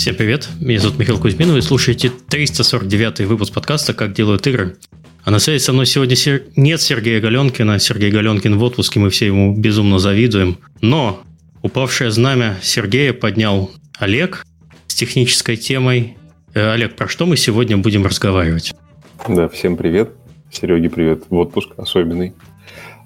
Всем привет, меня зовут Михаил Кузьмин, вы слушаете 349 выпуск подкаста «Как делают игры». А на связи со мной сегодня сер... нет Сергея Галенкина. Сергей Галенкин в отпуске, мы все ему безумно завидуем. Но упавшее знамя Сергея поднял Олег с технической темой. Э, Олег, про что мы сегодня будем разговаривать? Да, всем привет. Сереге привет в отпуск особенный.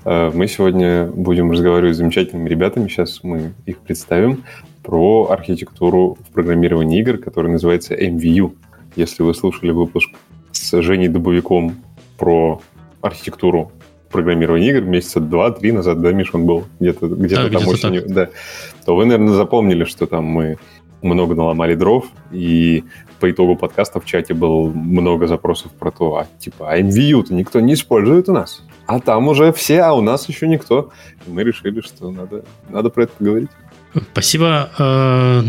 Э, мы сегодня будем разговаривать с замечательными ребятами. Сейчас мы их представим про архитектуру в программировании игр, который называется MVU. Если вы слушали выпуск с Женей Дубовиком про архитектуру программирования игр месяца два-три назад, да, Миш, он был где-то где да, там где осенью, так. да, то вы, наверное, запомнили, что там мы много наломали дров, и по итогу подкаста в чате было много запросов про то, а типа, а MVU-то никто не использует у нас. А там уже все, а у нас еще никто. Мы решили, что надо, надо про это поговорить. Спасибо. Э,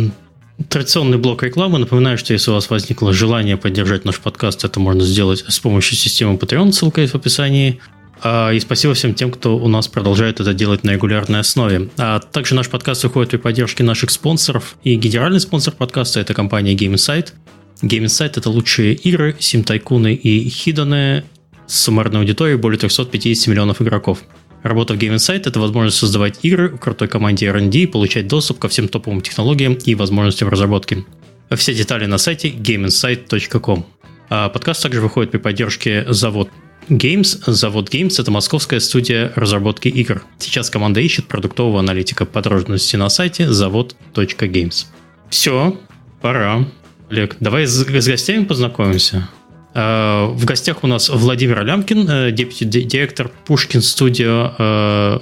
традиционный блок рекламы. Напоминаю, что если у вас возникло желание поддержать наш подкаст, это можно сделать с помощью системы Patreon, ссылка есть в описании. А, и спасибо всем тем, кто у нас продолжает это делать на регулярной основе. А также наш подкаст выходит при поддержке наших спонсоров. И генеральный спонсор подкаста – это компания Game Insight. Game Insight – это лучшие игры, сим-тайкуны и хиданы с суммарной аудиторией более 350 миллионов игроков. Работа в Game Insight – это возможность создавать игры в крутой команде R&D получать доступ ко всем топовым технологиям и возможностям разработки. Все детали на сайте gameinsight.com. А подкаст также выходит при поддержке Завод Games. Завод Games – это московская студия разработки игр. Сейчас команда ищет продуктового аналитика. Подробности на сайте завод.games. Все, пора. Олег, давай с, с гостями познакомимся. Э, в гостях у нас Владимир Алямкин, депути-директор Пушкин Студио э,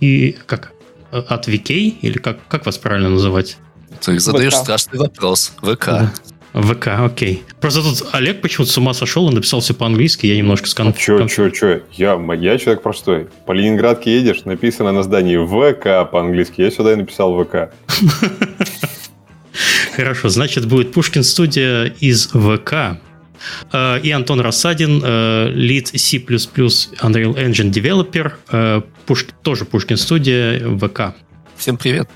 и как от ВК, или как, как вас правильно называть? Ты задаешь ВК. страшный вопрос. ВК. Да. ВК, окей. Просто тут Олег почему-то с ума сошел и написал все по-английски, я немножко скан... А чё, чё, чё? Я, я человек простой. По Ленинградке едешь, написано на здании ВК по-английски. Я сюда и написал ВК. Хорошо, значит, будет Пушкин студия из ВК. Э, и Антон Рассадин, лид C++ Unreal Engine Developer, э, тоже Пушкин студия, ВК. Всем привет.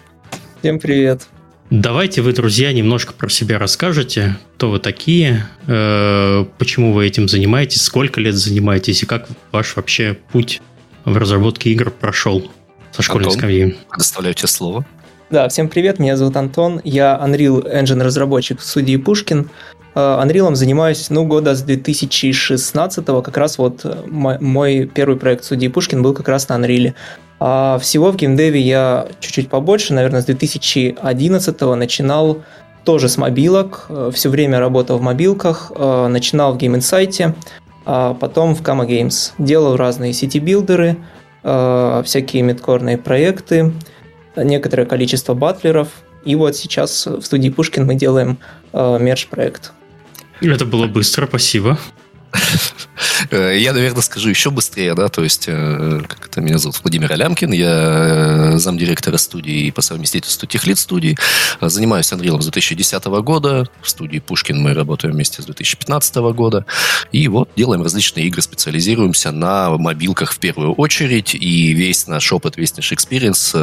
Всем привет. Давайте вы, друзья, немножко про себя расскажете, кто вы такие, э, почему вы этим занимаетесь, сколько лет занимаетесь и как ваш вообще путь в разработке игр прошел со школьной Антон, скамьи. Предоставляю тебе слово. Да, всем привет, меня зовут Антон, я Unreal Engine разработчик в студии Пушкин. Э, Unreal занимаюсь, ну, года с 2016 как раз вот э, мой первый проект судьи Пушкин был как раз на Unreal. А всего в геймдеве я чуть-чуть побольше, наверное, с 2011 начинал тоже с мобилок, э, все время работал в мобилках, начинал в Game Insight, а потом в Kama Games. Делал разные сети-билдеры, всякие мидкорные проекты, некоторое количество батлеров, и вот сейчас в студии Пушкин мы делаем мерч-проект. Это было быстро, спасибо. Э, я, наверное, скажу еще быстрее, да, то есть, э, как это меня зовут, Владимир Алямкин, я э, замдиректора студии и по совместительству техлит студии, занимаюсь Unreal с 2010 года, в студии Пушкин мы работаем вместе с 2015 года, и вот делаем различные игры, специализируемся на мобилках в первую очередь, и весь наш опыт, весь наш experience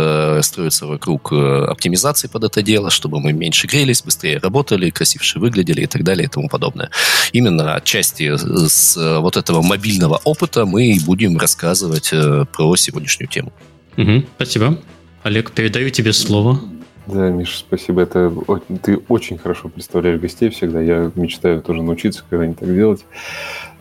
строится вокруг оптимизации под это дело, чтобы мы меньше грелись, быстрее работали, красивше выглядели и так далее и тому подобное. Именно отчасти с вот этого мобильного опыта мы будем рассказывать э, про сегодняшнюю тему. Угу, спасибо. Олег, передаю тебе слово. Да, Миша, спасибо. Это ты очень хорошо представляешь гостей всегда. Я мечтаю тоже научиться когда-нибудь так делать.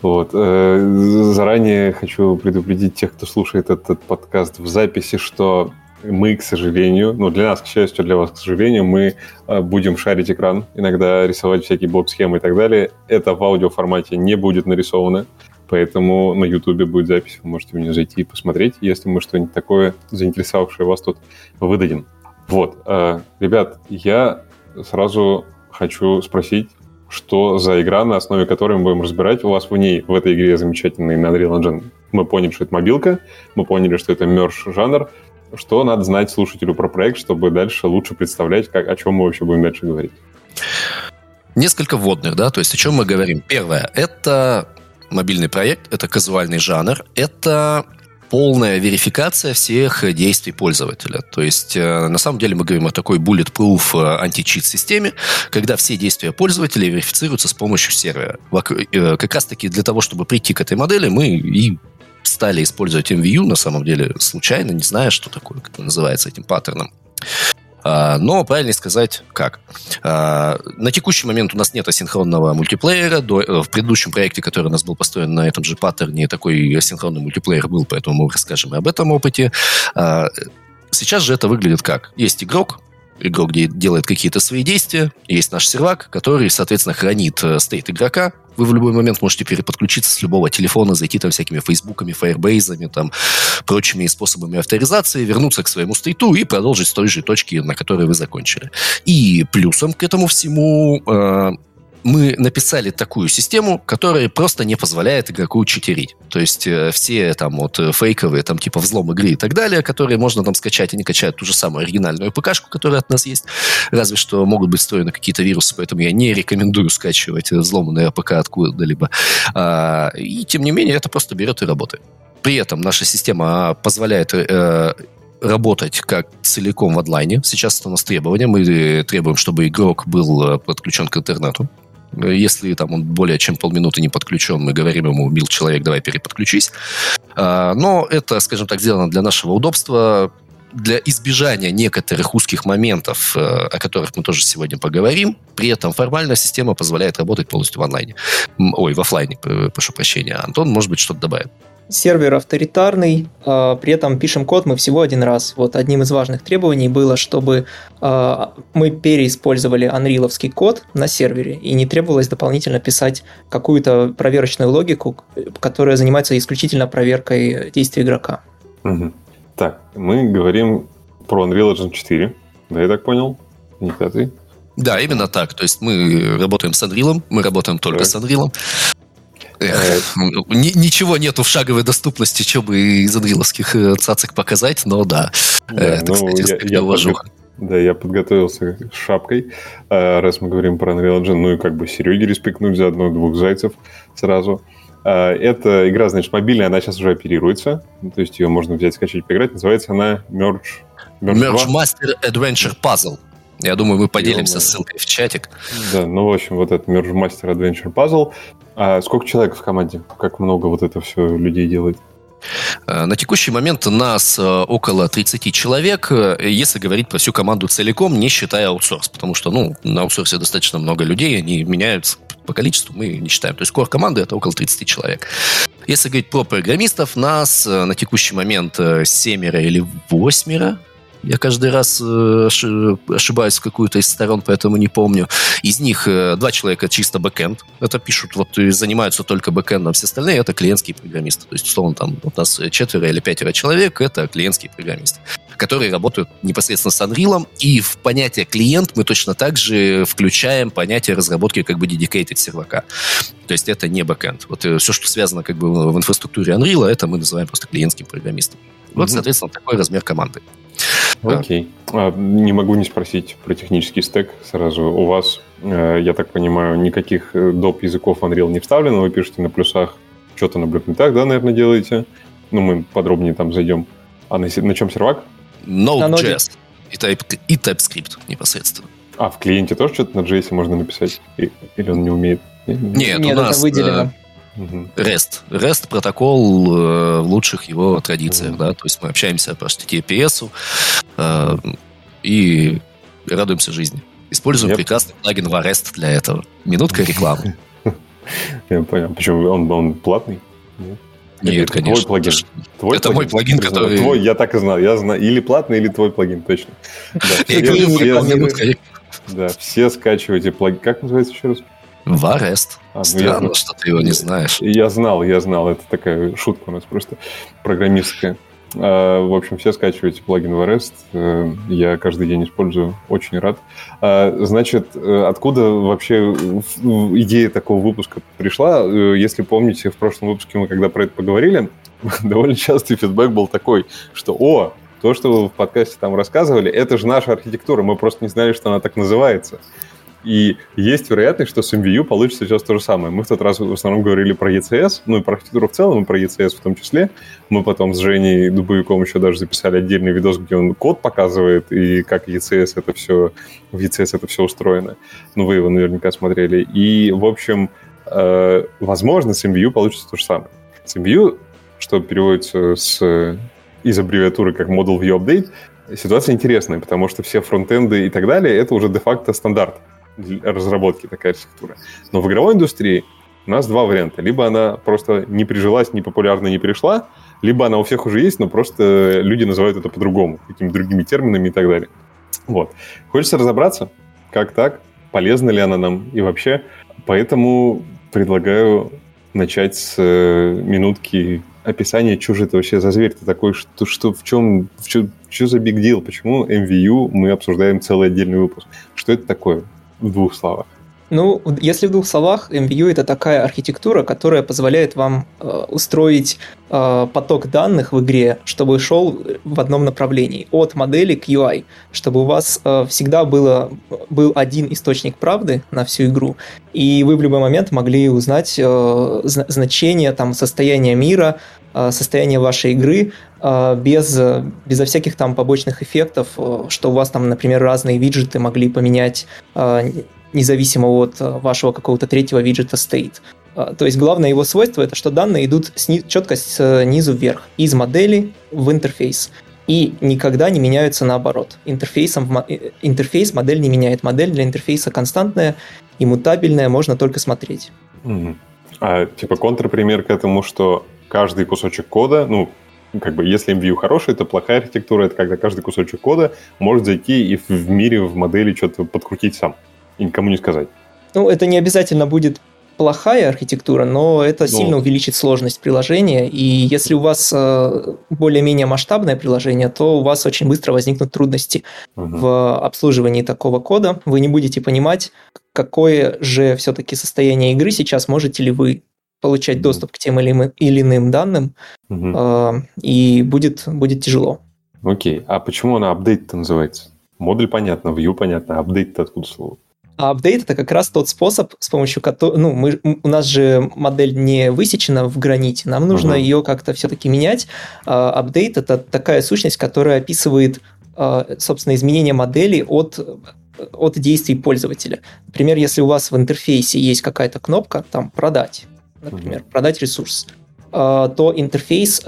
Вот. Э, заранее хочу предупредить тех, кто слушает этот подкаст в записи, что мы, к сожалению, ну, для нас, к счастью, для вас, к сожалению, мы э, будем шарить экран, иногда рисовать всякие блок-схемы и так далее. Это в аудиоформате не будет нарисовано, поэтому на YouTube будет запись, вы можете мне зайти и посмотреть, если мы что-нибудь такое, заинтересовавшее вас тут, выдадим. Вот, э, ребят, я сразу хочу спросить, что за игра, на основе которой мы будем разбирать. У вас в ней, в этой игре замечательный на Unreal Engine. Мы поняли, что это мобилка, мы поняли, что это мерж жанр, что надо знать слушателю про проект, чтобы дальше лучше представлять, как, о чем мы вообще будем дальше говорить? Несколько вводных, да, то есть о чем мы говорим. Первое, это мобильный проект, это казуальный жанр, это полная верификация всех действий пользователя. То есть, э, на самом деле, мы говорим о такой bulletproof э, античит системе, когда все действия пользователя верифицируются с помощью сервера. Э, как раз-таки для того, чтобы прийти к этой модели, мы и стали использовать MVU, на самом деле, случайно, не зная, что такое, как называется, этим паттерном. А, но правильно сказать, как. А, на текущий момент у нас нет асинхронного мультиплеера. Э, в предыдущем проекте, который у нас был построен на этом же паттерне, такой асинхронный мультиплеер был, поэтому мы расскажем и об этом опыте. А, сейчас же это выглядит как? Есть игрок, игрок делает какие-то свои действия, есть наш сервак, который, соответственно, хранит э, стейт игрока. Вы в любой момент можете переподключиться с любого телефона, зайти там всякими фейсбуками, фаербейзами, там, прочими способами авторизации, вернуться к своему стейту и продолжить с той же точки, на которой вы закончили. И плюсом к этому всему э, мы написали такую систему, которая просто не позволяет игроку читерить. То есть э, все там вот э, фейковые, там типа взлом игры и так далее, которые можно там скачать, они качают ту же самую оригинальную ПКшку, которая от нас есть. Разве что могут быть встроены какие-то вирусы, поэтому я не рекомендую скачивать взломанные ПК откуда-либо. А, и тем не менее это просто берет и работает. При этом наша система позволяет э, работать как целиком в онлайне. Сейчас это у нас требование. Мы требуем, чтобы игрок был подключен к интернету. Если там он более чем полминуты не подключен, мы говорим ему, мил человек, давай переподключись. А, но это, скажем так, сделано для нашего удобства, для избежания некоторых узких моментов, э, о которых мы тоже сегодня поговорим, при этом формальная система позволяет работать полностью в онлайне. Ой, в офлайне, прошу прощения. Антон, может быть, что-то добавит сервер авторитарный, э, при этом пишем код мы всего один раз. Вот одним из важных требований было, чтобы э, мы переиспользовали анриловский код на сервере, и не требовалось дополнительно писать какую-то проверочную логику, которая занимается исключительно проверкой действий игрока. Угу. Так, мы говорим про Unreal Engine 4, да, я так понял? Не пятый? Да, именно так. То есть мы работаем с Unreal, мы работаем только так. с Unreal. Эх, ничего нету в шаговой доступности, что бы из анриловских э, цацик показать, но да. да это, ну, кстати, я, я подго... Да, я подготовился с шапкой, э, раз мы говорим про Unreal Engine, ну и как бы Сереге респектнуть заодно двух зайцев сразу. Э, эта игра, значит, мобильная, она сейчас уже оперируется, то есть ее можно взять, скачать, поиграть. Называется она Merge... Merge, Merge Master Adventure Puzzle. Я думаю, мы поделимся ссылкой в чатик. Да, ну, в общем, вот этот Merge Master Adventure Puzzle. А сколько человек в команде? Как много вот это все людей делает? Э, на текущий момент нас э, около 30 человек, э, если говорить про всю команду целиком, не считая аутсорс, потому что ну, на аутсорсе достаточно много людей, они меняются по количеству, мы не считаем. То есть кор команды это около 30 человек. Если говорить про программистов, нас на текущий момент семеро или восьмеро, я каждый раз э, ошибаюсь в какую-то из сторон, поэтому не помню. Из них э, два человека чисто бэкэнд. Это пишут, вот и занимаются только бэкэндом. Все остальные это клиентские программисты. То есть, условно, там у нас четверо или пятеро человек это клиентские программисты, которые работают непосредственно с Unreal. И в понятие клиент мы точно так же включаем понятие разработки как бы dedicated сервака. То есть это не бэкэнд. Вот э, все, что связано как бы в инфраструктуре Unreal, это мы называем просто клиентским программистом. Вот, mm-hmm. соответственно, такой размер команды. Окей. А, не могу не спросить про технический стек сразу. У вас, э, я так понимаю, никаких э, доп. языков Unreal не вставлено, вы пишете на плюсах, что-то на не так, да, наверное, делаете? Ну, мы подробнее там зайдем. А на, на чем сервак? Node.js и, type, и TypeScript непосредственно. А, в клиенте тоже что-то на JS можно написать? Или он не умеет? Нет, Нет у нас... это выделено. REST. REST протокол э, в лучших его традициях, да, то есть мы общаемся по HTTPS э, и радуемся жизни. Используем yep. прекрасный плагин в REST для этого. Минутка рекламы. Я понял. Почему он, он платный? Нет, это конечно. Твой плагин. Твой это плагин? мой плагин, который... Твой, я так и знал. Я знаю. Или платный, или твой плагин, точно. Да, я говорю, все, да, все скачивайте плагин. Как называется еще раз? Варест. А, Странно, я, что ты его не знаешь. Я знал, я знал. Это такая шутка у нас просто программистская. А, в общем, все скачивайте плагин Варест. Э, я каждый день использую. Очень рад. А, значит, э, откуда вообще идея такого выпуска пришла? Э, если помните, в прошлом выпуске мы когда про это поговорили, довольно частый фидбэк был такой, что «О, то, что вы в подкасте там рассказывали, это же наша архитектура, мы просто не знали, что она так называется». И есть вероятность, что с MVU получится сейчас то же самое. Мы в тот раз в основном говорили про ECS, ну и про архитектуру в целом, и про ECS в том числе. Мы потом с Женей Дубовиком еще даже записали отдельный видос, где он код показывает, и как ECS это все, в ECS это все устроено. Ну, вы его наверняка смотрели. И, в общем, э, возможно, с MVU получится то же самое. С MVU, что переводится с, из аббревиатуры как Model View Update, ситуация интересная, потому что все фронтенды и так далее, это уже де-факто стандарт разработки такая архитектура. Но в игровой индустрии у нас два варианта. Либо она просто не прижилась, не популярна, не перешла, либо она у всех уже есть, но просто люди называют это по-другому, какими-то другими терминами и так далее. Вот. Хочется разобраться, как так, полезна ли она нам и вообще. Поэтому предлагаю начать с э, минутки описания, что же это вообще за зверь-то такой, что, что в чем, в чем, что за big deal, почему MVU мы обсуждаем целый отдельный выпуск. Что это такое в двух словах? Ну, если в двух словах, MVU это такая архитектура, которая позволяет вам э, устроить э, поток данных в игре, чтобы шел в одном направлении, от модели к UI, чтобы у вас э, всегда было, был один источник правды на всю игру, и вы в любой момент могли узнать э, значение, там, состояние мира, э, состояние вашей игры, без, безо всяких там побочных эффектов, э, что у вас там, например, разные виджеты могли поменять независимо от э, вашего какого-то третьего виджета state. То есть главное его свойство это, что данные идут сни- четко снизу вверх, из модели в интерфейс. И никогда не меняются наоборот. Интерфейсом э, интерфейс модель не меняет. Модель для интерфейса константная и мутабельная, можно только смотреть. Угу. А типа контрпример к этому, что каждый кусочек кода, ну, как бы, если MView хороший, то плохая архитектура — это когда каждый кусочек кода может зайти и в мире, в модели что-то подкрутить сам и никому не сказать. Ну, это не обязательно будет плохая архитектура, но это ну, сильно увеличит сложность приложения, и если у вас э, более-менее масштабное приложение, то у вас очень быстро возникнут трудности угу. в обслуживании такого кода. Вы не будете понимать, какое же все-таки состояние игры сейчас можете ли вы получать угу. доступ к тем или, или иным данным, угу. э, и будет, будет тяжело. Окей, а почему она апдейт называется? Модуль понятно, view понятно, апдейт откуда слово? А апдейт это как раз тот способ, с помощью которого, ну, мы, у нас же модель не высечена в граните, нам нужно uh-huh. ее как-то все-таки менять. А, апдейт это такая сущность, которая описывает, а, собственно, изменение модели от от действий пользователя. Например, если у вас в интерфейсе есть какая-то кнопка, там продать, например, продать ресурс, а, то интерфейс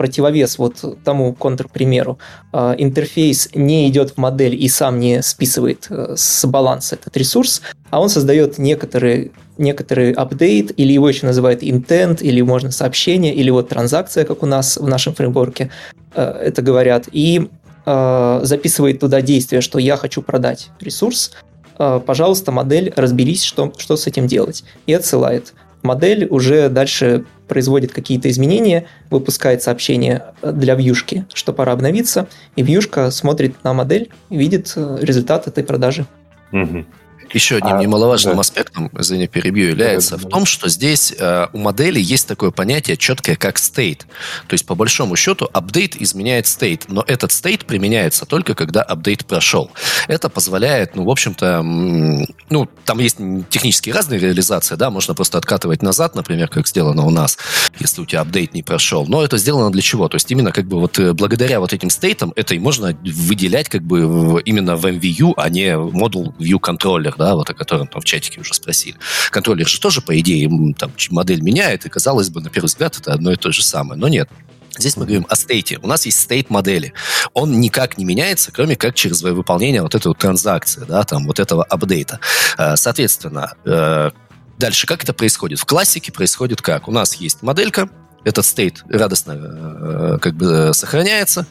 противовес вот тому контрпримеру. А, интерфейс не идет в модель и сам не списывает э, с баланса этот ресурс, а он создает некоторые некоторый апдейт, или его еще называют intent, или можно сообщение, или вот транзакция, как у нас в нашем фреймворке э, это говорят, и записывает туда действие, что я хочу продать ресурс, пожалуйста, модель, разберись, что, что с этим делать, и отсылает модель уже дальше производит какие-то изменения, выпускает сообщение для вьюшки, что пора обновиться, и вьюшка смотрит на модель и видит э, результат этой продажи. Угу. Еще одним а, немаловажным да. аспектом, извини, перебью, является да, в том, что здесь э, у модели есть такое понятие четкое, как state. То есть, по большому счету, апдейт изменяет state, но этот state применяется только, когда апдейт прошел. Это позволяет, ну, в общем-то, ну, там есть технически разные реализации, да, можно просто откатывать назад, например, как сделано у нас, если у тебя апдейт не прошел. Но это сделано для чего? То есть, именно как бы вот э, благодаря вот этим стейтам это и можно выделять как бы именно в MVU, а не модул view controller, да, вот о котором там в чатике уже спросили. Контроллер же тоже, по идее, там модель меняет, и казалось бы, на первый взгляд, это одно и то же самое. Но нет. Здесь мы говорим о стейте. У нас есть стейт модели. Он никак не меняется, кроме как через выполнение вот этой вот транзакции, да, там вот этого апдейта. Э, соответственно, э, дальше как это происходит? В классике происходит как? У нас есть моделька, этот стейт радостно э, как бы сохраняется.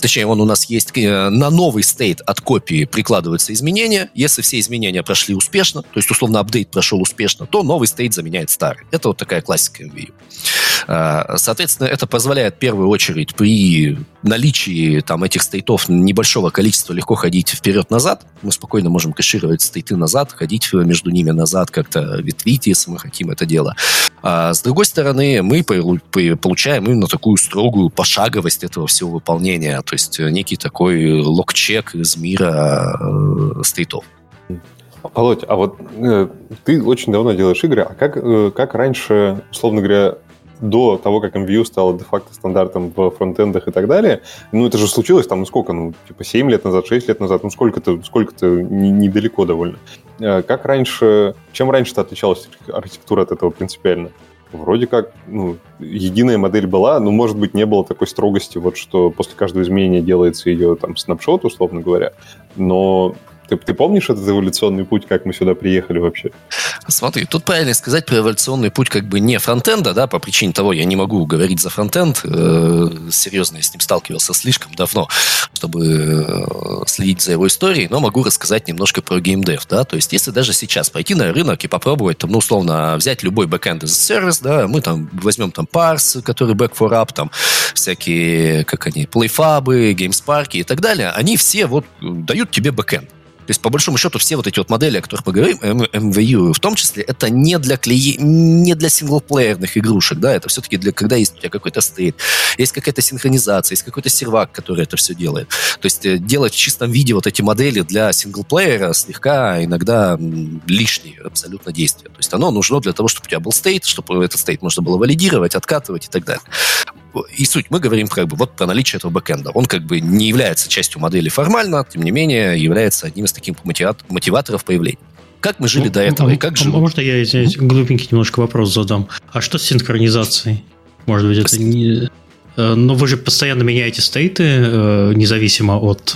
Точнее, он у нас есть. Э, на новый стейт от копии прикладываются изменения. Если все изменения прошли успешно, то есть, условно, апдейт прошел успешно, то новый стейт заменяет старый. Это вот такая классика MVU. А, соответственно, это позволяет в первую очередь при наличии там, этих стейтов небольшого количества легко ходить вперед-назад. Мы спокойно можем кэшировать стейты назад, ходить между ними назад, как-то ветвить, если мы хотим это дело. А с другой стороны, мы получаем именно такую строгую пошаговость этого всего выполнения, то есть некий такой лог-чек из мира э, стейтов. Володь, а вот э, ты очень давно делаешь игры, а как, э, как раньше, условно говоря, до того, как MVU стало де-факто стандартом в фронтендах и так далее, ну, это же случилось там, ну, сколько, ну, типа 7 лет назад, 6 лет назад, ну, сколько-то, сколько-то недалеко довольно. Э, как раньше, чем раньше-то отличалась архитектура от этого принципиально? Вроде как, ну, единая модель была, но, может быть, не было такой строгости, вот что после каждого изменения делается ее там снапшот, условно говоря. Но ты, ты помнишь этот эволюционный путь, как мы сюда приехали вообще? Смотри, тут правильно сказать про эволюционный путь как бы не фронтенда, да, по причине того, я не могу говорить за фронтенд, э, серьезно, я с ним сталкивался слишком давно, чтобы э, следить за его историей, но могу рассказать немножко про геймдев, да, то есть если даже сейчас пойти на рынок и попробовать, там, ну, условно, взять любой бэкэнд из сервис, да, мы там возьмем там Parse, который back for up, там всякие, как они, PlayFab, GameSpark и так далее, они все вот дают тебе бэкэнд. То есть, по большому счету, все вот эти вот модели, о которых мы говорим, MVU в том числе, это не для клиен... не для синглплеерных игрушек, да, это все-таки для, когда есть у тебя какой-то state, есть какая-то синхронизация, есть какой-то сервак, который это все делает. То есть, э, делать в чистом виде вот эти модели для синглплеера слегка иногда лишние абсолютно действия. То есть, оно нужно для того, чтобы у тебя был state, чтобы этот state можно было валидировать, откатывать и так далее и суть, мы говорим как бы вот про наличие этого бэкэнда. Он как бы не является частью модели формально, тем не менее является одним из таких мотиваторов появления. Как мы жили ну, до этого а, и как а, живем? Можно я, извиняюсь, глупенький немножко вопрос задам? А что с синхронизацией? Может быть, это не... Э, но вы же постоянно меняете стейты, э, независимо от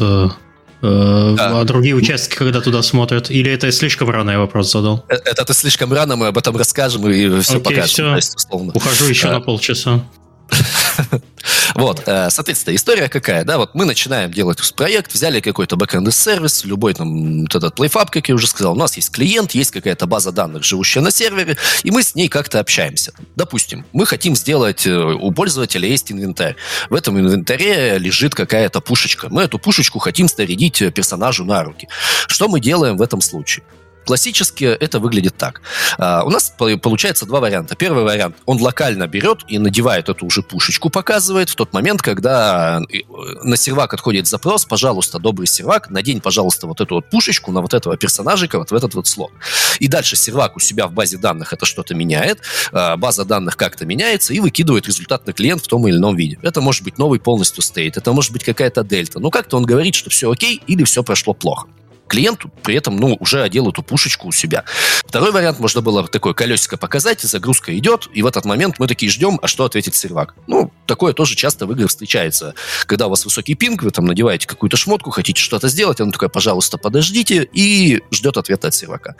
да. А другие участки, когда туда смотрят? Или это слишком рано я вопрос задал? Это, это слишком рано, мы об этом расскажем и все Окей, покажем. Все. Есть, условно. Ухожу еще а, на полчаса. Вот, э, соответственно, история какая, да, вот мы начинаем делать проект, взяли какой-то бэкэнд сервис, любой там вот этот PlayFab, как я уже сказал, у нас есть клиент, есть какая-то база данных, живущая на сервере, и мы с ней как-то общаемся. Допустим, мы хотим сделать, э, у пользователя есть инвентарь. В этом инвентаре лежит какая-то пушечка. Мы эту пушечку хотим снарядить персонажу на руки. Что мы делаем в этом случае? Классически это выглядит так. Uh, у нас получается два варианта. Первый вариант, он локально берет и надевает эту уже пушечку, показывает в тот момент, когда э, на сервак отходит запрос, пожалуйста, добрый сервак, надень, пожалуйста, вот эту вот пушечку на вот этого персонажика, вот в этот вот слот. И дальше сервак у себя в базе данных это что-то меняет, uh, база данных как-то меняется и выкидывает результат на клиент в том или ином виде. Это может быть новый полностью стейт, это может быть какая-то дельта. Но как-то он говорит, что все окей или все прошло плохо клиенту при этом, ну, уже одел эту пушечку у себя. Второй вариант, можно было такое колесико показать, загрузка идет, и в этот момент мы такие ждем, а что ответит сервак. Ну, такое тоже часто в играх встречается. Когда у вас высокий пинг, вы там надеваете какую-то шмотку, хотите что-то сделать, он такой, пожалуйста, подождите, и ждет ответа от сервака.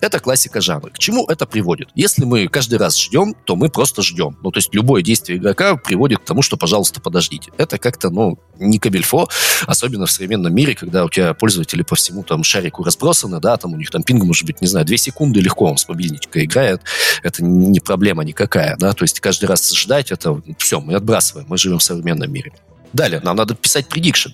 Это классика жанра. К чему это приводит? Если мы каждый раз ждем, то мы просто ждем. Ну, то есть любое действие игрока приводит к тому, что, пожалуйста, подождите. Это как-то, ну, не кабельфо, особенно в современном мире, когда у тебя пользователи по всему там шарику разбросаны, да, там у них там пинг может быть, не знаю, 2 секунды легко он с мобильника играет, это не проблема никакая, да, то есть каждый раз ждать, это все, мы отбрасываем, мы живем в современном мире. Далее, нам надо писать prediction.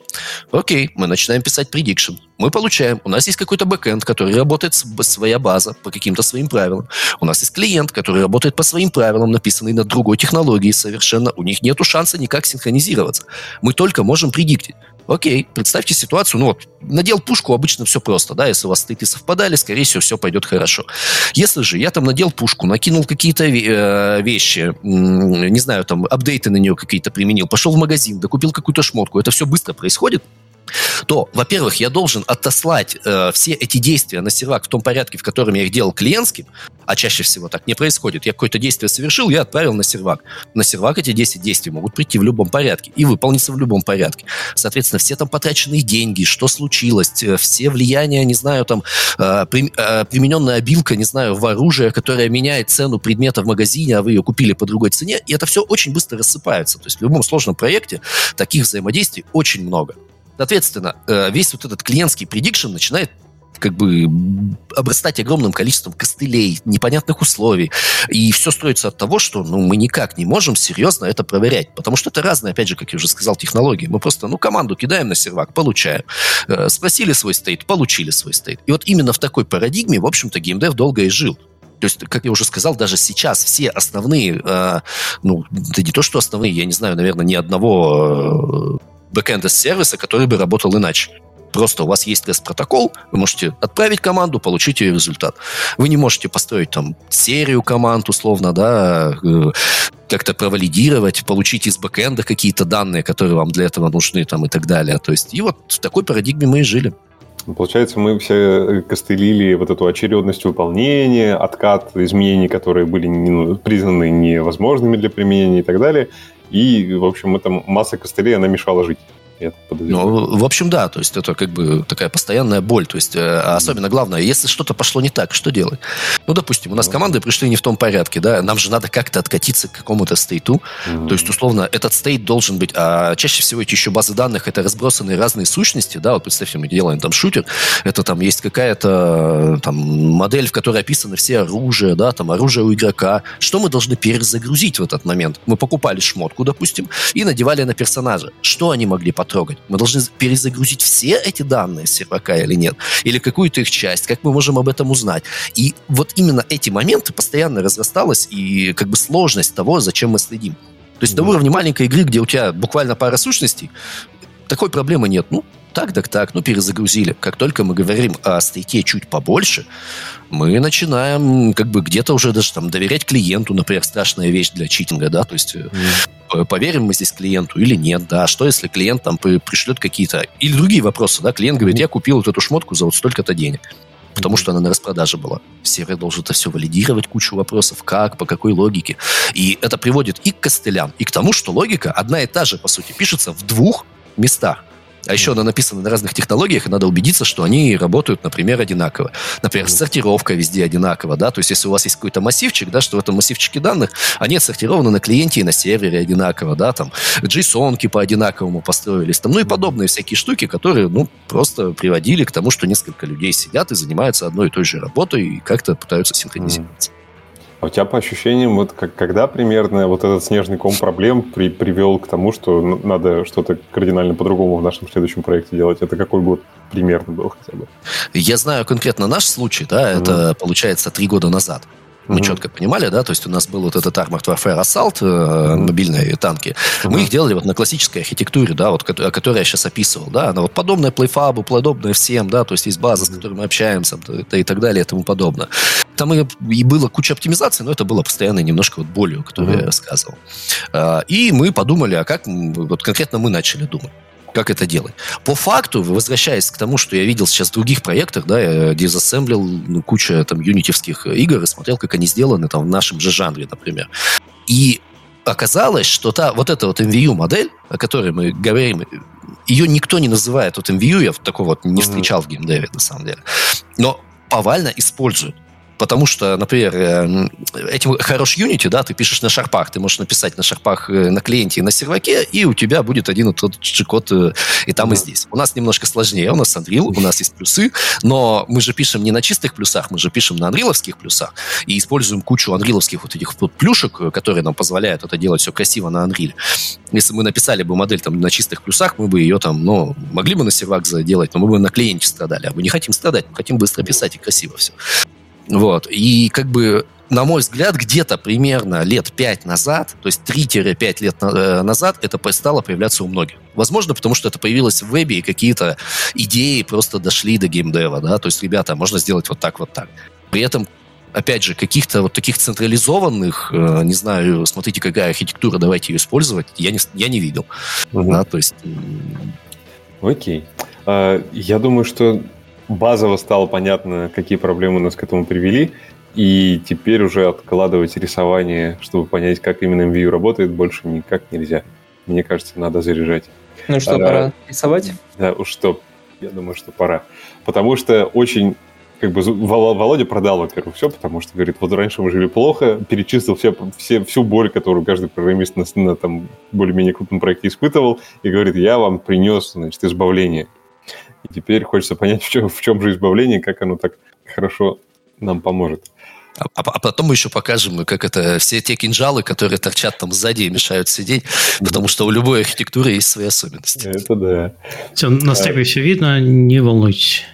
Окей, мы начинаем писать prediction. Мы получаем, у нас есть какой-то бэкэнд, который работает своя база по каким-то своим правилам. У нас есть клиент, который работает по своим правилам, написанный на другой технологии совершенно. У них нет шанса никак синхронизироваться. Мы только можем предиктить. Окей, представьте ситуацию, ну вот, надел пушку, обычно все просто, да, если у вас стыки совпадали, скорее всего, все пойдет хорошо. Если же я там надел пушку, накинул какие-то э, вещи, не знаю, там, апдейты на нее какие-то применил, пошел в магазин, докупил какую-то шмотку, это все быстро происходит, то, во-первых, я должен отослать э, все эти действия на сервак в том порядке, в котором я их делал клиентским, а чаще всего так не происходит. Я какое-то действие совершил, я отправил на сервак. На сервак эти 10 действий могут прийти в любом порядке и выполниться в любом порядке. Соответственно, все там потраченные деньги, что случилось, э, все влияния, не знаю, там, э, э, примененная обилка, не знаю, в оружие, которое меняет цену предмета в магазине, а вы ее купили по другой цене, и это все очень быстро рассыпается. То есть в любом сложном проекте таких взаимодействий очень много. Соответственно, весь вот этот клиентский предикшн начинает как бы обрастать огромным количеством костылей, непонятных условий. И все строится от того, что ну, мы никак не можем серьезно это проверять. Потому что это разные, опять же, как я уже сказал, технологии. Мы просто ну, команду кидаем на сервак, получаем. Э, спросили свой стейт, получили свой стейт. И вот именно в такой парадигме, в общем-то, геймдев долго и жил. То есть, как я уже сказал, даже сейчас все основные, э, ну, да не то, что основные, я не знаю, наверное, ни одного э, бэкэнда сервиса, который бы работал иначе. Просто у вас есть тест-протокол, вы можете отправить команду, получить ее результат. Вы не можете построить там серию команд, условно, да, э, как-то провалидировать, получить из бэкэнда какие-то данные, которые вам для этого нужны там и так далее. То есть, и вот в такой парадигме мы и жили. Получается, мы все костылили вот эту очередность выполнения, откат изменений, которые были ну, признаны невозможными для применения и так далее. И, в общем, эта масса костылей, она мешала жить. Ну, в общем, да, то есть это как бы такая постоянная боль. То есть, э, особенно главное, если что-то пошло не так, что делать? Ну, допустим, у нас команды пришли не в том порядке, да, нам же надо как-то откатиться к какому-то стейту. Mm-hmm. То есть, условно, этот стейт должен быть, а чаще всего эти еще базы данных, это разбросанные разные сущности, да, вот представьте, мы делаем там шутер, это там есть какая-то там модель, в которой описаны все оружия, да, там оружие у игрока. Что мы должны перезагрузить в этот момент? Мы покупали шмотку, допустим, и надевали на персонажа. Что они могли потом потрогать. Мы должны перезагрузить все эти данные с сервака или нет? Или какую-то их часть? Как мы можем об этом узнать? И вот именно эти моменты постоянно разрасталась и как бы сложность того, зачем мы следим. То есть mm-hmm. на уровне маленькой игры, где у тебя буквально пара сущностей, такой проблемы нет. Ну, так, так, так, ну, перезагрузили. Как только мы говорим о стейке чуть побольше, мы начинаем как бы где-то уже даже там доверять клиенту, например, страшная вещь для читинга, да, то есть mm. поверим мы здесь клиенту или нет, да, что если клиент там пришлет какие-то, или другие вопросы, да, клиент говорит, я купил вот эту шмотку за вот столько-то денег потому что она на распродаже была. Сервер должен это все валидировать, кучу вопросов, как, по какой логике. И это приводит и к костылям, и к тому, что логика одна и та же, по сути, пишется в двух местах. А еще она написана на разных технологиях, и надо убедиться, что они работают, например, одинаково. Например, сортировка везде одинакова, да, то есть если у вас есть какой-то массивчик, да, что в этом массивчике данных, они отсортированы на клиенте и на сервере одинаково, да, там, JSON по одинаковому построились, там, ну и подобные всякие штуки, которые, ну, просто приводили к тому, что несколько людей сидят и занимаются одной и той же работой и как-то пытаются синхронизироваться. А у тебя по ощущениям, вот как, когда примерно вот этот снежный ком проблем при, привел к тому, что надо что-то кардинально по-другому в нашем следующем проекте делать? Это какой год примерно был хотя бы? Я знаю конкретно наш случай, да, это mm-hmm. получается три года назад мы mm-hmm. четко понимали, да, то есть у нас был вот этот Armored Warfare Assault, mm-hmm. мобильные танки. Mm-hmm. Мы их делали вот на классической архитектуре, да, вот, о которой я сейчас описывал, да, она вот подобная PlayFab, подобная всем, да, то есть есть база, с которой мы общаемся и так далее и тому подобное. Там и, и было куча оптимизации, но это было постоянно немножко вот болью, которую mm-hmm. я рассказывал. А, и мы подумали, а как, вот конкретно мы начали думать как это делать. По факту, возвращаясь к тому, что я видел сейчас в других проектах, да, я дизассемблил ну, кучу там юнитевских игр и смотрел, как они сделаны там в нашем же жанре, например. И оказалось, что та, вот эта вот MVU-модель, о которой мы говорим, ее никто не называет вот MVU, я такого вот не встречал mm-hmm. в геймдеве, на самом деле. Но повально используют. Потому что, например, эм, этим хорош Unity, да, ты пишешь на шарпах, ты можешь написать на шарпах э, на клиенте и на серваке, и у тебя будет один и тот же код э, и там, и здесь. У нас немножко сложнее, у нас Unreal, у нас есть плюсы, но мы же пишем не на чистых плюсах, мы же пишем на анриловских плюсах и используем кучу анриловских вот этих вот плюшек, э, которые нам позволяют это делать все красиво на Unreal. Если мы написали бы модель там на чистых плюсах, мы бы ее там, ну, могли бы на сервак заделать, но мы бы на клиенте страдали. А мы не хотим страдать, мы хотим быстро писать и красиво все. Вот. И как бы на мой взгляд, где-то примерно лет 5 назад, то есть 3-5 лет э, назад, это стало появляться у многих. Возможно, потому что это появилось в вебе, и какие-то идеи просто дошли до геймдева, да, то есть, ребята, можно сделать вот так, вот так. При этом опять же, каких-то вот таких централизованных, э, не знаю, смотрите, какая архитектура, давайте ее использовать, я не, я не видел. Угу. Да, то есть... Окей. А, я думаю, что базово стало понятно, какие проблемы нас к этому привели, и теперь уже откладывать рисование, чтобы понять, как именно MVU работает, больше никак нельзя. Мне кажется, надо заряжать. Ну что, а, пора рисовать? Да, уж что, я думаю, что пора. Потому что очень как бы Володя продал, во-первых, все, потому что, говорит, вот раньше мы жили плохо, перечислил все, все, всю боль, которую каждый программист на, на там более-менее крупном проекте испытывал, и говорит, я вам принес, значит, избавление. И теперь хочется понять, в чем, в чем же избавление, как оно так хорошо нам поможет. А, а, а потом мы еще покажем, как это все те кинжалы, которые торчат там сзади и мешают сидеть, потому что у любой архитектуры есть свои особенности. Это да. Все, на стекле а... все видно, не волнуйтесь.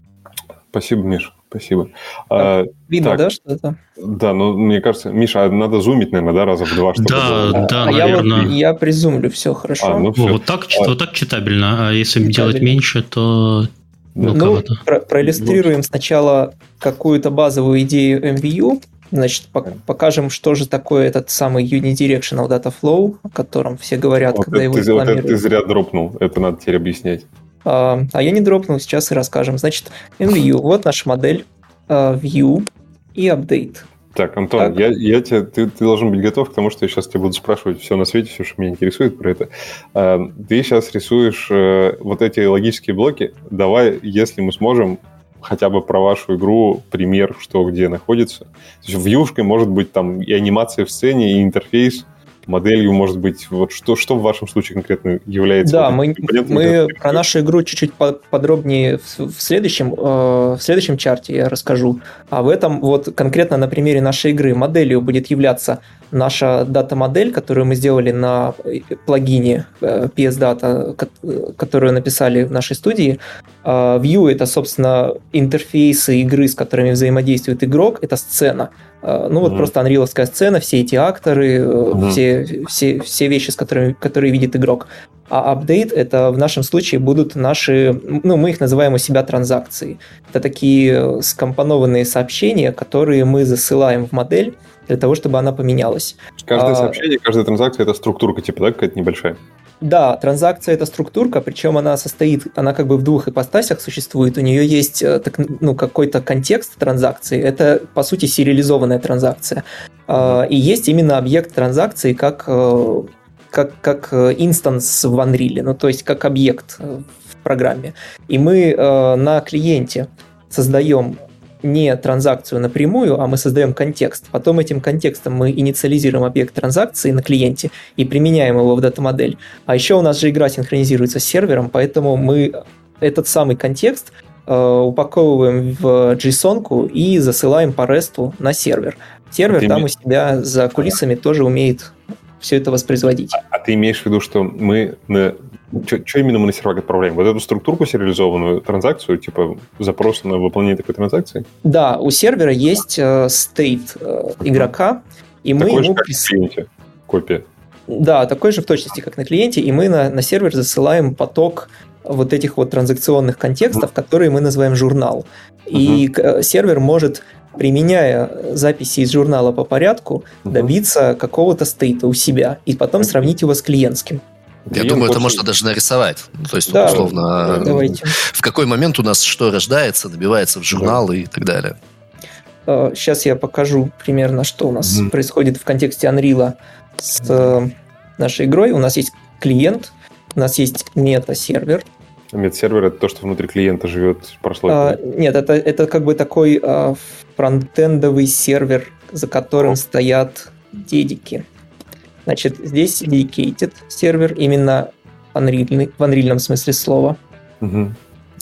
Спасибо, Миш, спасибо. А, видно, так, да, что это? Да, но мне кажется, Миша, надо зумить, наверное, да, раза в два, чтобы... Да, было... да, а наверное. Я, вот, я призумлю, все хорошо. А, ну, все. Вот, так, а... вот так читабельно, а если читабельно. делать меньше, то Ну, про проиллюстрируем сначала какую-то базовую идею MVU, Значит, покажем, что же такое этот самый Unidirectional Data Flow, о котором все говорят, вот когда это, его ты, Вот это ты зря дропнул, это надо теперь объяснять. А, а я не дропнул, сейчас и расскажем. Значит, MVU, вот наша модель, uh, View и Update. Так, Антон, так. Я, я тебе, ты, ты должен быть готов к тому, что я сейчас тебе буду спрашивать все на свете, все, что меня интересует про это. А, ты сейчас рисуешь э, вот эти логические блоки. Давай, если мы сможем, хотя бы про вашу игру пример, что где находится. То есть вьюшкой может быть там и анимация в сцене, и интерфейс, моделью, может быть, вот что, что в вашем случае конкретно является? Да, вот мы, мы про нашу игру чуть-чуть подробнее в, в, следующем, э, в следующем чарте я расскажу. А в этом вот конкретно на примере нашей игры моделью будет являться наша дата-модель, которую мы сделали на э, плагине э, PS Data, которую написали в нашей студии. А View — это, собственно, интерфейсы игры, с которыми взаимодействует игрок, это сцена. А, ну вот mm-hmm. просто анриловская сцена, все эти акторы, mm-hmm. все, все, все вещи, с которыми, которые видит игрок. А апдейт это в нашем случае будут наши, ну мы их называем у себя транзакции. Это такие скомпонованные сообщения, которые мы засылаем в модель для того, чтобы она поменялась. Каждое а, сообщение, каждая транзакция это структурка типа, да, какая-то небольшая? Да, транзакция это структурка, причем она состоит, она как бы в двух ипостасях существует. У нее есть э, так, ну, какой-то контекст транзакции, это по сути сериализованная транзакция. Mm-hmm. И есть именно объект транзакции как, э, как, как э, инстанс в Unreal, ну то есть как объект в программе. И мы на клиенте создаем не транзакцию напрямую, а мы создаем контекст. Потом этим контекстом мы инициализируем объект транзакции на клиенте и применяем его в дата-модель. А еще у нас же игра синхронизируется с сервером, поэтому мы этот самый контекст э, упаковываем в JSON и засылаем по REST на сервер. Сервер ты там у себя за кулисами тоже умеет все это воспроизводить. А, а ты имеешь в виду, что мы на что именно мы на сервак отправляем? Вот эту структурку сериализованную транзакцию, типа запрос на выполнение такой транзакции? Да, у сервера есть э, стейт э, игрока, и такой мы же, ему... Как прис... клиенте. Копия. Да, такой же в точности, как на клиенте, и мы на, на сервер засылаем поток вот этих вот транзакционных контекстов, mm которые мы называем журнал. Mm-hmm. И э, сервер может применяя записи из журнала по порядку, добиться какого-то стейта у себя и потом сравнить его с клиентским. Я думаю, это можно даже нарисовать. Ну, то есть, да, условно, давайте. в какой момент у нас что рождается, набивается в журналы да. и так далее. Сейчас а, я покажу примерно, что у нас mm. происходит в контексте Unreal с э, нашей игрой. У нас есть клиент, у нас есть мета-сервер. Мета-сервер это то, что внутри клиента живет прослойкой? А, нет, это, это как бы такой а, фронтендовый сервер, за которым О. стоят дедики. Значит, здесь dedicated сервер, именно Unreal, в анрильном смысле слова. Угу.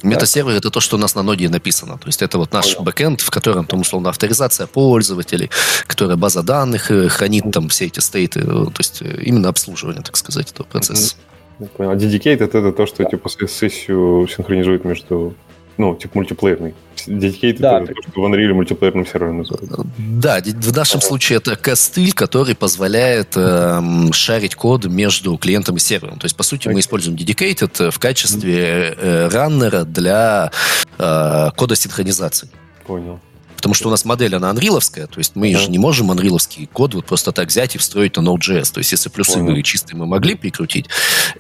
Метасервер это то, что у нас на ноде написано. То есть это вот наш бэкэнд, в котором там условно авторизация пользователей, которая база данных э, хранит там все эти стейты. Э, то есть э, именно обслуживание, так сказать, этого процесса. Я понял. А dedicated это то, что типа сессию синхронизует между ну, типа мультиплеерный. Dedicated да, это то, что в Unreal мультиплеерным сервером называют. Да, в нашем ага. случае это костыль, который позволяет э, шарить код между клиентом и сервером. То есть, по сути, okay. мы используем Dedicated в качестве э, раннера для э, кода синхронизации. Понял. Потому что у нас модель, она анриловская, то есть мы uh-huh. же не можем анриловский код вот просто так взять и встроить на Node.js. То есть если плюсы мы чистые мы могли прикрутить,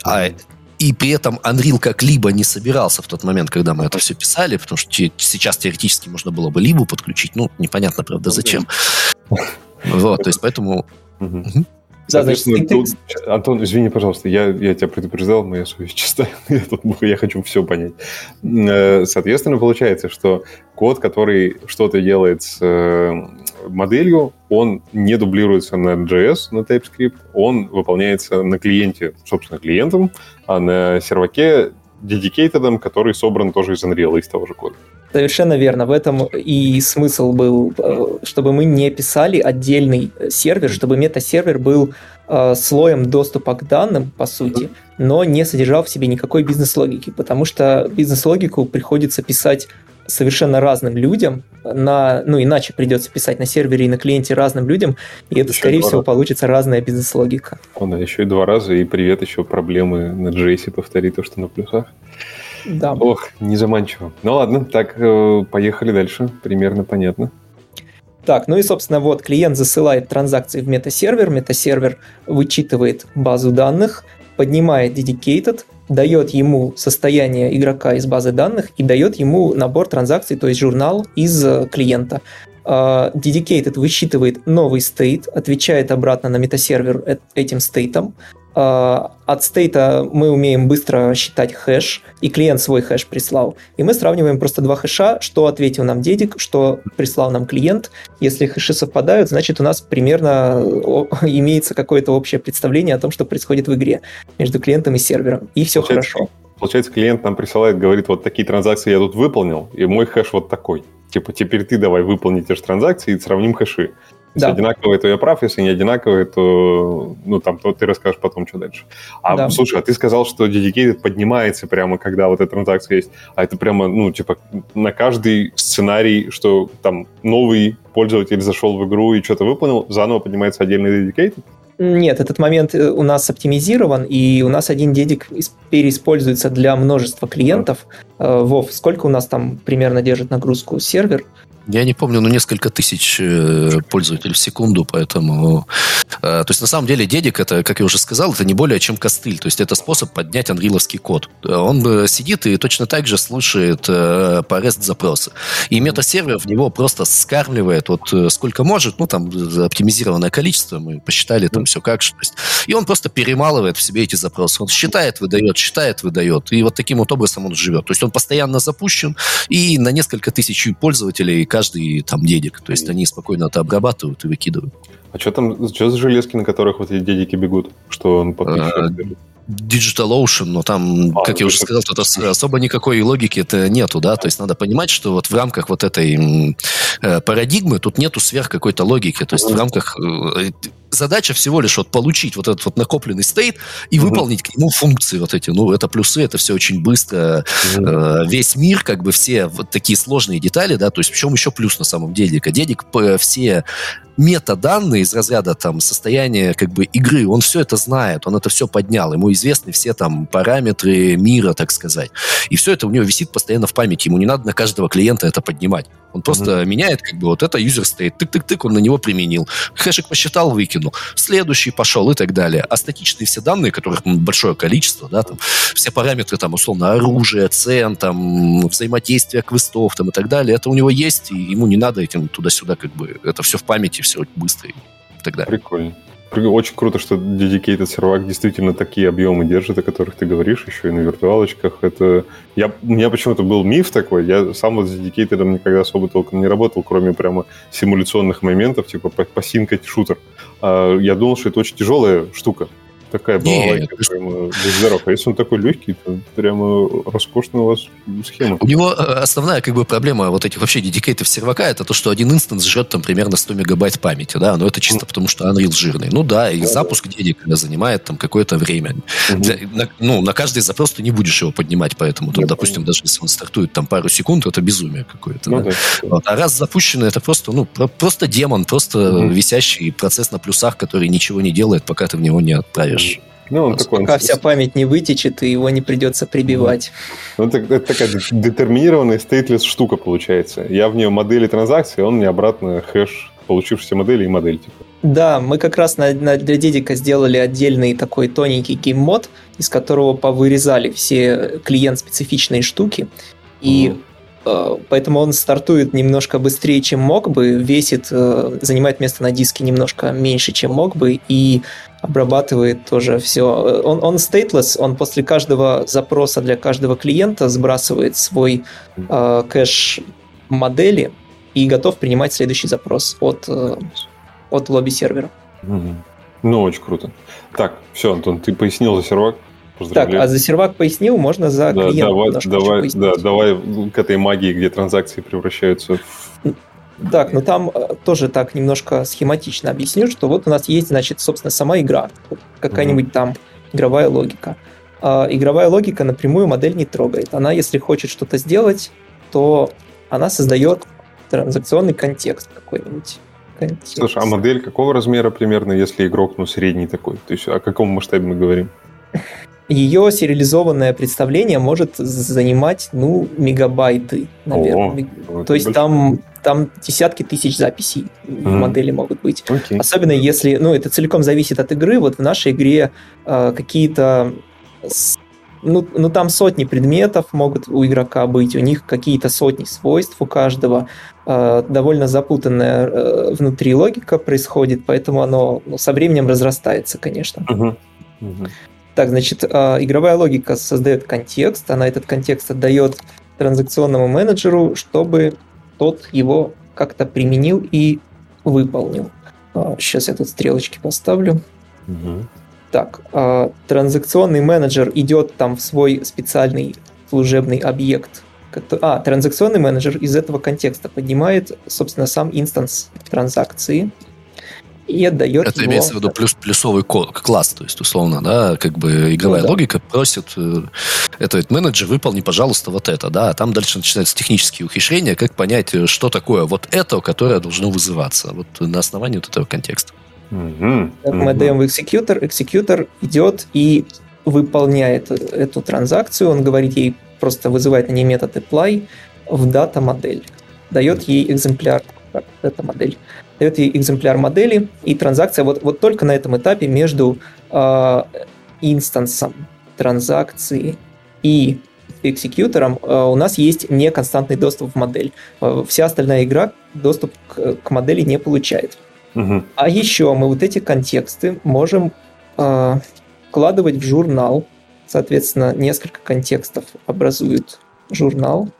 а и при этом Unreal как-либо не собирался в тот момент, когда мы это все писали, потому что сейчас теоретически можно было бы либо подключить, ну, непонятно, правда, зачем. Вот, то есть поэтому... Да, значит, тут, Антон, извини, пожалуйста, я, я тебя предупреждал, моя совесть чистая, я, тут, я хочу все понять. Э, соответственно, получается, что код, который что-то делает с э, моделью, он не дублируется на JS, на TypeScript, он выполняется на клиенте, собственно, клиентом, а на серваке dedicated, который собран тоже из Unreal, из того же кода. Совершенно верно. В этом и смысл был, э, чтобы мы не писали отдельный сервер, чтобы мета-сервер был э, слоем доступа к данным, по сути, но не содержал в себе никакой бизнес-логики, потому что бизнес-логику приходится писать совершенно разным людям, на, ну иначе придется писать на сервере и на клиенте разным людям, и это, еще скорее всего, раза. получится разная бизнес-логика. О, да, еще и два раза, и привет, еще проблемы на JS повтори то, что на плюсах. Да. Ох, не заманчиво. Ну ладно, так, э, поехали дальше. Примерно понятно. Так, ну и, собственно, вот клиент засылает транзакции в метасервер, метасервер вычитывает базу данных, поднимает dedicated, дает ему состояние игрока из базы данных и дает ему набор транзакций, то есть журнал из э, клиента. Uh, dedicated высчитывает новый state, отвечает обратно на метасервер э, этим стейтом, а, от стейта мы умеем быстро считать хэш, и клиент свой хэш прислал. И мы сравниваем просто два хэша, что ответил нам дедик, что прислал нам клиент. Если хэши совпадают, значит у нас примерно имеется какое-то общее представление о том, что происходит в игре между клиентом и сервером. И все получается, хорошо. Получается, клиент нам присылает, говорит, вот такие транзакции я тут выполнил, и мой хэш вот такой. Типа, теперь ты давай выполни те же транзакции и сравним хэши. Если да. одинаковые, то я прав, если не одинаковые, то, ну, там, то ты расскажешь потом, что дальше. А, да. слушай, а ты сказал, что dedicated поднимается прямо, когда вот эта транзакция есть, а это прямо, ну, типа, на каждый сценарий, что там новый пользователь зашел в игру и что-то выполнил, заново поднимается отдельный dedicated? Нет, этот момент э, у нас оптимизирован, и у нас один дедик переиспользуется для множества клиентов. Э, Вов, сколько у нас там примерно держит нагрузку сервер? Я не помню, но несколько тысяч э, пользователей в секунду, поэтому... Э, то есть, на самом деле, дедик, это, как я уже сказал, это не более чем костыль. То есть, это способ поднять анриловский код. Он сидит и точно так же слушает э, по REST-запросы. И метасервер в него просто скармливает вот сколько может, ну, там, оптимизированное количество, мы посчитали там все как. То есть, и он просто перемалывает в себе эти запросы. Он считает, выдает, считает, выдает. И вот таким вот образом он живет. То есть, он постоянно запущен, и на несколько тысяч пользователей каждый там дедик. То есть они спокойно это обрабатывают и выкидывают. А что там, что за железки, на которых вот эти дедики бегут? Что он подключает? Digital Ocean, но там, а, как я уже сказал, тут особо никакой логики это нету, да, то есть надо понимать, что вот в рамках вот этой э, парадигмы тут нету сверх какой-то логики, то есть в рамках э, задача всего лишь вот получить вот этот вот накопленный стейт и mm-hmm. выполнить к нему функции вот эти. Ну, это плюсы, это все очень быстро. Mm-hmm. Э, весь мир, как бы все вот такие сложные детали, да, то есть в чем еще плюс на самом деле? Дедик все метаданные из разряда там состояния как бы игры, он все это знает, он это все поднял, ему известны все там параметры мира, так сказать. И все это у него висит постоянно в памяти, ему не надо на каждого клиента это поднимать. Он просто mm-hmm. меняет как бы вот это user state, тык-тык-тык, он на него применил. Хэшик посчитал, выкинул. Следующий пошел и так далее. А статичные все данные, которых большое количество, да, там, все параметры, там, условно, оружие, цен, там, взаимодействие квестов, там, и так далее, это у него есть, и ему не надо этим туда-сюда, как бы, это все в памяти, все быстро и так далее. Прикольно. Очень круто, что Dedicated сервак действительно такие объемы держит, о которых ты говоришь, еще и на виртуалочках. Это... Я... У меня почему-то был миф такой. Я сам вот с Dedicated никогда особо толком не работал, кроме прямо симуляционных моментов, типа посинкать шутер. А я думал, что это очень тяжелая штука такая балалайка прямо здоров. А если он такой легкий, то прямо роскошная у вас схема. У него э, основная как бы проблема вот этих вообще дедикейтов сервака, это то, что один инстанс жрет там примерно 100 мегабайт памяти, да, но это чисто потому, что Unreal жирный. Ну да, и да, запуск да. дедика занимает там какое-то время. Угу. Для, на, ну, на каждый запрос ты не будешь его поднимать, поэтому, там, допустим, даже если он стартует там пару секунд, это безумие какое-то. Ну, да? Да, вот. А раз запущено, это просто, ну, просто демон, просто угу. висящий процесс на плюсах, который ничего не делает, пока ты в него не отправишь дальше. Ну, он такой, пока он... вся память не вытечет, и его не придется прибивать. Ну, это, это такая детерминированная стейтлес штука получается. Я в нее модели транзакции, он мне обратно хэш получившейся модели и модель. Типа. Да, мы как раз на, на, для Дедика сделали отдельный такой тоненький гейммод, из которого повырезали все клиент-специфичные штуки. И mm. Uh, поэтому он стартует немножко быстрее, чем мог бы, весит, uh, занимает место на диске немножко меньше, чем мог бы, и обрабатывает тоже все. Он, он stateless, он после каждого запроса для каждого клиента сбрасывает свой э, кэш модели и готов принимать следующий запрос от, э, от лобби сервера. Ну, очень круто. Так, все, Антон, ты пояснил за сервак. Так, а за сервак пояснил, можно за да, клиента. Давай, давай, да, давай к этой магии, где транзакции превращаются в так, ну там э, тоже так немножко схематично объясню, что вот у нас есть, значит, собственно, сама игра, какая-нибудь там игровая логика. А игровая логика напрямую модель не трогает. Она, если хочет что-то сделать, то она создает транзакционный контекст какой-нибудь. Контекст. Слушай, а модель какого размера примерно, если игрок, ну, средний такой? То есть о каком масштабе мы говорим? Ее сериализованное представление может занимать, ну, мегабайты, наверное. О, То есть большой. там там десятки тысяч записей mm-hmm. в модели могут быть. Okay. Особенно если, ну, это целиком зависит от игры. Вот в нашей игре э, какие-то ну, ну там сотни предметов могут у игрока быть, у них какие-то сотни свойств у каждого, э, довольно запутанная э, внутри логика происходит, поэтому оно ну, со временем разрастается, конечно. Uh-huh. Uh-huh. Так, значит, э, игровая логика создает контекст, она этот контекст отдает транзакционному менеджеру, чтобы тот его как-то применил и выполнил. Сейчас я тут стрелочки поставлю. Угу. Так, транзакционный менеджер идет там в свой специальный служебный объект. А, транзакционный менеджер из этого контекста поднимает, собственно, сам инстанс транзакции и отдает Это его... имеется в виду плюс, плюсовый код, класс, то есть, условно, да, как бы игровая ну, да. логика просит э, этот менеджер, выполни, пожалуйста, вот это, да, а там дальше начинаются технические ухищрения, как понять, э, что такое вот это, которое должно вызываться, вот на основании вот этого контекста. Угу, мы даем в экзекьютор, экзекьютор идет и выполняет эту транзакцию, он говорит ей, просто вызывает на ней метод apply в дата модель, дает ей экземпляр дата модель дает ей экземпляр модели, и транзакция вот, вот только на этом этапе между э, инстансом транзакции и экзекьютором э, у нас есть неконстантный доступ в модель. Э, вся остальная игра доступ к, к модели не получает. Угу. А еще мы вот эти контексты можем э, вкладывать в журнал. Соответственно, несколько контекстов образуют журнал.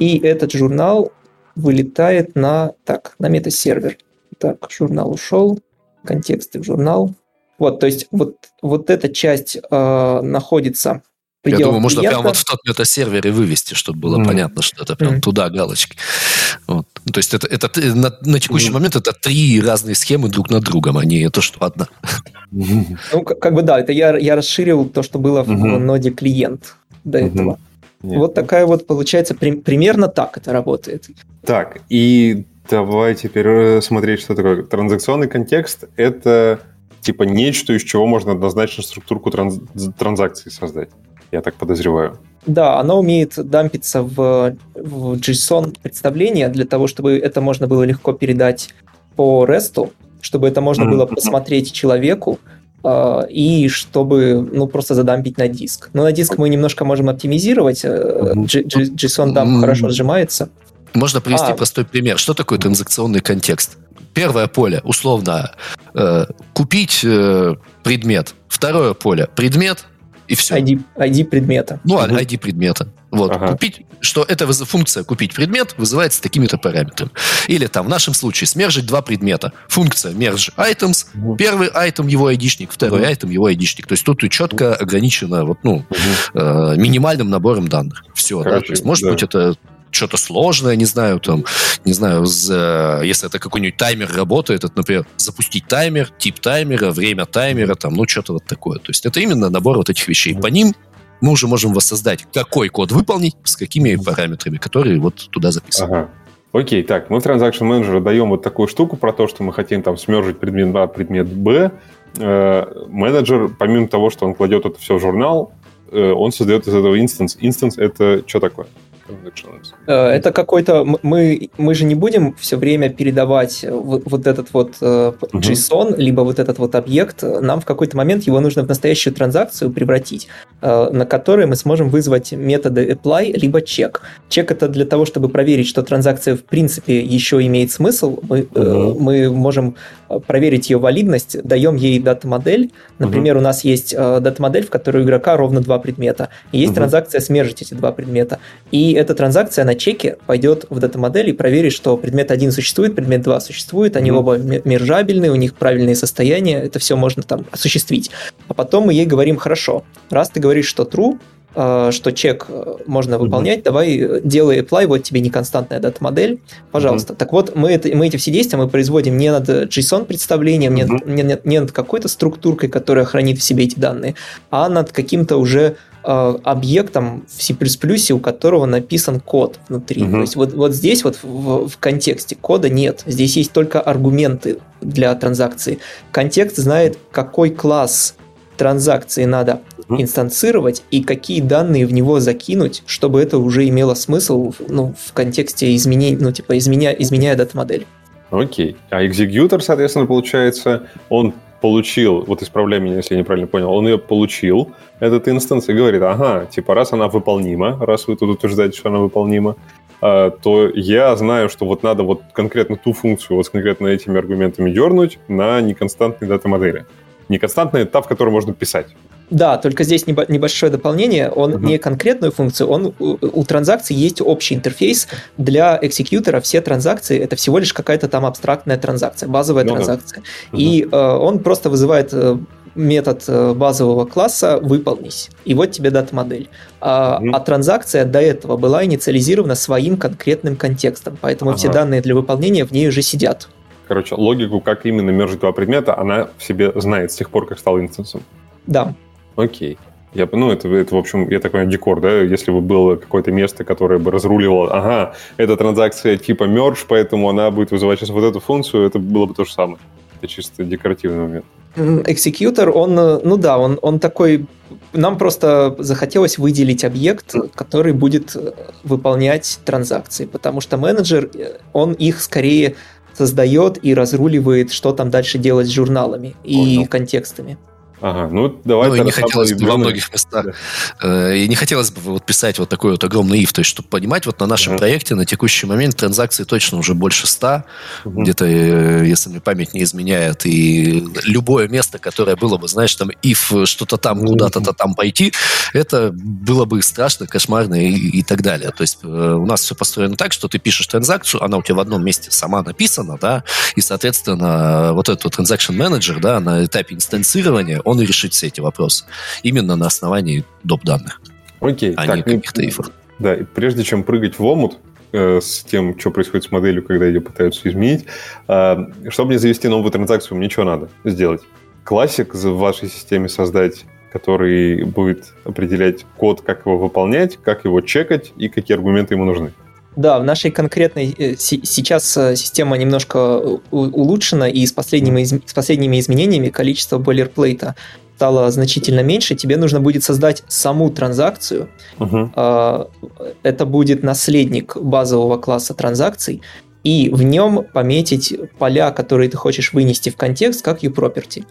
И этот журнал вылетает на, так, на метасервер. Так, журнал ушел, контексты в журнал. Вот, то есть вот, вот эта часть э, находится я думаю, можно клиента. прямо вот в тот метасервер и вывести, чтобы было mm. понятно, что это прям mm. туда галочки. Вот. То есть это, это на, на текущий mm. момент это три разные схемы друг над другом, а не то, что одна. Ну, как бы да, это я, я расширил то, что было в mm-hmm. ноде клиент до mm-hmm. этого. Нет. Вот такая вот получается, при, примерно так это работает. Так, и давай теперь э, смотреть, что такое. Транзакционный контекст – это типа нечто, из чего можно однозначно структурку транз- транзакции создать. Я так подозреваю. Да, оно умеет дампиться в, в JSON представление для того, чтобы это можно было легко передать по REST, чтобы это можно было посмотреть человеку, и чтобы, ну, просто задампить на диск. Но на диск мы немножко можем оптимизировать, JSON дамп хорошо сжимается. Можно привести а. простой пример. Что такое транзакционный контекст? Первое поле, условно, э, купить э, предмет. Второе поле, предмет, и все. ID, ID предмета. Ну. ID предмета. Вот. Ага. Купить, что эта функция купить предмет вызывается такими-то параметрами. Или там в нашем случае смержить два предмета. Функция merge items. Угу. Первый item его айдишник, второй item его айдишник. То есть тут четко ограничено вот, ну, угу. э, минимальным набором данных. Все. да? То есть, может да. быть, это что-то сложное, не знаю, там, не знаю, за, если это какой-нибудь таймер работает, это, например, запустить таймер, тип таймера, время таймера, там, ну, что-то вот такое. То есть это именно набор вот этих вещей. По ним мы уже можем воссоздать, какой код выполнить, с какими параметрами, которые вот туда записаны. Ага. Окей, так, мы в Transaction Manager даем вот такую штуку про то, что мы хотим там смержить предмет А, предмет Б. Э, менеджер, помимо того, что он кладет это все в журнал, э, он создает из этого инстанс. Инстанс — это что такое? Э, это какой-то... Мы, мы же не будем все время передавать вот, вот этот вот uh JSON, либо вот этот вот объект. Нам в какой-то момент его нужно в настоящую транзакцию превратить, э, на которой мы сможем вызвать методы apply, либо check. Check это для того, чтобы проверить, что транзакция в принципе еще имеет смысл. Мы, uh мы можем проверить ее валидность, даем ей дата-модель. Например, uh у нас есть дата-модель, в которой у игрока ровно два предмета. И есть uh транзакция смержить эти два предмета. И эта транзакция на чеке пойдет в дата-модель и проверит, что предмет 1 существует, предмет 2 существует, они mm-hmm. оба мержабельны, у них правильные состояния, это все можно там осуществить. А потом мы ей говорим, хорошо, раз ты говоришь, что true, э, что чек э, можно выполнять, mm-hmm. давай э, делай apply, вот тебе неконстантная дата-модель, пожалуйста. Mm-hmm. Так вот, мы, это, мы эти все действия мы производим не над JSON-представлением, mm-hmm. не, не, не над какой-то структуркой, которая хранит в себе эти данные, а над каким-то уже объектом в C++, у которого написан код внутри. Угу. То есть вот, вот здесь вот в, в контексте кода нет. Здесь есть только аргументы для транзакции. Контекст знает, какой класс транзакции надо инстанцировать и какие данные в него закинуть, чтобы это уже имело смысл ну, в контексте изменений, ну, типа, изменя, изменяя дата-модель. Окей. А экзекьютор, соответственно, получается, он получил, вот исправляй меня, если я неправильно понял, он ее получил, этот инстанс, и говорит, ага, типа, раз она выполнима, раз вы тут утверждаете, что она выполнима, а, то я знаю, что вот надо вот конкретно ту функцию вот с конкретно этими аргументами дернуть на неконстантной дата-модели. Неконстантная — та, в которой можно писать. Да, только здесь небольшое дополнение. Он uh-huh. не конкретную функцию, он у транзакций есть общий интерфейс для экзекьютора. Все транзакции это всего лишь какая-то там абстрактная транзакция, базовая ну, транзакция. Uh-huh. И э, он просто вызывает э, метод э, базового класса «выполнись». И вот тебе дата-модель. А, mm-hmm. а транзакция до этого была инициализирована своим конкретным контекстом, поэтому ага. все данные для выполнения в ней уже сидят. Короче, логику, как именно мержить два предмета, она в себе знает с тех пор, как стал инстансом. Да. Окей. Я, ну, это, это, в общем, я так понимаю, декор, да? Если бы было какое-то место, которое бы разруливало, ага, эта транзакция типа merge, поэтому она будет вызывать сейчас вот эту функцию, это было бы то же самое. Это чисто декоративный момент. Экзекьютор, он, ну да, он, он такой... Нам просто захотелось выделить объект, который будет выполнять транзакции, потому что менеджер, он их скорее создает и разруливает, что там дальше делать с журналами и Понял. контекстами. Ага, ну давай. Ну, и не хотелось бы во многих местах. Да. Э, и не хотелось бы вот писать вот такой вот огромный if. То есть, чтобы понимать, вот на нашем ага. проекте на текущий момент транзакции точно уже больше 100. Угу. Где-то, э, если мне память не изменяет. И любое место, которое было бы, знаешь, там if что-то там, куда-то там пойти, это было бы страшно, кошмарно и, и так далее. То есть, э, у нас все построено так, что ты пишешь транзакцию, она у тебя в одном месте сама написана, да, и, соответственно, вот этот transaction manager, да, на этапе инстанцирования, он и решит все эти вопросы. Именно на основании доп. данных. Окей. А так, не каких-то ифов. Да, и прежде чем прыгать в омут, э, с тем, что происходит с моделью, когда ее пытаются изменить. Э, чтобы мне завести новую транзакцию, мне что надо сделать? Классик в вашей системе создать, который будет определять код, как его выполнять, как его чекать и какие аргументы ему нужны. Да, в нашей конкретной э, сейчас э, система немножко э, улучшена, и с последними, с последними изменениями количество бойлерплейта стало значительно меньше. Тебе нужно будет создать саму транзакцию. Uh-huh. Это будет наследник базового класса транзакций, и в нем пометить поля, которые ты хочешь вынести в контекст, как uProperty.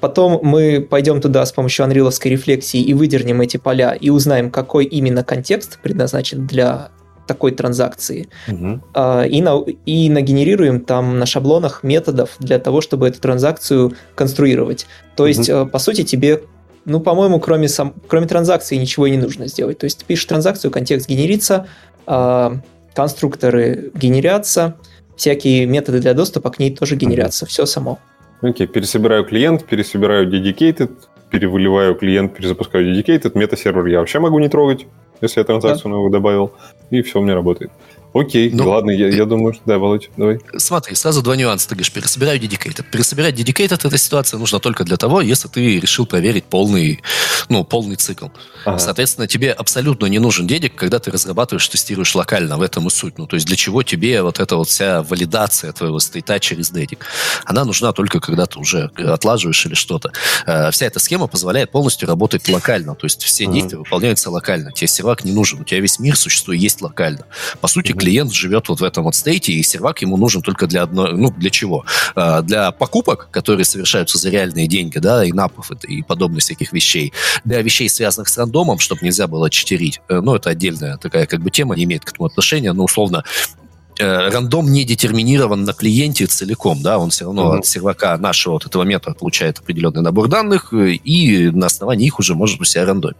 Потом мы пойдем туда с помощью анриловской рефлексии и выдернем эти поля и узнаем, какой именно контекст предназначен для такой транзакции. Угу. И, на, и нагенерируем там на шаблонах методов для того, чтобы эту транзакцию конструировать. То угу. есть, а, по сути, тебе ну, по-моему, кроме, сам, кроме транзакции ничего и не нужно сделать. То есть ты пишешь транзакцию, контекст генерится, э, конструкторы генерятся, всякие методы для доступа к ней тоже генерятся, все само. Окей, okay, пересобираю клиент, пересобираю dedicated, перевыливаю клиент, перезапускаю dedicated, мета-сервер я вообще могу не трогать если я транзакцию да. новую добавил, и все у меня работает. Окей, ну, ладно, я, я думаю, что... Да, Володь, давай. Смотри, сразу два нюанса. Ты говоришь, пересобираю dedicated. Пересобирать dedicated эта ситуация нужна только для того, если ты решил проверить полный, ну, полный цикл. Ага. Соответственно, тебе абсолютно не нужен дедик, когда ты разрабатываешь, тестируешь локально. В этом и суть. Ну, то есть для чего тебе вот эта вот вся валидация твоего стейта через дедик? Она нужна только когда ты уже отлаживаешь или что-то. Э, вся эта схема позволяет полностью работать локально. То есть все ага. действия выполняются локально. Тебе сервак не нужен. У тебя весь мир существует есть локально. По сути, клиент живет вот в этом вот стейте, и сервак ему нужен только для одной, ну, для чего? А, для покупок, которые совершаются за реальные деньги, да, и напов и подобных всяких вещей. Для вещей, связанных с рандомом, чтобы нельзя было читерить. Э, ну, это отдельная такая как бы тема, не имеет к этому отношения, но условно э, рандом не детерминирован на клиенте целиком, да, он все равно mm-hmm. от сервака нашего вот этого метода получает определенный набор данных, э, и на основании их уже может у себя рандомить,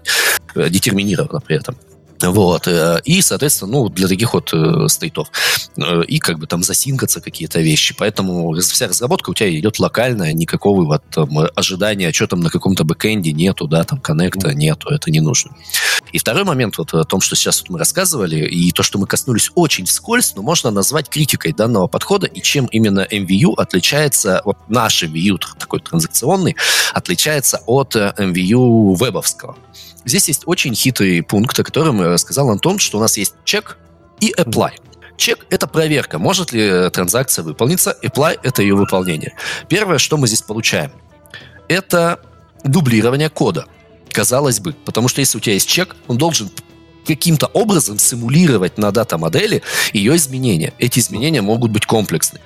детерминировано при этом. Вот. Э, и, соответственно, ну, для таких вот э, стейтов. Э, и как бы там засинкаться какие-то вещи. Поэтому вся разработка у тебя идет локальная, никакого вот там ожидания, что там на каком-то бэкэнде нету, да, там коннекта нету, это не нужно. И второй момент вот о том, что сейчас вот мы рассказывали, и то, что мы коснулись очень вскользь, но можно назвать критикой данного подхода, и чем именно MVU отличается, вот наш MVU такой транзакционный, отличается от MVU вебовского. Здесь есть очень хитрый пункт, о котором э, сказал Антон, что у нас есть чек и apply. Чек – это проверка, может ли э, транзакция выполниться. Apply – это ее выполнение. Первое, что мы здесь получаем, это дублирование кода. Казалось бы. Потому что если у тебя есть чек, он должен каким-то образом симулировать на дата-модели ее изменения. Эти изменения могут быть комплексны.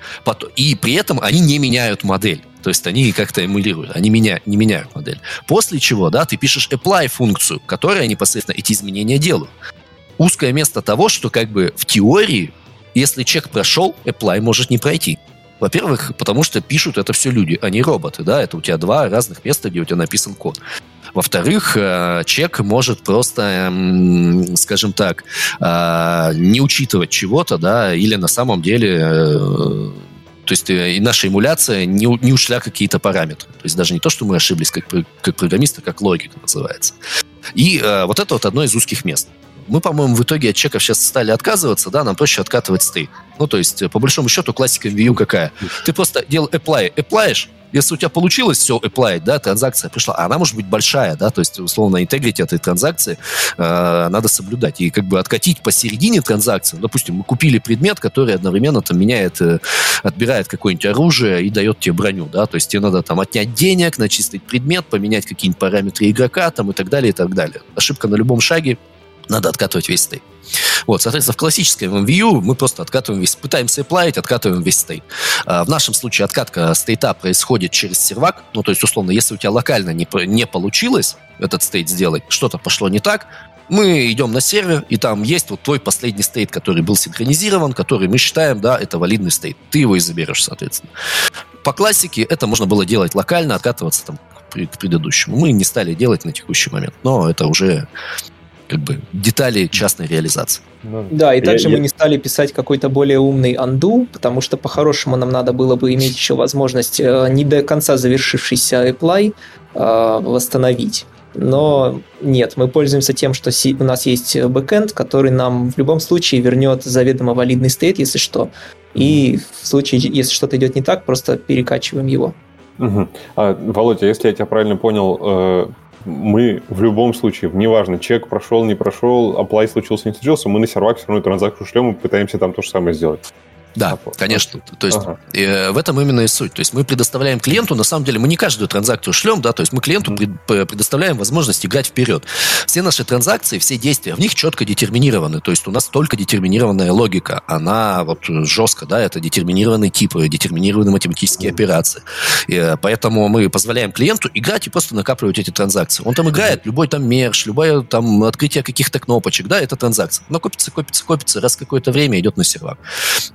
И при этом они не меняют модель. То есть они как-то эмулируют, они меня, не меняют модель. После чего, да, ты пишешь apply функцию, которая непосредственно эти изменения делают. Узкое место того, что как бы в теории, если чек прошел, apply может не пройти. Во-первых, потому что пишут это все люди, а не роботы, да, это у тебя два разных места, где у тебя написан код. Во-вторых, э, чек может просто, скажем так, э, не учитывать чего-то, да, или на самом деле э, то есть и наша эмуляция не, не ушла какие-то параметры. То есть даже не то, что мы ошиблись как, как программисты, как логика называется. И э, вот это вот одно из узких мест. Мы, по-моему, в итоге от чеков сейчас стали отказываться, да, нам проще откатывать стейт. Ну, то есть, по большому счету, классика MVU какая? Ты просто делал apply, applyешь, если у тебя получилось все apply, да, транзакция пришла, а она может быть большая, да, то есть, условно, интегрити этой транзакции э, надо соблюдать. И как бы откатить посередине транзакции, допустим, мы купили предмет, который одновременно там меняет, э, отбирает какое-нибудь оружие и дает тебе броню, да, то есть тебе надо там отнять денег, начистить предмет, поменять какие-нибудь параметры игрока там и так далее, и так далее. Ошибка на любом шаге, надо откатывать весь стейт. Вот, соответственно, в классическом MVU мы просто откатываем весь, пытаемся apply, откатываем весь стейт. А, в нашем случае откатка стейта происходит через сервак, ну, то есть, условно, если у тебя локально не, не получилось этот стейт сделать, что-то пошло не так, мы идем на сервер, и там есть вот твой последний стейт, который был синхронизирован, который мы считаем, да, это валидный стейт. Ты его и заберешь, соответственно. По классике это можно было делать локально, откатываться там к предыдущему. Мы не стали делать на текущий момент, но это уже как бы детали частной реализации. Ну, да, и также я, мы не стали писать какой-то более умный undo, потому что по-хорошему нам надо было бы иметь еще возможность э, не до конца завершившийся apply э, восстановить. Но нет, мы пользуемся тем, что у нас есть бэкэнд, который нам в любом случае вернет заведомо валидный стейт, если что. И в случае, если что-то идет не так, просто перекачиваем его. Угу. А, Володя, если я тебя правильно понял, э, мы в любом случае, неважно, чек прошел, не прошел, оплай случился, не случился, мы на сервак все равно транзакцию шлем и пытаемся там то же самое сделать. Да, конечно. То есть ага. э, в этом именно и суть. То есть мы предоставляем клиенту, на самом деле, мы не каждую транзакцию шлем, да, то есть мы клиенту пред, предоставляем возможность играть вперед. Все наши транзакции, все действия в них четко детерминированы. То есть у нас только детерминированная логика. Она вот жестко, да, это детерминированный тип, детерминированные математические операции. И, э, поэтому мы позволяем клиенту играть и просто накапливать эти транзакции. Он там играет, любой там мерж, любое там открытие каких-то кнопочек, да, это транзакция. Но копится, копится, копится, раз какое-то время идет на сервак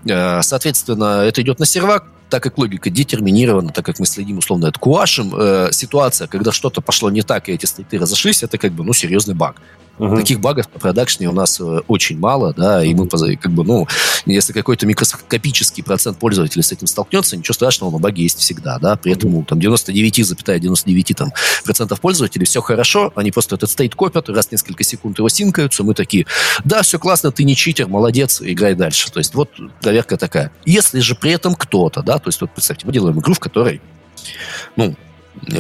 Э, соответственно, это идет на сервак, так как логика детерминирована, так как мы следим условно от куашем, э, ситуация, когда что-то пошло не так, и эти стейты разошлись, это как бы, ну, серьезный баг. Угу. Таких багов по продакшне у нас э, очень мало, да, и мы как бы, ну, если какой-то микроскопический процент пользователей с этим столкнется, ничего страшного, но баги есть всегда, да, при этом там 99,99 99 там, процентов пользователей все хорошо, они просто этот стейт копят, раз в несколько секунд его синкаются, мы такие, да, все классно, ты не читер, молодец, играй дальше. То есть вот проверка такая. Если же при этом кто-то, да, то есть вот представьте, мы делаем игру, в которой ну,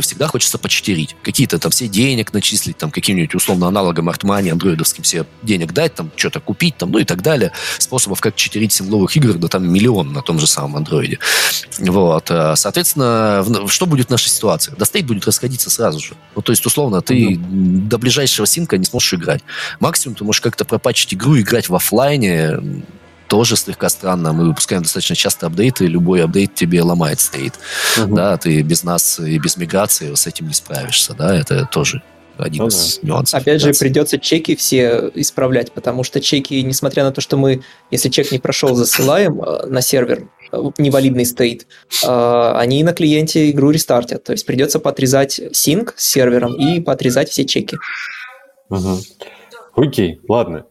всегда хочется почетерить. Какие-то там все денег начислить, там каким-нибудь условно аналогом артмани, андроидовским все денег дать, там что-то купить, там, ну и так далее. Способов, как читерить сингловых игр, да там миллион на том же самом андроиде. Вот. А, соответственно, что будет в нашей ситуации? Да стейт будет расходиться сразу же. Ну, то есть, условно, ты mm-hmm. до ближайшего синка не сможешь играть. Максимум ты можешь как-то пропачить игру, играть в офлайне, тоже слегка странно. Мы выпускаем достаточно часто апдейты, и любой апдейт тебе ломает стоит. Угу. Да, ты без нас и без миграции с этим не справишься. Да, это тоже один ну, из нюансов. Опять же, придется чеки все исправлять, потому что чеки, несмотря на то, что мы, если чек не прошел, засылаем э, на сервер э, невалидный стейт, э, они на клиенте игру рестартят. То есть придется поотрезать синк с сервером и поотрезать все чеки. Угу. Окей, ладно.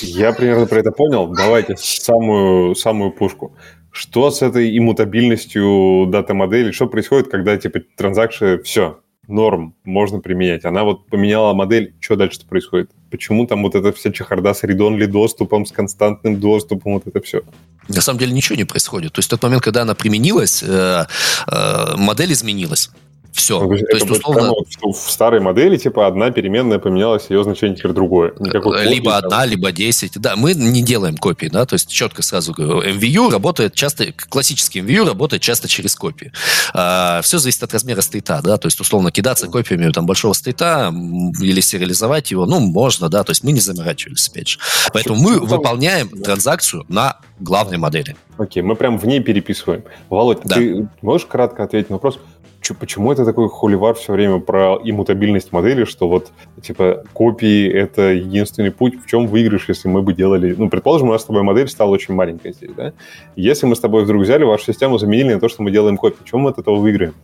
Я примерно про это понял. Давайте самую, самую пушку. Что с этой иммутабильностью дата-модели? Что происходит, когда типа транзакции все, норм, можно применять. Она вот поменяла модель, что дальше происходит? Почему там вот эта вся чехарда с редонли доступом, с константным доступом, вот это все? На самом деле ничего не происходит. То есть в тот момент, когда она применилась, э, э, модель изменилась. Все. Ну, то есть, То есть, условно, вот, что в старой модели, типа, одна переменная поменялась, ее значение теперь другое. Никакой копии либо там. одна, либо 10. Да, мы не делаем копии, да, то есть четко сразу говорю, MVU работает часто, классический MVU работает часто через копии. все зависит от размера стейта, да, то есть, условно, кидаться копиями там большого стейта или сериализовать его, ну, можно, да, то есть мы не заморачивались, опять же. Поэтому мы там? выполняем транзакцию на главной модели. Окей, мы прям в ней переписываем. Володь, Да. ты можешь кратко ответить на вопрос, чё- почему это такой холивар все время про иммутабильность модели, что вот, типа, копии — это единственный путь, в чем выигрыш, если мы бы делали... Ну, предположим, у нас с тобой модель стала очень маленькой здесь, да? Если мы с тобой вдруг взяли вашу систему, заменили на то, что мы делаем копии, чем мы от этого выиграем?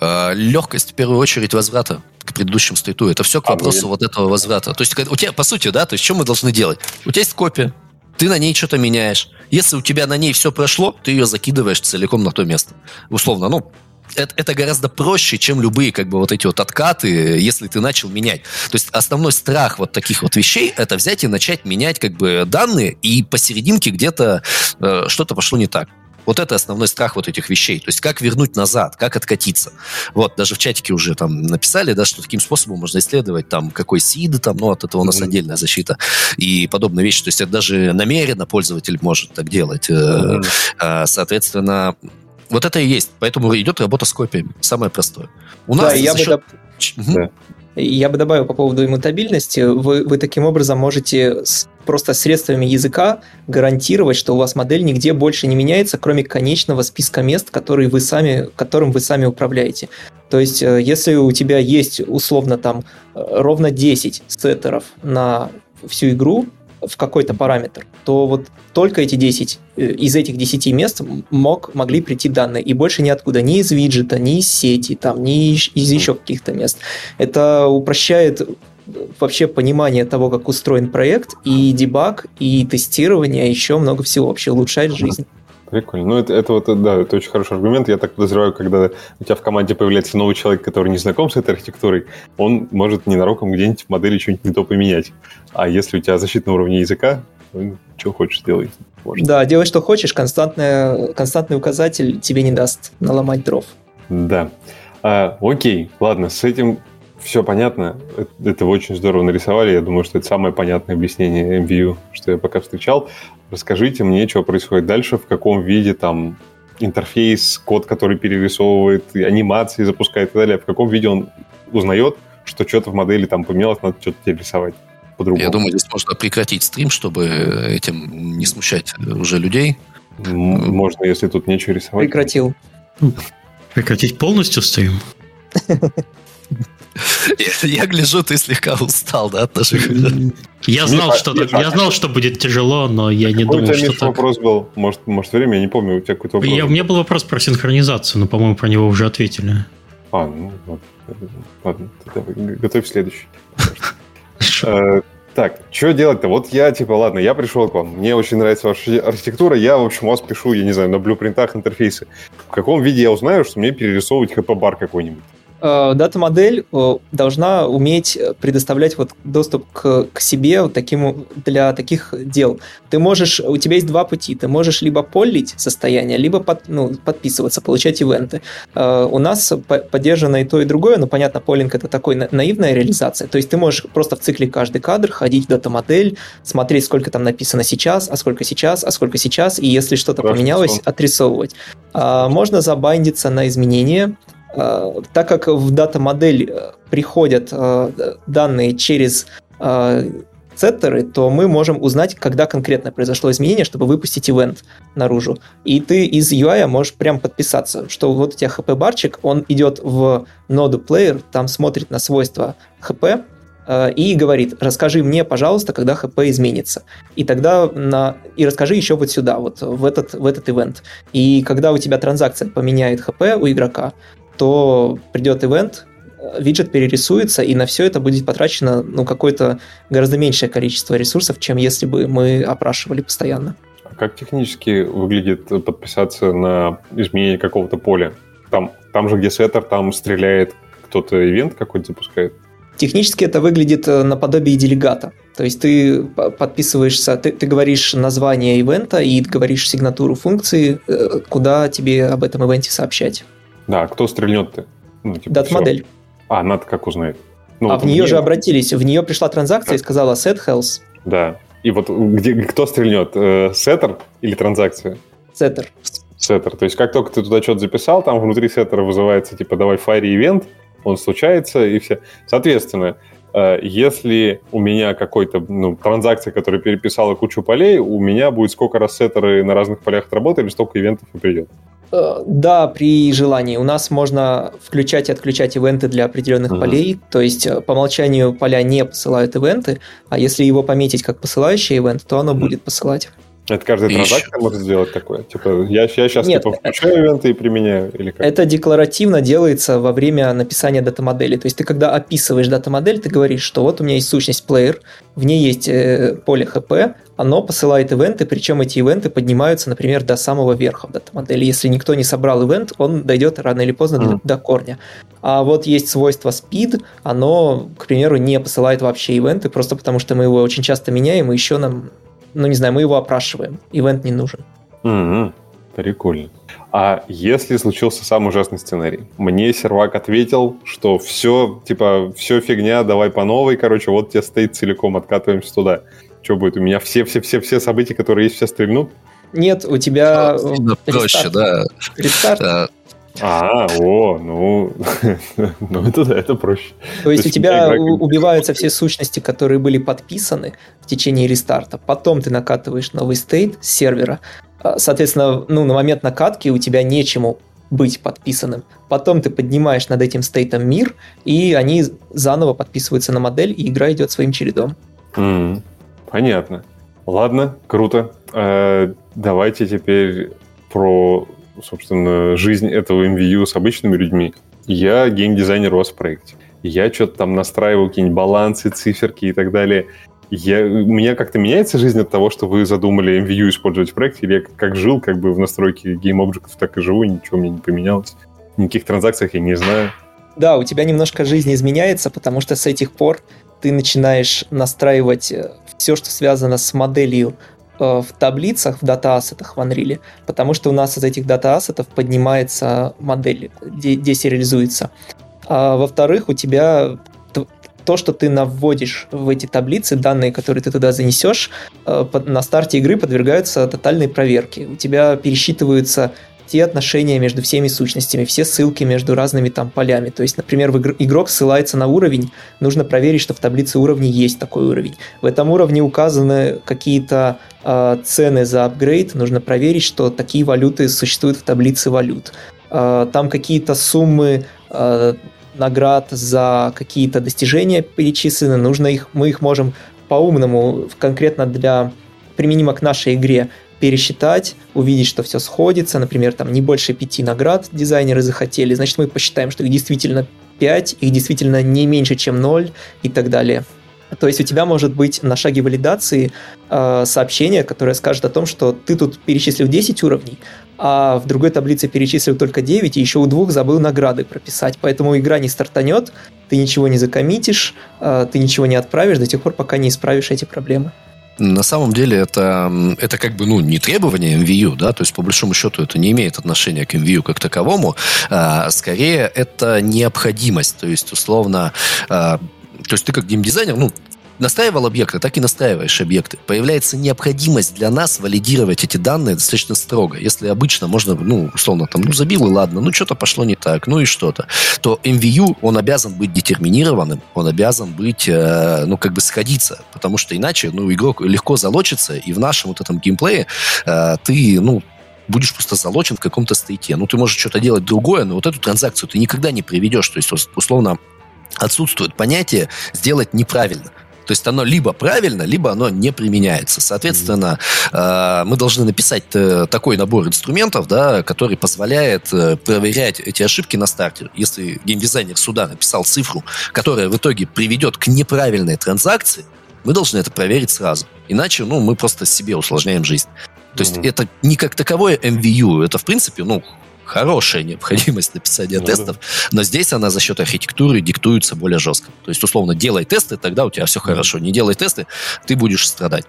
Э, легкость, в первую очередь, возврата к предыдущему стейту. Это все к А, вопросу блин. вот этого возврата. То есть у тебя, по сути, да, то есть что мы должны делать? У тебя есть копия, ты на ней что-то меняешь. Если у тебя на ней все прошло, ты ее закидываешь целиком на то место. Условно, ну, это, это гораздо проще, чем любые как бы вот эти вот откаты, если ты начал менять. То есть основной страх вот таких вот вещей это взять и начать менять как бы данные, и посерединке где-то э, что-то пошло не так. Вот это основной страх вот этих вещей. То есть как вернуть назад, как откатиться. Вот, даже в чатике уже там написали, да, что таким способом можно исследовать там какой сид, там, ну, от этого у нас Мгм. отдельная защита и подобные вещи. То есть это даже намеренно пользователь может так делать. А, Соответственно, вот это и есть. Поэтому идет работа с копиями. Самое простое. У Да, нас и я за бы, счет- доп-. Да. я бы добавил по поводу иммутабильности. Вы, вы таким образом можете с- просто средствами языка гарантировать, что у вас модель нигде больше не меняется, кроме конечного списка мест, которые вы сами, которым вы сами управляете. То есть, э, если у тебя есть условно там э, ровно 10 сеттеров на всю игру в какой-то параметр, то вот только эти 10, э, из этих 10 мест мог, могли прийти данные, и больше ниоткуда, ни из виджета, ни из сети, там, ни из из еще каких-то мест. Это упрощает вообще понимание того, как устроен проект, и дебаг, и тестирование, и еще много всего вообще улучшает жизнь. Прикольно. Ну, это, это вот, да, это очень хороший аргумент. Я так подозреваю, когда у тебя в команде появляется новый человек, который не знаком с этой архитектурой, он может ненароком где-нибудь в модели что-нибудь не то поменять. А если у тебя защита на уровне языка, то что хочешь делай. Может. Да, делай что хочешь, константная, константный указатель тебе не даст наломать дров. Да. А, окей, ладно, с этим все понятно. Это вы очень здорово нарисовали. Я думаю, что это самое понятное объяснение MVU, что я пока встречал. Расскажите мне, что происходит дальше, в каком виде там интерфейс, код, который перерисовывает, анимации запускает и так далее, в каком виде он узнает, что что-то в модели там поменялось, надо что-то теперь рисовать по-другому. Я думаю, здесь можно прекратить стрим, чтобы этим не смущать уже людей. Можно, если тут нечего рисовать. Прекратил. Прекратить полностью стрим? Я, гляжу, ты слегка устал, да, от наших... Я знал, что, я знал, что будет тяжело, но я не думал, что так. вопрос был? Может, может, время? Я не помню, у тебя какой-то вопрос. Я, у меня был вопрос про синхронизацию, но, по-моему, про него уже ответили. А, ну, ладно. Готовь следующий. Э, Так, что делать-то? Вот я, типа, ладно, я пришел к вам, мне очень нравится ваша архитектура, я, в общем, вас пишу, я не знаю, на блюпринтах интерфейсы. В каком виде я узнаю, что мне перерисовывать хп-бар какой-нибудь? Э, Дата-модель э, должна уметь предоставлять вот доступ к, к себе вот таким, для таких дел. Ты можешь, у тебя есть два пути. Ты можешь либо полить состояние, либо под- ну, подписываться, получать ивенты. Э, У нас по- поддержано и то, и другое, но, понятно, полинг это такой на- наивная реализация. То есть ты можешь просто в цикле каждый кадр ходить в дата-модель, смотреть, сколько там написано сейчас, а сколько сейчас, а сколько сейчас, и если что-то поменялось, отрисовывать. А, Можно забайндиться на изменения, так как в дата-модель uh, приходят uh, данные через сеттеры, то мы можем узнать, когда конкретно произошло изменение, чтобы выпустить ивент наружу. И ты из UI можешь прям подписаться, что вот у тебя HP-барчик, он идет в ноду player, там смотрит на свойства HP, и говорит, расскажи мне, пожалуйста, когда ХП изменится. И тогда на... и расскажи еще вот сюда, вот в этот, в этот ивент. И когда у тебя транзакция поменяет ХП у игрока, то придет ивент, виджет перерисуется, и на все это будет потрачено ну, какое-то гораздо меньшее количество ресурсов, чем если бы мы опрашивали постоянно. А как технически выглядит подписаться на изменение какого-то поля? Там, там же, где сеттер, там стреляет кто-то ивент какой-то запускает? Технически это выглядит наподобие делегата. То есть ты подписываешься, ты, ты говоришь название ивента и говоришь сигнатуру функции, куда тебе об этом ивенте сообщать. Да, кто стрельнет-то? Ну, типа, Дат-модель. А, надо как узнать? Ну, а вот в нее же обратились, в нее пришла транзакция как? и сказала set health. Да. И вот где, кто стрельнет, э, сеттер или транзакция? Сеттер. Сеттер. То есть как только ты туда что-то записал, там внутри сеттера вызывается типа давай фари ивент, он случается и все. Соответственно, э, если у меня какой-то ну, транзакция, которая переписала кучу полей, у меня будет сколько раз сеттеры на разных полях отработали, столько ивентов и придет. Э, да, при желании. У нас можно включать и отключать ивенты для определенных uh-huh. полей. То есть э, по умолчанию поля не посылают ивенты, а если его пометить как посылающий ивент, то оно uh-huh. будет посылать. Это каждая транзакция может сделать такое? Типа, я, я сейчас Нет, типа, включаю ивенты и применяю? Или как? Это декларативно делается во время написания дата-модели. То есть ты, когда описываешь дата-модель, ты говоришь, что вот у меня есть сущность player, в ней есть э, поле HP, оно посылает ивенты, причем эти ивенты поднимаются, например, до самого верха в дата-модели. Если никто не собрал ивент, он дойдет рано или поздно mm. до, до корня. А вот есть свойство speed, оно, к примеру, не посылает вообще ивенты, просто потому что мы его очень часто меняем, и еще нам ну не знаю, мы его опрашиваем. Ивент не нужен. Mm-hmm. Прикольно. А если случился самый ужасный сценарий? Мне сервак ответил, что все, типа, все фигня, давай по новой, короче, вот тебе стоит целиком, откатываемся туда. Что будет? У меня все-все-все-все события, которые есть, все стрельнут? Нет, у тебя... Проще, да. Рестарт. А, о, ну, ну это это проще. То есть, То есть у тебя игра... убиваются все сущности, которые были подписаны в течение рестарта. Потом ты накатываешь новый стейт с сервера. А, соответственно, ну, на момент накатки у тебя нечему быть подписанным. Потом ты поднимаешь над этим стейтом мир, и они заново подписываются на модель, и игра идет своим чередом. Mm, понятно. Ладно, круто. Э, давайте теперь про собственно, жизнь этого MVU с обычными людьми. Я геймдизайнер у вас в проекте. Я что-то там настраиваю какие-нибудь балансы, циферки и так далее. Я, у меня как-то меняется жизнь от того, что вы задумали MVU использовать в проекте, или я как жил как бы в настройке GameObject, так и живу, ничего мне не поменялось. Никаких транзакциях я не знаю. Да, у тебя немножко жизнь изменяется, потому что с этих пор ты начинаешь настраивать э, все, что связано с моделью в таблицах, в дата-ассетах в Unreal, потому что у нас из этих дата-ассетов поднимается модель, десериализуется. А во-вторых, у тебя то, что ты наводишь в эти таблицы, данные, которые ты туда занесешь, э, на старте игры подвергаются тотальной проверке. У тебя пересчитываются те отношения между всеми сущностями, все ссылки между разными там полями. То есть, например, игрок ссылается на уровень, нужно проверить, что в таблице уровней есть такой уровень. В этом уровне указаны какие-то э, цены за апгрейд, нужно проверить, что такие валюты существуют в таблице валют. Э, там какие-то суммы э, наград за какие-то достижения перечислены, нужно их, мы их можем по-умному, конкретно для применимо к нашей игре, пересчитать, увидеть, что все сходится, например, там не больше пяти наград дизайнеры захотели, значит, мы посчитаем, что их действительно 5, их действительно не меньше, чем 0 и так далее. То есть у тебя может быть на шаге валидации э, сообщение, которое скажет о том, что ты тут перечислил 10 уровней, а в другой таблице перечислил только 9, и еще у двух забыл награды прописать. Поэтому игра не стартанет, ты ничего не закоммитишь, э, ты ничего не отправишь до тех пор, пока не исправишь эти проблемы. На самом деле это, это как бы ну, не требование MVU, да, то есть по большому счету это не имеет отношения к MVU как таковому, а, скорее это необходимость, то есть условно, а, то есть ты как геймдизайнер, ну, настраивал объекты, так и настраиваешь объекты. Появляется необходимость для нас валидировать эти данные достаточно строго. Если обычно можно, ну, условно, там, ну, забил и ладно, ну, что-то пошло не так, ну и что-то, то MVU, он обязан быть детерминированным, он обязан быть, э, ну, как бы сходиться, потому что иначе, ну, игрок легко залочится, и в нашем вот этом геймплее э, ты, ну, будешь просто залочен в каком-то стейте. Ну, ты можешь что-то делать другое, но вот эту транзакцию ты никогда не приведешь. То есть, условно, отсутствует понятие сделать неправильно. То есть оно либо правильно, либо оно не применяется. Соответственно, mm-hmm. мы должны написать э, такой набор инструментов, да, который позволяет э, проверять эти ошибки на старте. Если геймдизайнер суда написал цифру, которая в итоге приведет к неправильной транзакции, мы должны это проверить сразу. Иначе, ну, мы просто себе усложняем жизнь. То есть mm-hmm. это не как таковое MVU, это, в принципе, ну, хорошая необходимость написания ну, тестов, да. но здесь она за счет архитектуры диктуется более жестко. То есть, условно, делай тесты, тогда у тебя все хорошо. Не делай тесты, ты будешь страдать.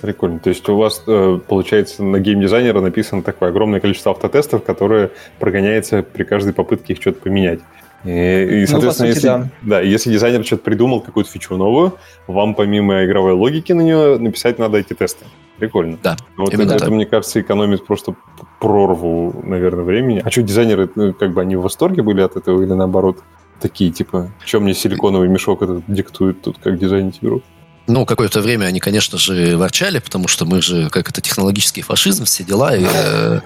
Прикольно. То есть у вас, э, получается, на геймдизайнера написано такое огромное количество автотестов, которые прогоняется при каждой попытке их что-то поменять. И, и ну, соответственно, ну, сути, если, да. да, если дизайнер что-то придумал, какую-то фичу новую, вам помимо игровой логики на нее написать надо эти тесты. Прикольно. Да. Вот это, это, мне кажется, экономит просто прорву, наверное, времени. А что, дизайнеры, ну, как бы они в восторге были от этого или наоборот? Такие, типа, что мне силиконовый мешок этот диктует тут, как дизайнить игру? Ну, какое-то время они, конечно же, ворчали, потому что мы же, как это, технологический фашизм, все дела. И, э,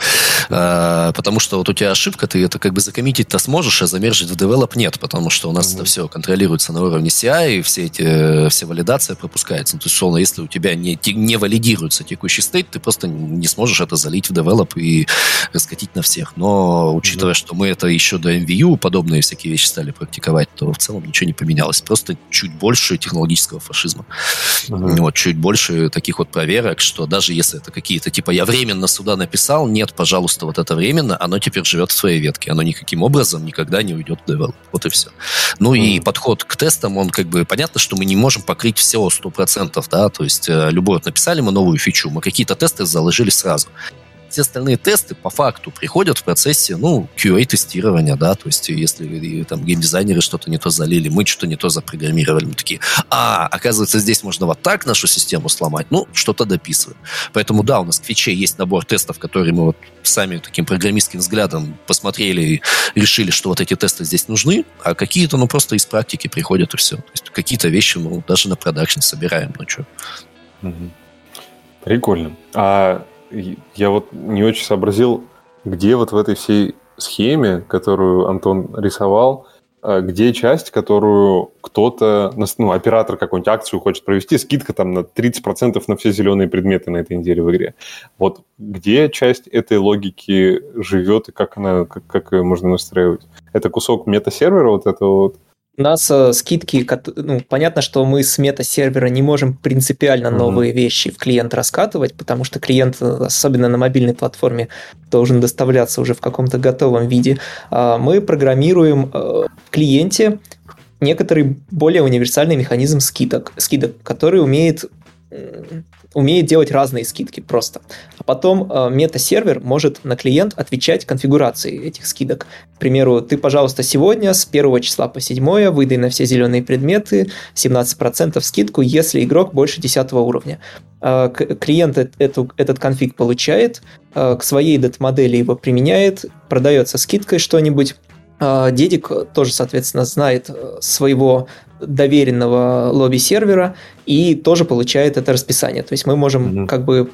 э, потому что вот у тебя ошибка, ты это как бы закоммитить-то сможешь, а замержить в develop нет, потому что у нас mm-hmm. это все контролируется на уровне CI, и все эти, все валидация пропускается. Ну, то есть, условно, если у тебя не, не валидируется текущий state, ты просто не сможешь это залить в develop и раскатить на всех. Но, учитывая, mm-hmm. что мы это еще до MVU подобные всякие вещи стали практиковать, то в целом ничего не поменялось. Просто чуть больше технологического фашизма. Uh-huh. Вот, чуть больше таких вот проверок, что даже если это какие-то, типа, я временно сюда написал, нет, пожалуйста, вот это временно, оно теперь живет в своей ветке. Оно никаким образом никогда не уйдет в develop. Вот и все. Ну uh-huh. и подход к тестам, он как бы, понятно, что мы не можем покрыть все 100%, да, то есть э, любой, вот написали мы новую фичу, мы какие-то тесты заложили сразу все остальные тесты по факту приходят в процессе, ну, QA-тестирования, да, то есть если там геймдизайнеры что-то не то залили, мы что-то не то запрограммировали, мы такие, а, оказывается, здесь можно вот так нашу систему сломать, ну, что-то дописываем. Поэтому, да, у нас в Твиче есть набор тестов, которые мы вот сами таким программистским взглядом посмотрели и решили, что вот эти тесты здесь нужны, а какие-то, ну, просто из практики приходят и все. То есть какие-то вещи, ну, даже на продакшн собираем, ну, что. Прикольно. А я вот не очень сообразил, где вот в этой всей схеме, которую Антон рисовал, э, где часть, которую кто-то, ну, оператор какую-нибудь акцию хочет провести, скидка там на 30% на все зеленые предметы на этой неделе в игре. Вот где часть этой логики живет и как она, как, как ее можно настраивать? Это кусок мета-сервера вот этого вот? У нас э, скидки, ну, понятно, что мы с мета-сервера не можем принципиально mm-hmm. новые вещи в клиент раскатывать, потому что клиент, особенно на мобильной платформе, должен доставляться уже в каком-то готовом виде. А мы программируем э, в клиенте некоторый более универсальный механизм скидок, скидок который умеет умеет делать разные скидки просто. А потом э, мета-сервер может на клиент отвечать конфигурации этих скидок. К примеру, ты, пожалуйста, сегодня с 1 числа по 7 выдай на все зеленые предметы 17% скидку, если игрок больше 10 уровня. Э, клиент эту, этот конфиг получает, э, к своей дат-модели его применяет, продается скидкой что-нибудь, э, Дедик тоже, соответственно, знает э, своего доверенного лобби-сервера и тоже получает это расписание. То есть мы можем mm-hmm. как бы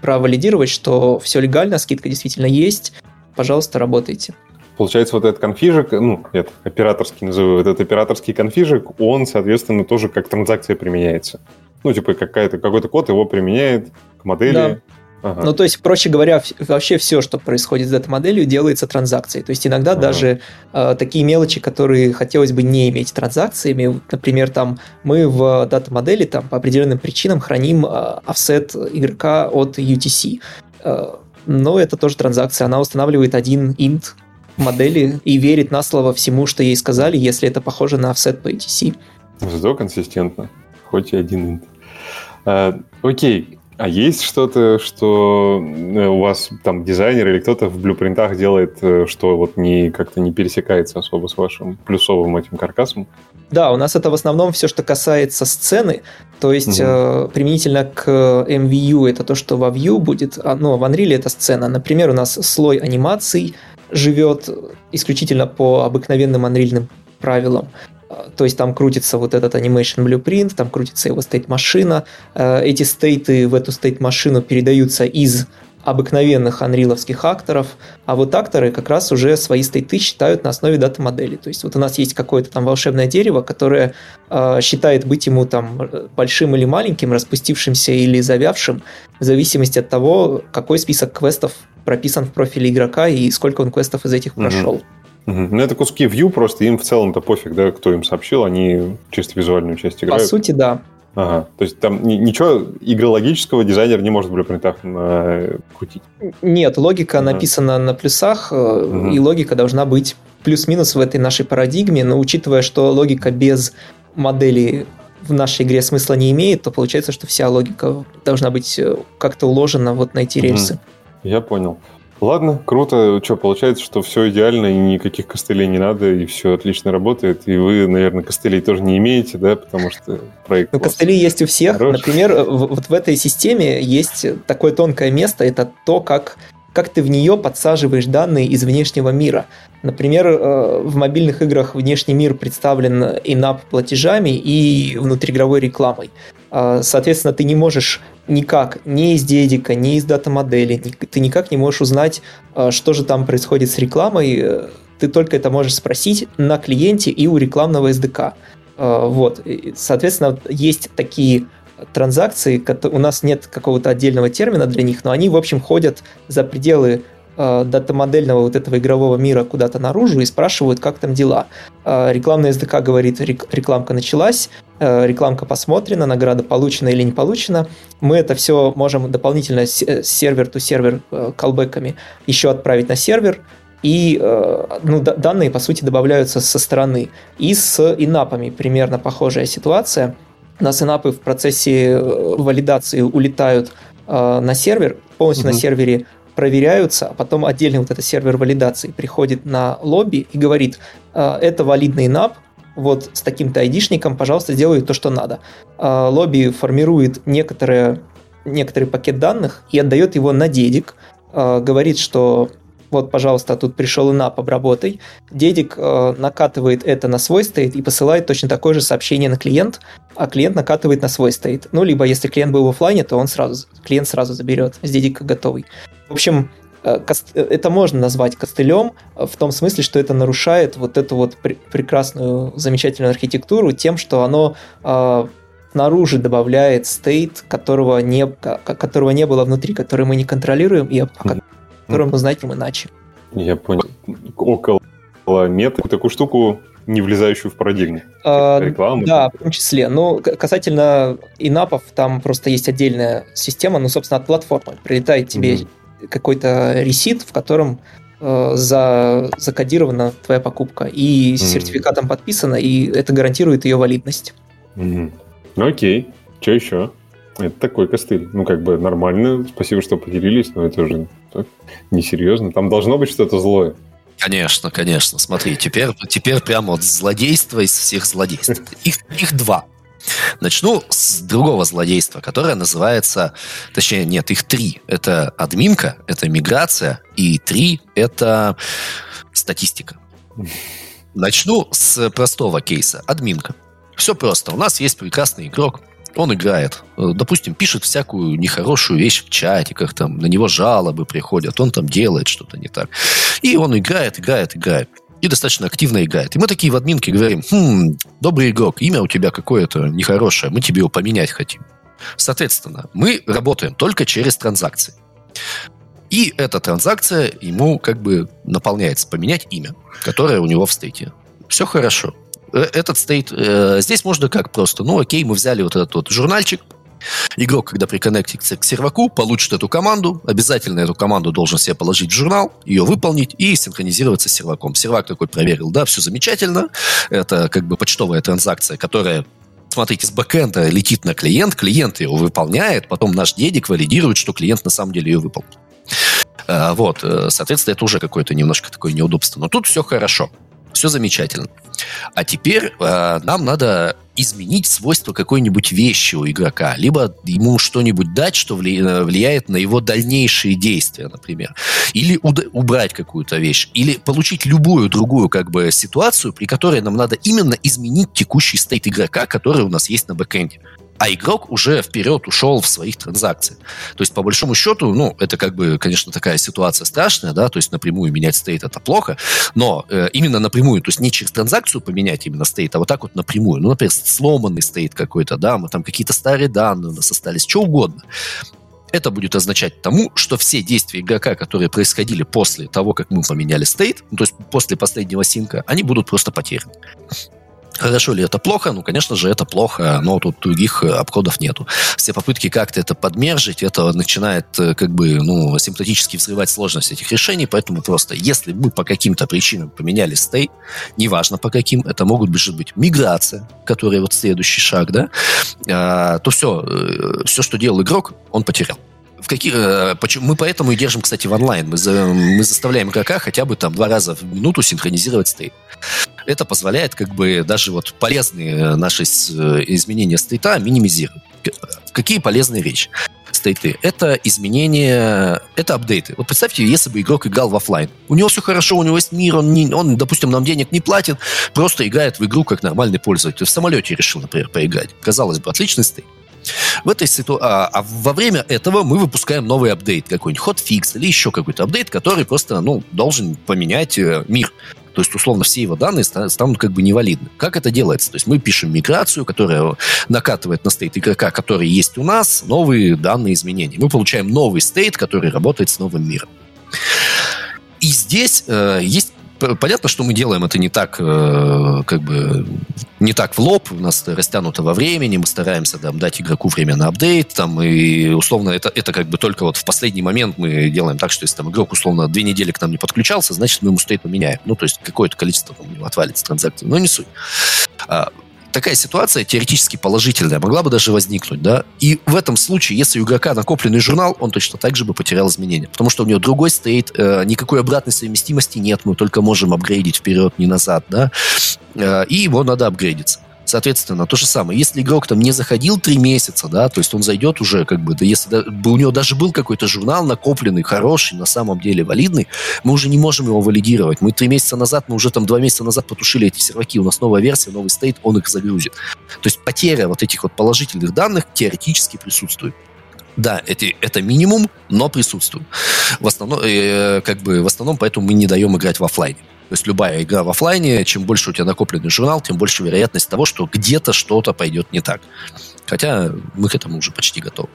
провалидировать, что все легально, скидка действительно есть, пожалуйста, работайте. Получается, вот этот конфижик, ну, это операторский называю, этот операторский конфижик, он, соответственно, тоже как транзакция применяется. Ну, типа какая-то, какой-то код его применяет к модели. Да. Ага. Ну, то есть, проще говоря, вообще все, что происходит с дата-моделью, делается транзакцией. То есть, иногда ага. даже э, такие мелочи, которые хотелось бы не иметь транзакциями, например, там мы в дата-модели там по определенным причинам храним э, офсет игрока от UTC. Э, но это тоже транзакция. Она устанавливает один int модели и верит на слово всему, что ей сказали, если это похоже на офсет по UTC. Зато консистентно, хоть и один int. А, окей, а есть что-то, что э, у вас там дизайнер или кто-то в блюпринтах делает, э, что вот не как-то не пересекается особо с вашим плюсовым этим каркасом? Да, у нас это в основном все, что касается сцены, то есть угу. э, применительно к MVU это то, что во Vue будет, а, ну, в Unreal это сцена. Например, у нас слой анимаций живет исключительно по обыкновенным Unreal правилам. То есть там крутится вот этот animation blueprint, там крутится его стейт-машина. Э, эти стейты в эту стейт-машину передаются из обыкновенных анриловских акторов, а вот акторы как раз уже свои стейты считают на основе дата-модели. То есть вот у нас есть какое-то там волшебное дерево, которое э, считает быть ему там большим или маленьким, распустившимся или завявшим, в зависимости от того, какой список квестов прописан в профиле игрока и сколько он квестов из этих прошел. Угу. Ну, это куски view, просто им в целом-то пофиг, да, кто им сообщил, они чисто визуальную часть играют. По сути, да. Ага. То есть там ничего игрологического дизайнер не может в блюпринтах крутить? Нет, логика ага. написана на плюсах, угу. и логика должна быть плюс-минус в этой нашей парадигме, но учитывая, что логика без модели в нашей игре смысла не имеет, то получается, что вся логика должна быть э, как-то уложена вот на эти рельсы. Я понял. Ладно, круто. Что, получается, что все идеально, и никаких костылей не надо, и все отлично работает. И вы, наверное, костылей тоже не имеете, да, потому что проект... Ну, костыли есть у всех. Хорош. Например, вот в этой системе есть такое тонкое место, это то, как как ты в нее подсаживаешь данные из внешнего мира. Например, э, в мобильных играх внешний мир представлен in-app платежами и внутриигровой рекламой. А, соответственно, ты не можешь никак, ни из дедика, ни из дата-модели, ты никак не можешь узнать, а, что же там происходит с рекламой. Ты только это можешь спросить на клиенте и у рекламного SDK. А, вот. Соответственно, есть такие транзакции, у нас нет какого-то отдельного термина для них, но они, в общем, ходят за пределы э, дата-модельного вот этого игрового мира куда-то наружу и спрашивают, как там дела. Э, рекламный SDK говорит, рекламка началась, э, рекламка посмотрена, награда получена или не получена. Мы это все можем дополнительно сервер-то-сервер э, колбеками еще отправить на сервер, и э, ну, данные, по сути, добавляются со стороны. И с инапами примерно похожая ситуация – у нас инапы в процессе э, валидации улетают э, на сервер, полностью угу. на сервере проверяются, а потом отдельный вот этот сервер валидации приходит на лобби и говорит, э, это валидный инап, вот с таким-то айдишником, пожалуйста, сделай то, что надо. Э, лобби формирует некоторые, некоторый пакет данных и отдает его на дедик, э, говорит, что вот, пожалуйста, тут пришел инап, обработай. Дедик накатывает это на свой стейт и посылает точно такое же сообщение на клиент, а клиент накатывает на свой стейт. Ну, либо если клиент был в офлайне, то он сразу, клиент сразу заберет с дедика готовый. В общем, э, э, это можно назвать костылем э, в том смысле, что это нарушает вот эту вот пр- прекрасную, замечательную архитектуру тем, что оно э, снаружи добавляет стейт, которого не, которого не было внутри, который мы не контролируем, и о которым мы знаем иначе. Я понял. Около метра такую штуку не влезающую в парадигму. А, Рекламы. Да, в том числе. Но касательно инапов, там просто есть отдельная система, ну, собственно, от платформы. Прилетает тебе mm какой-то ресит, в котором э, за, закодирована твоя покупка, и mm сертификатом подписано, и это гарантирует ее валидность. mm Ну окей, что еще? Это такой костыль. Ну, как бы нормально. Спасибо, что поделились, но это уже несерьезно. Там должно быть что-то злое. Конечно, конечно. Смотри, теперь, теперь прямо вот злодейство из всех злодейств. Их, их два. Начну с другого злодейства, которое называется... Точнее, нет, их три. Это админка, это миграция, и три — это статистика. Начну с простого кейса. Админка. Все просто. У нас есть прекрасный игрок, он играет, э, допустим, пишет всякую нехорошую вещь в чате, как там на него жалобы приходят, он там делает что-то не так. И он играет, играет, играет. И достаточно активно играет. И мы такие в админке говорим, хм, добрый игрок, имя у тебя какое-то нехорошее, мы тебе его поменять хотим. Соответственно, мы работаем только через транзакции. И эта транзакция ему как бы наполняется поменять имя, которое у него в стейте. Все хорошо. Э, этот стейт... Э, здесь можно как просто, ну окей, мы взяли вот этот вот журнальчик, Игрок, когда приконнектится к серваку, получит эту команду. Обязательно эту команду должен себе положить в журнал, ее выполнить и синхронизироваться с серваком. Сервак такой проверил, да, все замечательно. Это как бы почтовая транзакция, которая смотрите, с бэкэнда летит на клиент, клиент ее выполняет, потом наш дедик валидирует, что клиент на самом деле ее выполнил. Э, вот, соответственно, это уже какое-то немножко такое неудобство. Но тут все хорошо. Все замечательно. А теперь э, нам надо изменить свойства какой-нибудь вещи у игрока, либо ему что-нибудь дать, что э, влияет на его дальнейшие действия, например, или убрать какую-то вещь, или получить любую другую как бы ситуацию, при которой нам надо именно изменить текущий стейт игрока, который у нас есть на бэкэнде а игрок уже вперед ушел в своих транзакциях. То есть, по большому счету, ну, это как бы, конечно, такая ситуация страшная, да, то есть напрямую менять стейт это плохо, но э, именно напрямую, то есть не через транзакцию поменять именно стейт, а вот так вот напрямую. Ну, например, сломанный стейт какой-то, да, мы там какие-то старые данные у нас остались, что угодно. Это будет означать тому, что все действия игрока, которые происходили после того, как мы поменяли стейт, ну, то есть после последнего синка, они будут просто потеряны. Хорошо ли это плохо? Ну, конечно же, это плохо, но тут других э, обходов нету. Все попытки как-то это подмержить, это начинает э, как бы, ну, симптоматически взрывать сложность этих решений, поэтому просто, если мы по каким-то причинам поменяли стей, неважно по каким, это могут быть миграция, которая вот следующий шаг, да, а, то все, э, все, что делал игрок, он потерял в какие, почему, мы поэтому и держим, кстати, в онлайн. Мы, за, мы заставляем игрока хотя бы там два раза в минуту синхронизировать стейт. Это позволяет как бы даже вот полезные наши изменения стейта минимизировать. Какие полезные вещи? стейты, это изменения, это апдейты. Вот представьте, если бы игрок играл в офлайн. У него все хорошо, у него есть мир, он, не, он, допустим, нам денег не платит, просто играет в игру как нормальный пользователь. В самолете решил, например, поиграть. Казалось бы, отличный стейт. В этой ситуации, а, а во время этого мы выпускаем новый апдейт, какой-нибудь хотфикс или еще какой-то апдейт, который просто, ну, должен поменять э, мир. То есть, условно, все его данные станут как бы невалидны. Как это делается? То есть мы пишем миграцию, которая накатывает на стейт игрока, который есть у нас, новые данные изменения. Мы получаем новый стейт, который работает с новым миром. И здесь э, есть понятно, что мы делаем это не так, э, как бы, не так в лоб, у нас растянуто во времени, мы стараемся там, дать игроку время на апдейт, там, и условно это, это как бы только вот в последний момент мы делаем так, что если там игрок условно две недели к нам не подключался, значит мы ему стейт поменяем. Ну, то есть какое-то количество там, у него отвалится транзакций, но не суть. А, такая ситуация теоретически положительная могла бы даже возникнуть, да, и в этом случае, если у игрока накопленный журнал, он точно так же бы потерял изменения, потому что у него другой стейт, э, никакой обратной совместимости нет, мы только можем апгрейдить вперед, не назад, да, э, и его надо апгрейдиться. Соответственно, то же самое. Если игрок там не заходил три месяца, да, то есть он зайдет уже, как бы, да, если да, у него даже был какой-то журнал накопленный, хороший, на самом деле валидный, мы уже не можем его валидировать. Мы три месяца назад, мы уже там два месяца назад потушили эти серваки, у нас новая версия, новый стейт, он их загрузит. То есть потеря вот этих вот положительных данных теоретически присутствует. Да, это, это минимум, но присутствует. В основном, э, как бы, в основном поэтому мы не даем играть в офлайне. То есть любая игра в офлайне, чем больше у тебя накопленный журнал, тем больше вероятность того, что где-то что-то пойдет не так. Хотя мы к этому уже почти готовы.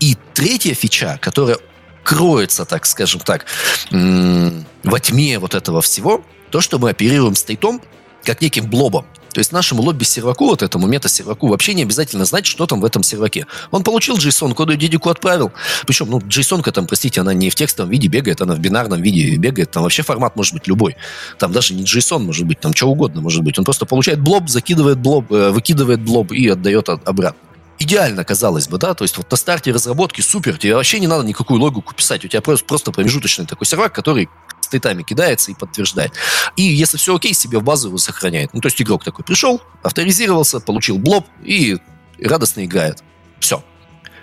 И третья фича, которая кроется, так скажем так, во тьме вот этого всего, то, что мы оперируем стейтом как неким блобом. То есть нашему лобби-серваку, вот этому мета-серваку, вообще не обязательно знать, что там в этом серваке. Он получил JSON, коду дедику отправил. Причем, ну, JSON-ка там, простите, она не в текстовом виде бегает, она в бинарном виде бегает. Там вообще формат может быть любой. Там даже не JSON может быть, там что угодно может быть. Он просто получает блоб, закидывает блоб, э, выкидывает блоб и отдает обратно идеально, казалось бы, да, то есть вот на старте разработки супер, тебе вообще не надо никакую логику писать, у тебя просто, просто промежуточный такой сервак, который стейтами кидается и подтверждает. И если все окей, себе в базу его сохраняет. Ну, то есть игрок такой пришел, авторизировался, получил блоб и радостно играет. Все.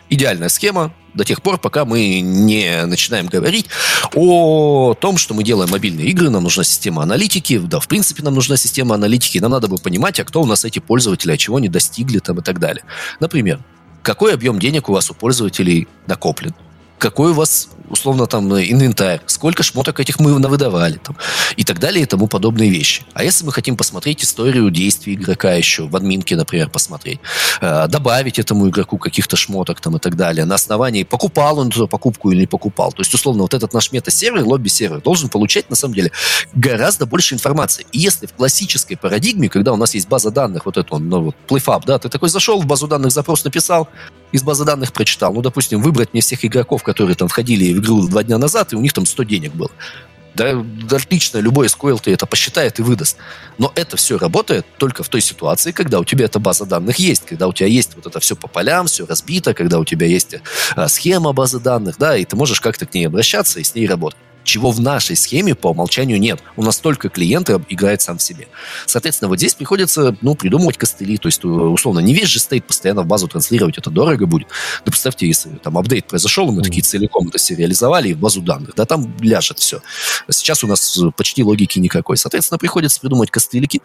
Идеальная схема до тех пор, пока мы не начинаем говорить о том, что мы делаем мобильные игры, нам нужна система аналитики, да, в принципе, нам нужна система аналитики, нам надо бы понимать, а кто у нас эти пользователи, а чего они достигли там и так далее. Например, какой объем денег у вас у пользователей накоплен? Какой у вас, условно, там, инвентарь, сколько шмоток этих мы навыдавали, там, и так далее, и тому подобные вещи. А если мы хотим посмотреть историю действий игрока еще, в админке, например, посмотреть, э, добавить этому игроку каких-то шмоток там и так далее, на основании, покупал он эту покупку или не покупал. То есть, условно, вот этот наш мета-сервер, лобби-сервер, должен получать, на самом деле, гораздо больше информации. И если в классической парадигме, когда у нас есть база данных, вот это, ну, вот, PlayFab, да, ты такой зашел, в базу данных запрос написал, из базы данных прочитал. Ну, допустим, выбрать мне всех игроков, которые там входили в игру два дня назад, и у них там 100 денег было. Да, отлично, любой SQL ты это посчитает и выдаст. Но это все работает только в той ситуации, когда у тебя эта база данных есть, когда у тебя есть вот это все по полям, все разбито, когда у тебя есть а, схема базы данных, да, и ты можешь как-то к ней обращаться и с ней работать чего в нашей схеме по умолчанию нет. У нас только клиент играет сам в себе. Соответственно, вот здесь приходится ну, придумывать костыли. То есть, условно, не весь же стейт постоянно в базу транслировать, это дорого будет. Да представьте, если там апдейт произошел, мы такие целиком это сериализовали и в базу данных, да, там ляжет все. Сейчас у нас почти логики никакой. Соответственно, приходится придумать костылики,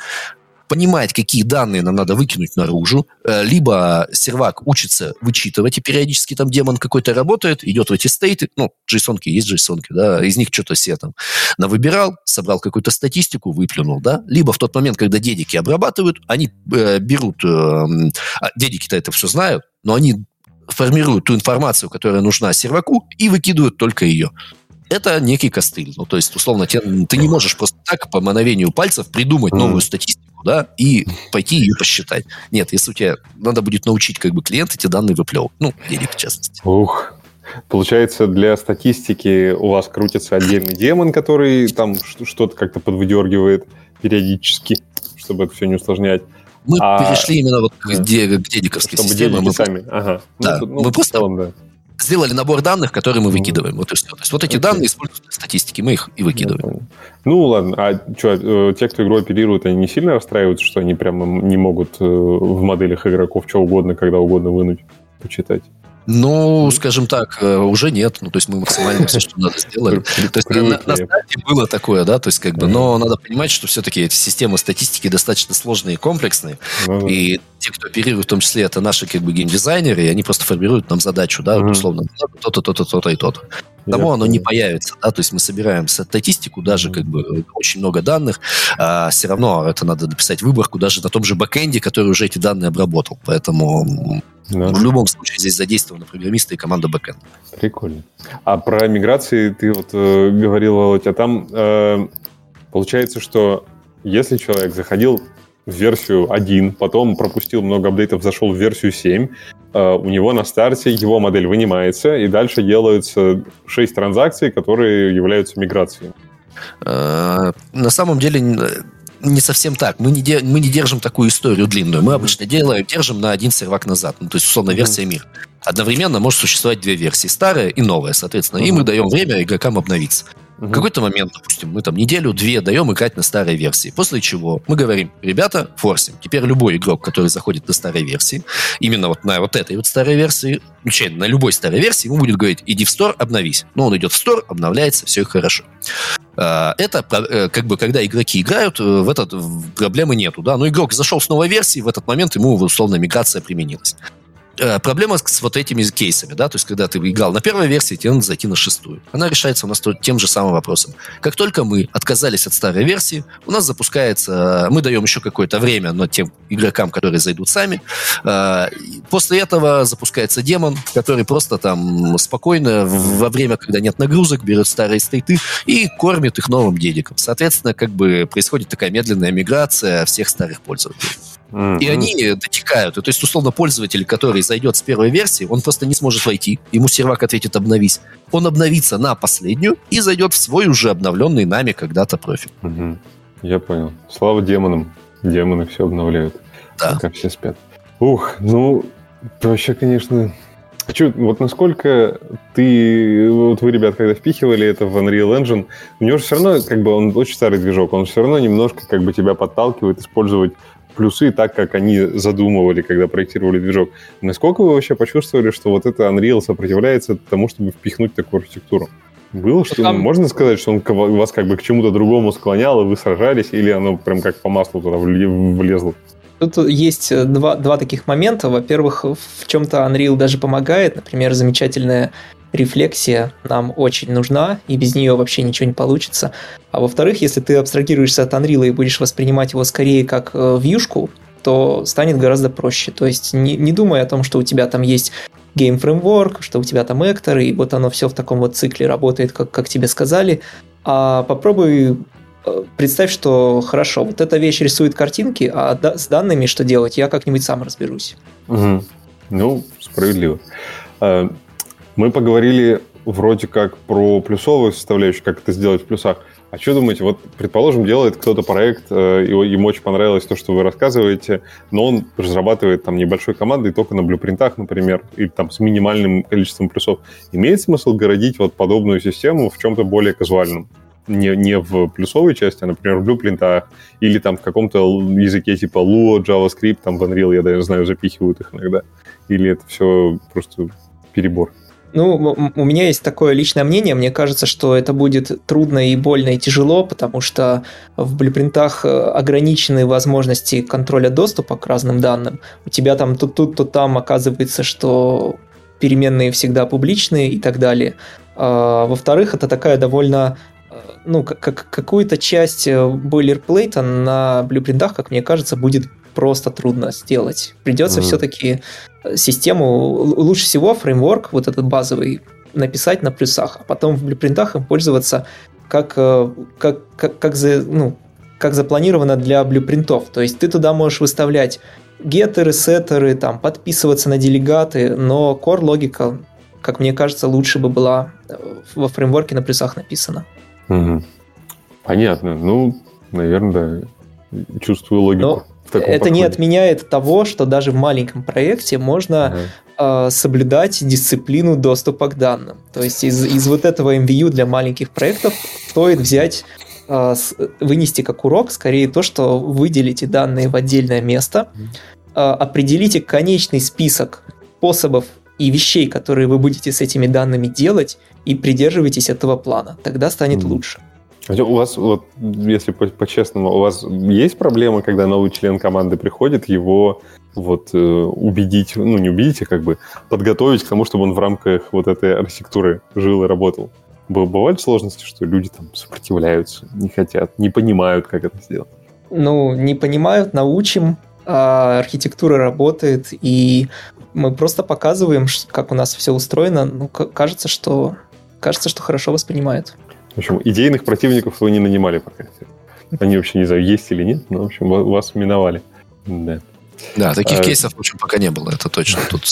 понимать, какие данные нам надо выкинуть наружу, э, либо сервак учится вычитывать, и периодически там демон какой-то работает, идет в эти стейты, ну, JSON есть JSON, да, из них что-то себе там навыбирал, собрал какую-то статистику, выплюнул, да, либо в тот момент, когда дедики обрабатывают, они э, берут, э, а дедики-то это все знают, но они формируют ту информацию, которая нужна серваку, и выкидывают только ее это некий костыль. Ну, то есть, условно, те, ты не можешь просто так по мановению пальцев придумать новую статистику, да, и пойти ее посчитать. Нет, если у тебя надо будет научить как бы клиент эти данные выплевывать. Ну, денег в частности. Ух, Получается, для статистики у вас крутится отдельный демон, который там что-то как-то подвыдергивает периодически, чтобы это все не усложнять. Мы а... перешли именно вот к, де- к дедиковской чтобы системе. Мы... сами. Ага. Да, ну, тут, ну, мы просто целом, да сделали набор данных, которые мы выкидываем. Вот и все. То есть вот эти okay. данные используются в статистике, мы их и выкидываем. Ну ладно, а что, те, кто игру оперируют, они не сильно расстраиваются, что они прямо не могут в моделях игроков что угодно, когда угодно вынуть, почитать? Ну, скажем так, э, уже нет. Ну, то есть мы максимально все, что надо, сделали. То есть на, на старте было такое, да, то есть как бы, но надо понимать, что все-таки эти системы статистики достаточно сложные и комплексные. И те, кто оперирует, в том числе, это наши как бы геймдизайнеры, и они просто формируют нам задачу, да, условно, то-то, то-то, то-то и то-то. Тому оно не появится, да, то есть мы собираем статистику, даже как бы очень много данных, а все равно это надо написать выборку даже на том же бэкэнде, который уже эти данные обработал, поэтому да. в любом случае здесь задействованы программисты и команда бэкэнда. Прикольно. А про миграции ты вот э, говорил, Володя, а там э, получается, что если человек заходил в версию 1, потом пропустил много апдейтов, зашел в версию 7, Э, у него на старте его модель вынимается, и дальше делаются 6 транзакций, которые являются миграцией. Э, на самом деле не совсем так. Мы не, де, мы не держим такую историю длинную. Мы обычно делаем, держим на один сервак назад. Ну, то есть, условно, версия мир. Одновременно может существовать две версии. Старая и новая, соответственно. И мы даем время игрокам обновиться. В какой-то момент, допустим, мы там неделю-две даем играть на старой версии. После чего мы говорим, ребята, форсим. Теперь любой игрок, который заходит на старой версии, именно вот на вот этой вот старой версии, случайно, на любой старой версии, ему будет говорить, иди в стор, обновись. Но он идет в стор, обновляется, все хорошо. А, это э, как бы, когда игроки играют, э, в этот проблемы нету, да. Но игрок зашел с новой версии, в этот момент ему условно миграция применилась. Э, проблема с, вот этими кейсами, да, то есть когда ты играл на первой версии, тебе надо зайти на шестую. Она решается у нас тем же самым вопросом. Как только мы отказались от старой версии, у нас запускается, мы даем еще какое-то время но тем игрокам, которые зайдут сами. Э, после этого запускается демон, который просто там спокойно во время, когда нет нагрузок, берет старые стейты и кормит их новым дедиком. Соответственно, как бы происходит такая медленная миграция всех старых пользователей. Mm-hmm. И они дотекают. То есть, условно, пользователь, который зайдет с первой версии, он просто не сможет войти. Ему сервак ответит «обновись». Он обновится на последнюю и зайдет в свой уже обновленный нами когда-то профиль. Mm-hmm. Я понял. Слава демонам. Демоны все обновляют. Да. Как все спят. Ух, ну, вообще, конечно... Хочу, вот насколько ты, вот вы, ребят, когда впихивали это в Unreal Engine, у него же все равно, как бы, он очень старый движок, он все равно немножко, как бы, тебя подталкивает использовать плюсы так, как они задумывали, когда проектировали движок. Насколько вы вообще почувствовали, что вот это Unreal сопротивляется тому, чтобы впихнуть такую архитектуру? Было, что там... можно сказать, что он вас как бы к чему-то другому склонял, и вы сражались, или оно прям как по маслу туда влезло? Тут есть э, два, два таких момента. Во-первых, в чем-то Unreal даже помогает. Например, замечательная рефлексия нам очень нужна, и без нее вообще ничего не получится. А во-вторых, если ты абстрагируешься от Unreal и будешь воспринимать его скорее как э, вьюшку, то станет гораздо проще. То есть не, не думай о том, что у тебя там есть Game Framework, что у тебя там Эктор, и вот оно все в таком вот цикле работает, как, как тебе сказали, а попробуй э, представь, что хорошо, вот эта вещь рисует картинки, а с данными что делать, я как-нибудь сам разберусь. Угу. Ну, справедливо. Мы поговорили вроде как про плюсовую составляющую, как это сделать в плюсах. А что думаете, вот, предположим, делает кто-то проект, э, ему очень понравилось то, что вы рассказываете, но он разрабатывает там небольшой командой только на блюпринтах, например, или там с минимальным количеством плюсов. Имеет смысл городить вот подобную систему в чем-то более казуальном? Не, не в плюсовой части, а, например, в блюпринтах, или там в каком-то языке типа Lua, JavaScript, там в Unreal, я даже знаю, запихивают их иногда. Или это все просто перебор? Ну, у меня есть такое личное мнение. Мне кажется, что это будет трудно и больно и тяжело, потому что в блюпринтах э, ограничены возможности контроля доступа к разным данным. У тебя там то тут, то там оказывается, что переменные всегда публичные и так далее. А, во-вторых, это такая довольно э, ну, как, какую-то часть э, бойлерплейта на блюпринтах, как мне кажется, будет просто трудно сделать. Придется mm-hmm. все-таки э, систему, лучше всего фреймворк, вот этот базовый, написать на плюсах, а потом в блюпринтах им пользоваться как, э, как, как, как, за, ну, как запланировано для блюпринтов. То есть ты туда можешь выставлять геттеры, сеттеры, там, подписываться на делегаты, но core логика, как мне кажется, лучше бы была э, во фреймворке на плюсах написана. Угу. Понятно. Ну, наверное, да. Чувствую логику. Но это подходе. не отменяет того, что даже в маленьком проекте можно ага. э, соблюдать дисциплину доступа к данным. То есть из, из вот этого MVU для маленьких проектов стоит взять э, с, вынести как урок скорее то, что выделите данные в отдельное место, э, определите конечный список способов и вещей, которые вы будете с этими данными делать, и придерживайтесь этого плана. Тогда станет mm. лучше. У вас, вот, если по-честному, у вас есть проблемы, когда новый член команды приходит, его вот э, убедить, ну не убедить, а как бы подготовить к тому, чтобы он в рамках вот этой архитектуры жил и работал? Бывают сложности, что люди там сопротивляются, не хотят, не понимают, как это сделать? Ну, не понимают, научим. А архитектура работает, и мы просто показываем, как у нас все устроено. Ну, кажется, что кажется, что хорошо воспринимают. В общем, идейных противников вы не нанимали пока. Они вообще не знаю, есть или нет, но, в общем, вас миновали. Да. Да, таких а... кейсов, в общем, пока не было, это точно. Тут,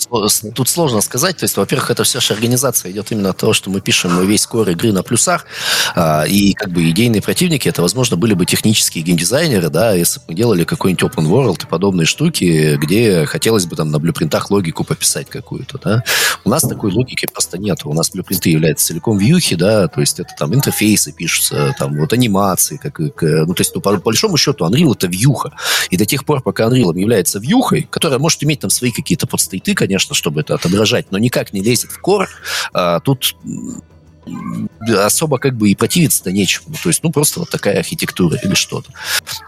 тут сложно сказать. То есть, во-первых, это вся же организация идет именно от того, что мы пишем весь кор игры на плюсах, а, и как бы идейные противники, это, возможно, были бы технические геймдизайнеры, да, если бы мы делали какой-нибудь open world и подобные штуки, где хотелось бы там на блюпринтах логику пописать какую-то, да. У нас такой логики просто нет. У нас блюпринты являются целиком вьюхи, да, то есть это там интерфейсы пишутся, там вот анимации, как, ну, то есть, ну, по, по большому счету, Unreal это вьюха. И до тех пор, пока Unreal является вьюхой, которая может иметь там свои какие-то подстейты, конечно, чтобы это отображать, но никак не лезет в кор, а, тут особо как бы и противиться-то нечему. То есть, ну, просто вот такая архитектура или что-то.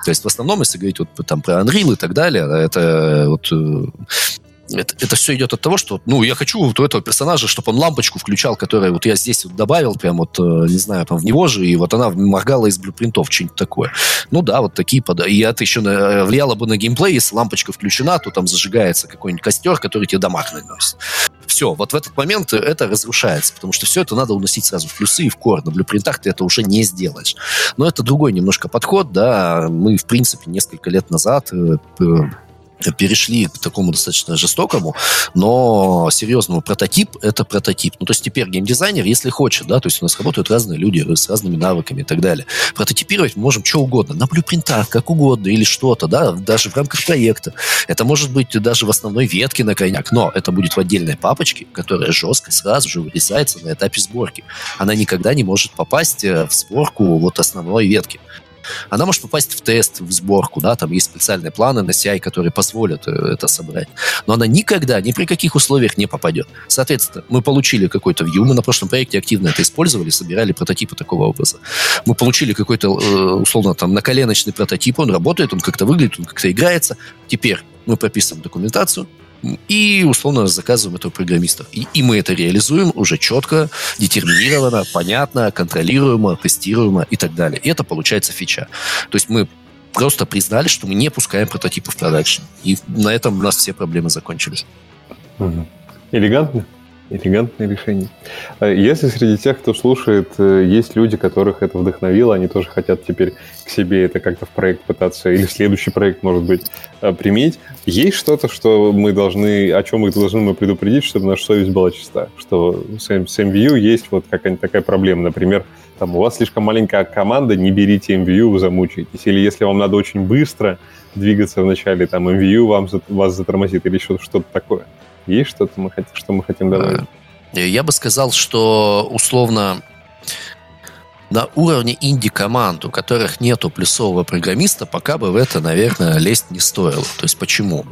То есть, в основном, если говорить вот там про Unreal и так далее, это вот э, это, это все идет от того, что, ну, я хочу вот у этого персонажа, чтобы он лампочку включал, которую вот я здесь вот добавил, прям вот, э, не знаю, там в него же, и вот она моргала из блюпринтов, что-нибудь такое. Ну да, вот такие под... И это еще на... влияло бы на геймплей, если лампочка включена, то там зажигается какой-нибудь костер, который тебе дамаг наносит. Все, вот в этот момент это разрушается, потому что все это надо уносить сразу в плюсы и в кор. На блюпринтах ты это уже не сделаешь. Но это другой немножко подход, да. Мы, в принципе, несколько лет назад э, перешли к такому достаточно жестокому, но серьезному прототип — это прототип. Ну, то есть теперь геймдизайнер, если хочет, да, то есть у нас работают разные люди с разными навыками и так далее. Прототипировать мы можем что угодно, на блюпринтах, как угодно, или что-то, да, даже в рамках проекта. Это может быть даже в основной ветке на крайняк, но это будет в отдельной папочке, которая жестко сразу же вырезается на этапе сборки. Она никогда не может попасть э, в сборку вот основной ветки. Она может попасть в тест, в сборку, да, там есть специальные планы на CI, которые позволят э, это собрать. Но она никогда, ни при каких условиях не попадет. Соответственно, мы получили какой-то view, мы на прошлом проекте активно это использовали, собирали прототипы такого образа. Мы получили какой-то, э, условно, там, наколеночный прототип, он работает, он как-то выглядит, он как-то играется. Теперь мы прописываем документацию, и условно заказываем это у программистов. И, и мы это реализуем уже четко, детерминированно, понятно, контролируемо, тестируемо и так далее. И это получается фича. То есть мы просто признали, что мы не пускаем прототипы в продакшн. И на этом у нас все проблемы закончились. Угу. Элегантно. Элегантное решение. Э, если среди тех, кто слушает, э, есть люди, которых это вдохновило, они тоже хотят теперь к себе это как-то в проект пытаться, или следующий проект, может быть, э, применить, есть что-то, что мы должны, о чем мы должны мы предупредить, чтобы наша совесть была чиста? Что с MVU есть вот какая-нибудь такая проблема, например, там, у вас слишком маленькая команда, не берите MVU, вы замучаетесь. Или если вам надо очень быстро двигаться в начале, там, MVU вам, вас затормозит, или что-то такое. Есть что-то, мы хотим, что мы хотим добавить? Э, я бы сказал, что условно на уровне инди-команд, у которых нету плюсового программиста, пока бы в это, наверное, лезть не стоило. То есть почему?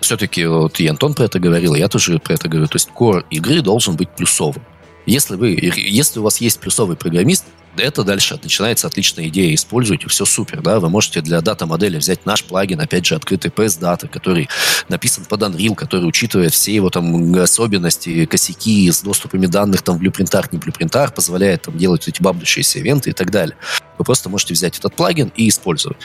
Все-таки вот и Антон про это говорил, я тоже про это говорю. То есть core игры должен быть плюсовым. Если, вы, если у вас есть плюсовый программист, это дальше начинается отличная идея. Используйте, все супер, да. Вы можете для дата-модели взять наш плагин, опять же, открытый PS Data, который написан под Unreal, который учитывает все его там особенности, косяки с доступами данных там в блюпринтах, не блюпринтах, позволяет там делать эти бабдущиеся ивенты и так далее. Вы просто можете взять этот плагин и использовать.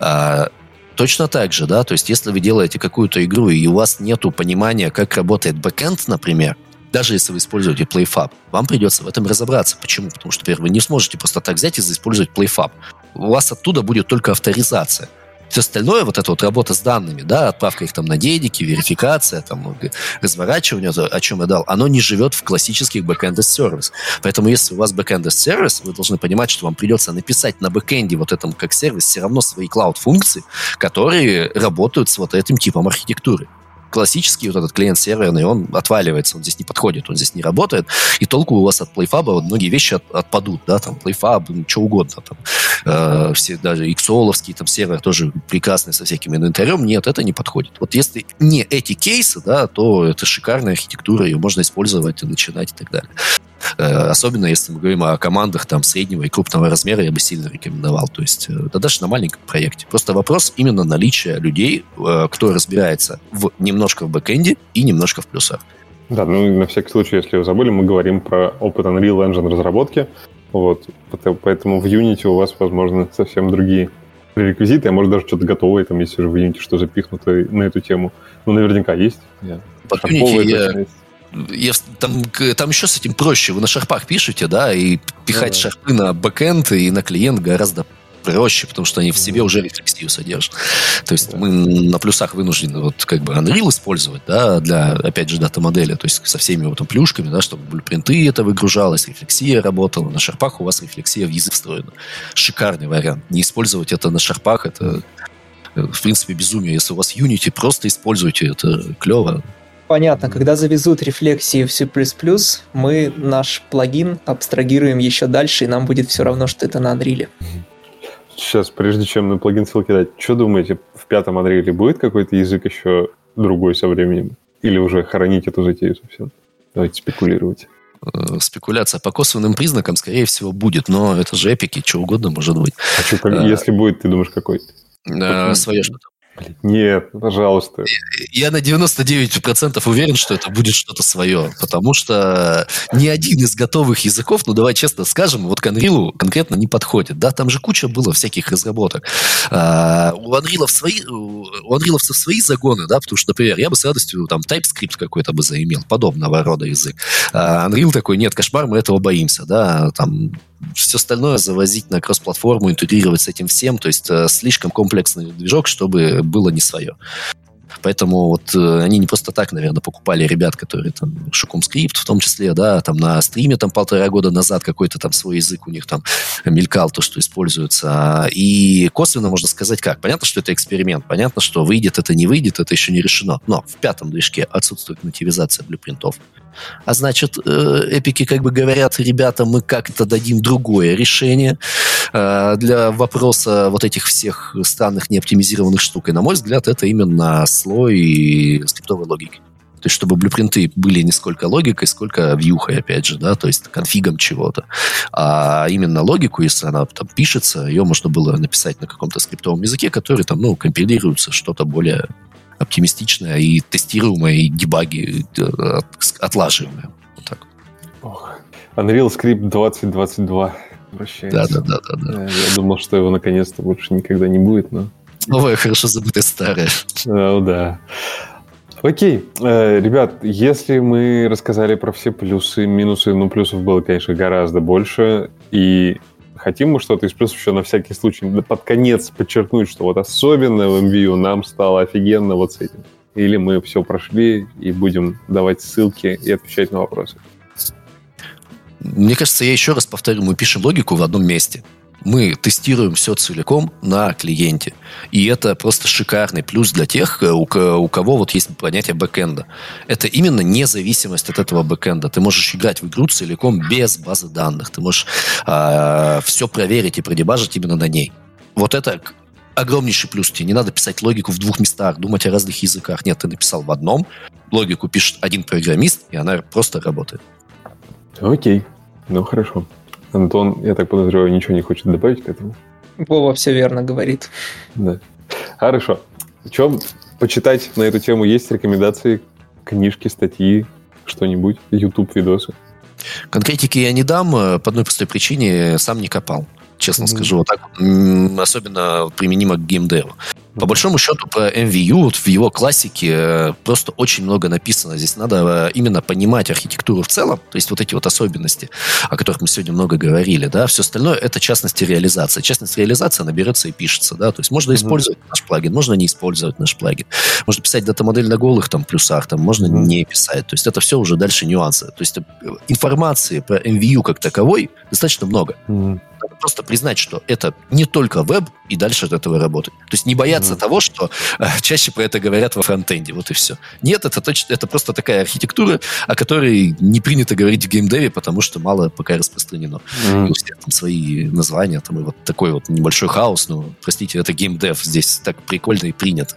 А, Точно так же, да, то есть если вы делаете какую-то игру, и у вас нету понимания, как работает бэкэнд, например, даже если вы используете PlayFab, вам придется в этом разобраться. Почему? Потому что, например, вы не сможете просто так взять и использовать PlayFab. У вас оттуда будет только авторизация. Все остальное, вот эта вот работа с данными, да, отправка их там на дедики, верификация, там, разворачивание, о чем я дал, оно не живет в классических backend сервис. Поэтому если у вас backend сервис, вы должны понимать, что вам придется написать на бэкенде вот этом как сервис все равно свои cloud-функции, которые работают с вот этим типом архитектуры классический вот этот клиент серверный, он отваливается, он здесь не подходит, он здесь не работает, и толку у вас от PlayFab вот многие вещи от, отпадут, да, там PlayFab, ну, что угодно, там, э, все даже иксоловский там сервер тоже прекрасный со всяким инвентарем, нет, это не подходит. Вот если не эти кейсы, да, то это шикарная архитектура, ее можно использовать и начинать и так далее. Э, особенно если мы говорим о командах там среднего и крупного размера, я бы сильно рекомендовал. То есть, э, да даже на маленьком проекте. Просто вопрос именно наличия людей, э, кто разбирается в, немножко в бэкэнде и немножко в плюсах. Да, ну на всякий случай, если вы забыли, мы говорим про опыт Unreal Engine разработки. Вот, поэтому в Unity у вас, возможно, совсем другие реквизиты, а может даже что-то готовое, там есть уже в Unity, что запихнуто на эту тему. Ну, наверняка есть. Под Unity я, я, там, там еще с этим проще. Вы на шарпах пишете, да, и пихать да. шарпы на бэкэнд и на клиент гораздо проще, потому что они в себе уже рефлексию содержат. То есть да. мы на плюсах вынуждены вот как бы Unreal использовать, да, для, опять же, дата-модели, то есть со всеми вот там плюшками, да, чтобы блюпринты это выгружалось, рефлексия работала. На шарпах у вас рефлексия в язык встроена. Шикарный вариант. Не использовать это на шарпах, это в принципе безумие. Если у вас Unity, просто используйте это клево понятно, когда завезут рефлексии в C++, мы наш плагин абстрагируем еще дальше, и нам будет все равно, что это на Unreal. Сейчас, прежде чем на плагин ссылки дать, что думаете, в пятом Unreal будет какой-то язык еще другой со временем? Или уже хоронить эту затею совсем? Давайте спекулировать. Э, спекуляция по косвенным признакам, скорее всего, будет, но это же эпики, что угодно может быть. А что, как, а, если будет, ты думаешь, какой? А, свое что-то. Нет, пожалуйста. Я на 99% уверен, что это будет что-то свое, потому что ни один из готовых языков, ну давай честно скажем, вот к Unreal конкретно не подходит. Да, там же куча было всяких разработок. А, у Unreal свои, у Unreal свои загоны, да, потому что, например, я бы с радостью там TypeScript какой-то бы заимел, подобного рода язык. А Unreal такой, нет, кошмар, мы этого боимся, да, там все остальное завозить на кросс-платформу, интегрировать с этим всем, то есть э, слишком комплексный движок, чтобы было не свое. Поэтому вот э, они не просто так, наверное, покупали ребят, которые там Шукум скрипт в том числе, да, там на стриме там полтора года назад какой-то там свой язык у них там мелькал, то, что используется. И косвенно можно сказать как. Понятно, что это эксперимент. Понятно, что выйдет это, не выйдет, это еще не решено. Но в пятом движке отсутствует нативизация блюпринтов. А значит, э, эпики как бы говорят, ребята, мы как-то дадим другое решение э, для вопроса вот этих всех странных неоптимизированных штук. И, на мой взгляд, это именно слой скриптовой логики. То есть, чтобы блюпринты были не сколько логикой, сколько вьюхой, опять же, да, то есть конфигом чего-то. А именно логику, если она там пишется, ее можно было написать на каком-то скриптовом языке, который там, ну, компилируется что-то более оптимистичное и тестируемое, и дебаги э, отлаживаемое. Вот так. Ох. Unreal Script 2022 вращается. Да, да, да, да, да. Я думал, что его наконец-то больше никогда не будет, но... Новое, хорошо забытое старое. Ну да. Окей, э, ребят, если мы рассказали про все плюсы, минусы, ну, плюсов было, конечно, гораздо больше, и хотим мы что-то из плюсов еще на всякий случай под конец подчеркнуть, что вот особенно в MVU нам стало офигенно вот с этим. Или мы все прошли и будем давать ссылки и отвечать на вопросы. Мне кажется, я еще раз повторю, мы пишем логику в одном месте мы тестируем все целиком на клиенте. И это просто шикарный плюс для тех, э, у, кого вот есть понятие бэкэнда. Это именно независимость от этого бэкэнда. Ты можешь играть в игру целиком без базы данных. Ты можешь э, а, все проверить и продебажить именно на ней. Вот это огромнейший плюс. Тебе не надо писать логику в двух местах, думать о разных языках. Нет, ты написал в одном, логику пишет один программист, и она просто работает. Окей, ну хорошо. Антон, я так подозреваю, ничего не хочет добавить к этому? Вова все верно говорит. Да. Хорошо. Что почитать на эту тему? Есть рекомендации, книжки, статьи, что-нибудь, YouTube-видосы? Конкретики я не дам э, по одной простой причине, сам не копал честно mm-hmm. скажу. Вот так, особенно применимо к геймдеву. По большому счету, по MVU, вот в его классике э, просто очень много написано. Здесь надо э, именно понимать архитектуру в целом, то есть вот эти вот особенности, о которых мы сегодня много говорили, да, все остальное это частности реализации. Частность реализации, она берется и пишется, да, то есть можно использовать mm-hmm. наш плагин, можно не использовать наш плагин. Можно писать дата-модель на голых там плюсах, там можно mm-hmm. не писать. То есть это все уже дальше нюансы. То есть э, информации про MVU как таковой достаточно много. Mm-hmm. Надо просто признать, что это не только веб, и дальше от этого работать. То есть не бояться mm-hmm. того, что э, чаще про это говорят во фронтенде, вот и все. Нет, это, точно, это просто такая архитектура, о которой не принято говорить в геймдеве, потому что мало пока распространено. Mm-hmm. И у всех там свои названия, там и вот такой вот небольшой хаос, ну, простите, это геймдев, здесь так прикольно и принято.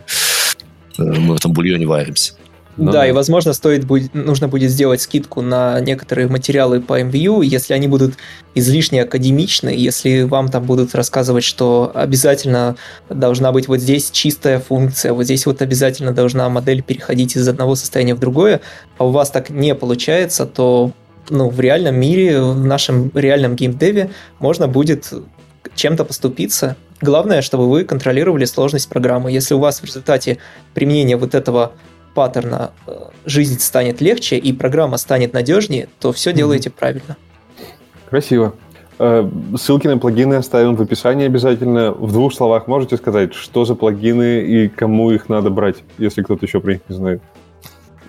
Э, мы в этом бульоне варимся. Ну, да, и, возможно, стоит будет, нужно будет сделать скидку на некоторые материалы по MVU, если они будут излишне академичны, если вам там будут рассказывать, что обязательно должна быть вот здесь чистая функция, вот здесь вот обязательно должна модель переходить из одного состояния в другое, а у вас так не получается, то ну, в реальном мире, в нашем реальном геймдеве можно будет чем-то поступиться. Главное, чтобы вы контролировали сложность программы. Если у вас в результате применения вот этого паттерна э, жизнь станет легче и программа станет надежнее, то все mm-hmm. делаете правильно. Красиво. Э, ссылки на плагины оставим в описании обязательно. В двух словах можете сказать, что за плагины и кому их надо брать, если кто-то еще про них не знает?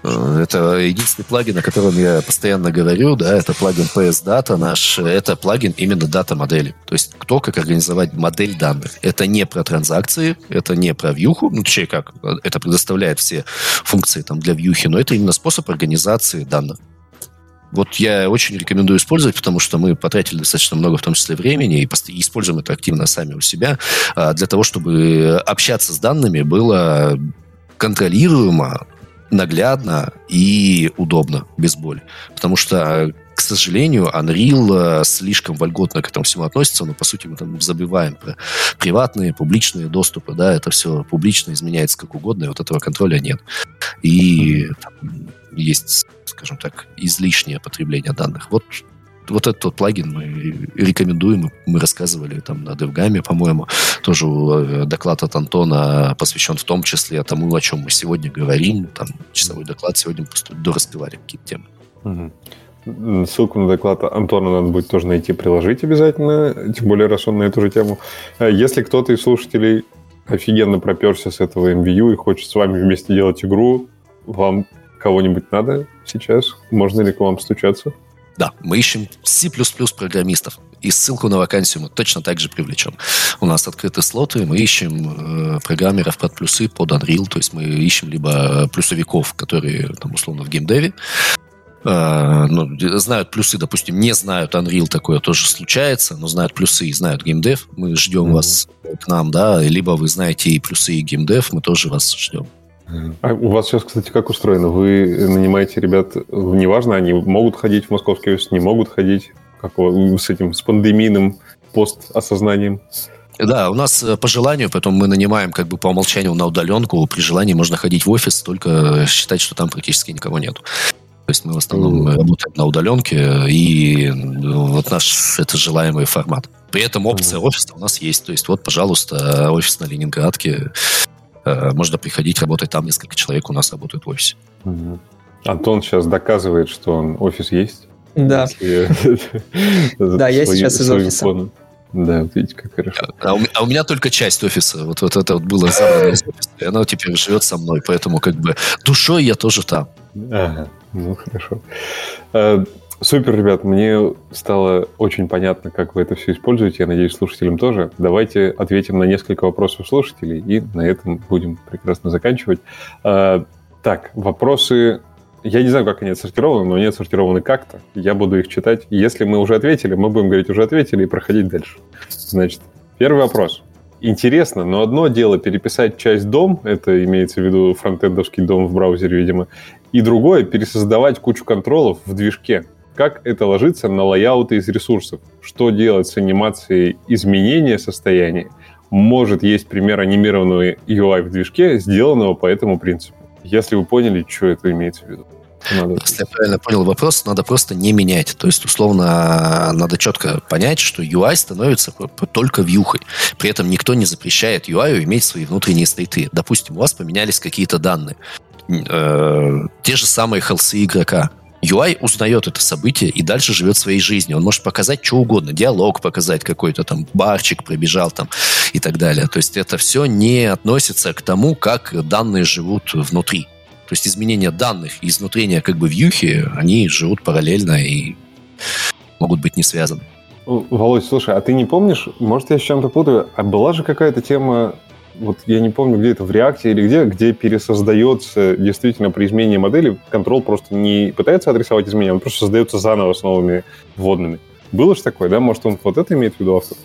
Э, это единственный плагин, о котором я постоянно говорю, да, это плагин PS Data наш, это плагин именно дата модели. То есть кто как организовать модель данных. Это не про транзакции, это не про вьюху, ну, точнее как, это предоставляет все функции там для вьюхи, но это именно способ организации данных. Вот я очень рекомендую использовать, потому что мы потратили достаточно много, в том числе, времени, и используем это активно сами у себя, а, для того, чтобы общаться с данными было контролируемо, наглядно и удобно, без боли. Потому что, к сожалению, Unreal э, слишком вольготно к этому всему относится, но, по сути, мы там забываем про приватные, публичные доступы, да, это все публично изменяется как угодно, и вот этого контроля нет. И там, есть, скажем так, излишнее потребление данных. Вот вот этот вот плагин мы рекомендуем, мы рассказывали там на DevGAM, по-моему, тоже э, доклад от Антона посвящен в том числе тому, о чем мы сегодня говорим, там часовой доклад сегодня просто дораспевали какие-то темы. Угу. Ссылку на доклад Антона надо будет тоже найти, приложить обязательно, тем более, раз он на эту же тему. Э, если кто-то из слушателей офигенно проперся с этого MVU и хочет с вами вместе делать игру, вам кого-нибудь надо сейчас? Можно ли к вам стучаться? Да, мы ищем C++ программистов. И ссылку на вакансию мы точно так же привлечем. У нас открыты слоты, мы ищем э, программеров под плюсы, под Unreal, то есть мы ищем либо плюсовиков, которые, там, условно, в геймдеве, э, ну, знают плюсы, допустим, не знают Unreal, такое тоже случается, но знают плюсы и знают геймдев, мы ждем mm-hmm. вас к нам, да, либо вы знаете и плюсы, и геймдев, мы тоже вас ждем. А у вас сейчас, кстати, как устроено? Вы нанимаете ребят, неважно, они могут ходить в московский офис, не могут ходить, как с этим, с пандемийным постосознанием? Да, у нас э, по желанию, поэтому мы нанимаем как бы по умолчанию на удаленку. При желании можно ходить в офис, только считать, что там практически никого нету. То есть мы в основном mm. работаем на удаленке, и ну, вот наш это желаемый формат. При этом опция mm. офиса у нас есть. То есть вот, пожалуйста, офис на Ленинградке. Э, можно приходить, работать там. Несколько человек у нас работают в офисе. Угу. Антон сейчас доказывает, что он офис есть. Да. Да, я сейчас из офиса. Да, видите, как хорошо. А у, а у меня только часть офиса. Вот, вот это вот было забрано из офиса. И оно теперь живет со мной. Поэтому как бы душой я тоже там. Ага, ну хорошо. Супер, ребят, мне стало очень понятно, как вы это все используете. Я надеюсь, слушателям тоже. Давайте ответим на несколько вопросов слушателей, и на этом будем прекрасно заканчивать. А, так, вопросы... Я не знаю, как они отсортированы, но они отсортированы как-то. Я буду их читать. Если мы уже ответили, мы будем говорить «уже ответили» и проходить дальше. Значит, первый вопрос. Интересно, но одно дело переписать часть дом, это имеется в виду фронтендовский дом в браузере, видимо, и другое — пересоздавать кучу контролов в движке. Как это ложится на лайауты из ресурсов? Что делать с анимацией изменения состояния? Может, есть пример анимированного UI в движке, сделанного по этому принципу. Если вы поняли, что это имеется в виду. Надо. Если я правильно понял вопрос, надо просто не менять. То есть, условно, надо четко понять, что UI становится только вьюхой. При этом никто не запрещает UI иметь свои внутренние стейты. Допустим, у вас поменялись какие-то данные. Э, те же самые хелсы игрока. UI узнает это событие и дальше живет своей жизнью. Он может показать что угодно, диалог показать какой-то там, барчик пробежал там и так далее. То есть это все не относится к тому, как данные живут внутри. То есть изменения данных и изнутрения как бы вьюхи, они живут параллельно и могут быть не связаны. Володь, слушай, а ты не помнишь, может, я с чем-то путаю, а была же какая-то тема, вот я не помню, где это, в реакте или где, где пересоздается действительно при изменении модели, контрол просто не пытается адресовать изменения, он просто создается заново с новыми вводными. Было же такое, да? Может, он вот это имеет в виду автор?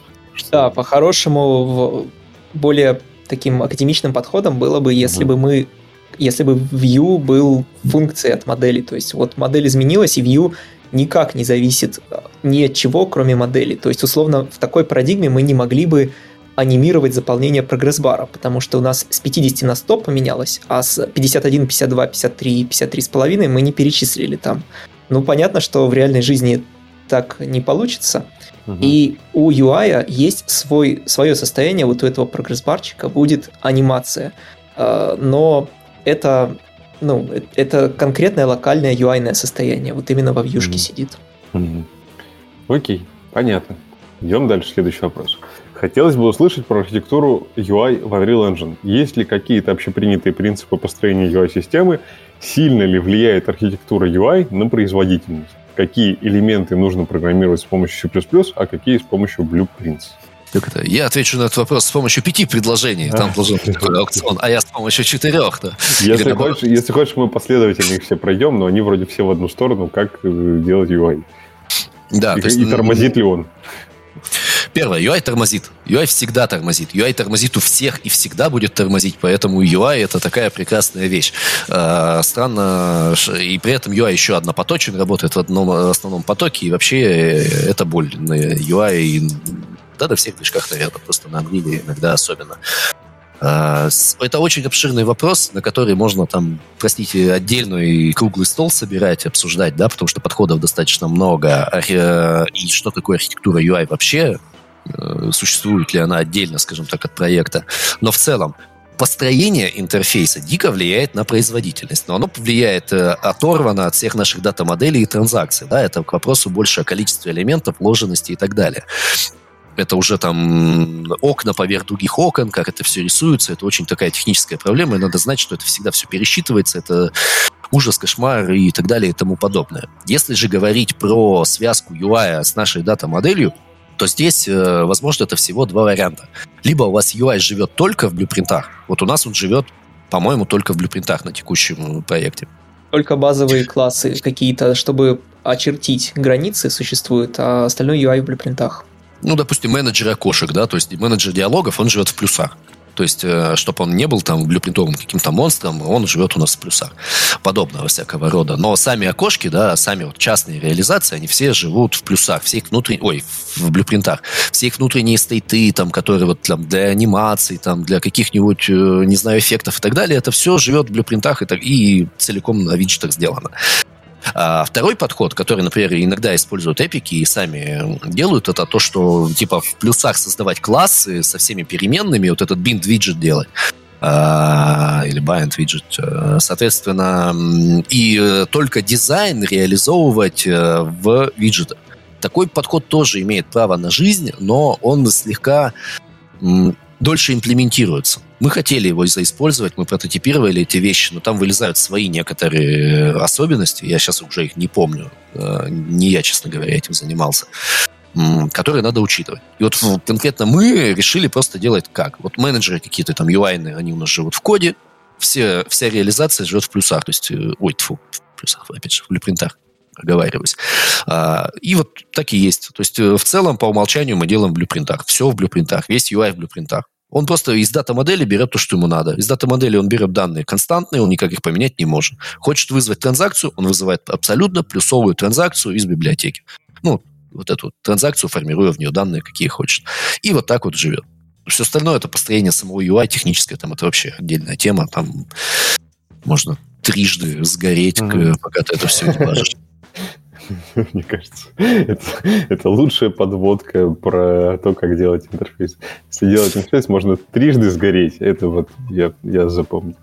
Да, по-хорошему, более таким академичным подходом было бы, если угу. бы мы если бы view был функцией от модели. То есть вот модель изменилась, и view никак не зависит э, ни от чего, кроме модели. То есть, условно, в такой парадигме мы не могли бы анимировать заполнение прогресс-бара, потому что у нас с 50 на 100 поменялось, а с 51, 52, 53, 53 с половиной мы не перечислили там. Ну, понятно, что в реальной жизни так не получится. Угу. И у UI есть свой, свое состояние, вот у этого прогресс-барчика будет анимация. Э, но это, ну, это конкретное локальное UI состояние. Вот именно во вьюшке mm-hmm. сидит. Mm-hmm. Окей, понятно. Идем дальше. Следующий вопрос. Хотелось бы услышать про архитектуру UI в Unreal Engine. Есть ли какие-то общепринятые принципы построения UI-системы? Сильно ли влияет архитектура UI на производительность? Какие элементы нужно программировать с помощью C++, а какие с помощью Blueprints? Как это? Я отвечу на этот вопрос с помощью пяти предложений. Там должен быть такой аукцион, а я с помощью четырех. Да. Если, хочешь, если хочешь, мы последовательно их все пройдем, но они вроде все в одну сторону, как э, делать UI. Да, и, есть, и тормозит ли он? Первое, UI тормозит. UI всегда тормозит. UI тормозит у всех и всегда будет тормозить, поэтому UI это такая прекрасная вещь. Э, странно, и при этом UI еще однопоточен, работает в одном основном потоке, и вообще э, это боль. UI да, на всех движках, наверное, просто на Unreal иногда особенно. А, это очень обширный вопрос, на который можно там, простите, отдельный круглый стол собирать, обсуждать, да, потому что подходов достаточно много. И что такое архитектура UI вообще? Э, существует ли она отдельно, скажем так, от проекта? Но в целом, построение интерфейса дико влияет на производительность, но оно влияет э, оторвано от всех наших дата-моделей и транзакций. Да? Это к вопросу больше о количестве элементов, вложенности и так далее это уже там окна поверх других окон, как это все рисуется, это очень такая техническая проблема, и надо знать, что это всегда все пересчитывается, это ужас, кошмар и так далее и тому подобное. Если же говорить про связку UI с нашей дата-моделью, то здесь, э, возможно, это всего два варианта. Либо у вас UI живет только в блюпринтах, вот у нас он живет, по-моему, только в блюпринтах на текущем проекте. Только базовые классы какие-то, чтобы очертить границы существуют, а остальное UI в блюпринтах ну, допустим, менеджер окошек, да, то есть менеджер диалогов, он живет в плюсах. То есть, э, чтобы он не был там блюпринтовым каким-то монстром, он живет у нас в плюсах. Подобного всякого рода. Но сами окошки, да, сами вот частные реализации, они все живут в плюсах. Все их внутренние, ой, в блюпринтах. Все их внутренние стейты, там, которые вот там, для анимации, там, для каких-нибудь, э, не знаю, эффектов и так далее, это все живет в блюпринтах и, так, и целиком на виджетах сделано. А второй подход, который, например, иногда используют эпики и сами делают, это то, что типа в плюсах создавать классы со всеми переменными, вот этот bind виджет делать а, или bind виджет, э, соответственно, и э, только дизайн реализовывать э, в виджетах. Такой подход тоже имеет право на жизнь, но он слегка дольше имплементируется. Мы хотели его заиспользовать, мы прототипировали эти вещи, но там вылезают свои некоторые особенности, я сейчас уже их не помню, э, не я, честно говоря, этим занимался, которые надо учитывать. И вот конкретно мы решили просто делать как? Вот менеджеры какие-то там UI, они у нас живут в коде, все, вся реализация живет в плюсах, то есть, э, ой, тьфу, в плюсах, опять же, в блюпринтах оговариваюсь. А, и вот так и есть. То есть э, в целом по умолчанию мы делаем в блюпринтах. Все в блюпринтах, весь UI в блюпринтах. Он просто из дата-модели берет то, что ему надо. Из дата-модели он берет данные константные, он никак их поменять не может. Хочет вызвать транзакцию, он вызывает абсолютно плюсовую транзакцию из библиотеки. Ну, вот эту транзакцию, формируя в нее данные, какие хочет. И вот так вот живет. Все остальное это построение самого UI техническое, там это вообще отдельная тема, там можно трижды сгореть, mm-hmm. пока ты это все не. Мне кажется, это, это лучшая подводка про то, как делать интерфейс. Если делать интерфейс, можно трижды сгореть. Это вот я, я запомню.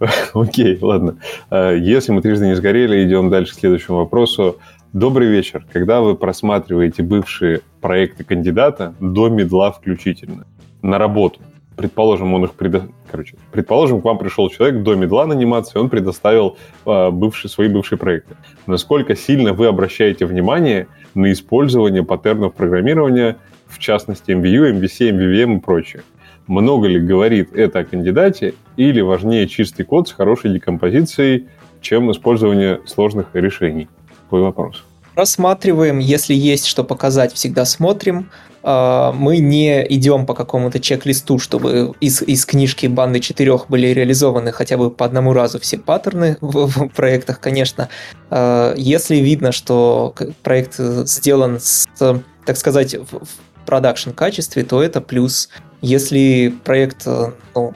Окей, ладно. А, если мы трижды не сгорели, идем дальше к следующему вопросу. Добрый вечер. Когда вы просматриваете бывшие проекты кандидата до медла включительно на работу, предположим, он их предо... короче, предположим, к вам пришел человек до медла наниматься, и он предоставил э, бывшие, свои бывшие проекты. Насколько сильно вы обращаете внимание на использование паттернов программирования, в частности, MVU, MVC, MVVM и прочее? Много ли говорит это о кандидате, или важнее чистый код с хорошей декомпозицией, чем использование сложных решений? Такой вопрос. Рассматриваем, если есть что показать, всегда смотрим. А, мы не идем по какому-то чек-листу, чтобы из, из книжки банды четырех были реализованы хотя бы по одному разу все паттерны в, в проектах, конечно. А, если видно, что проект сделан с, так сказать, в продакшн качестве, то это плюс. Если проект ну,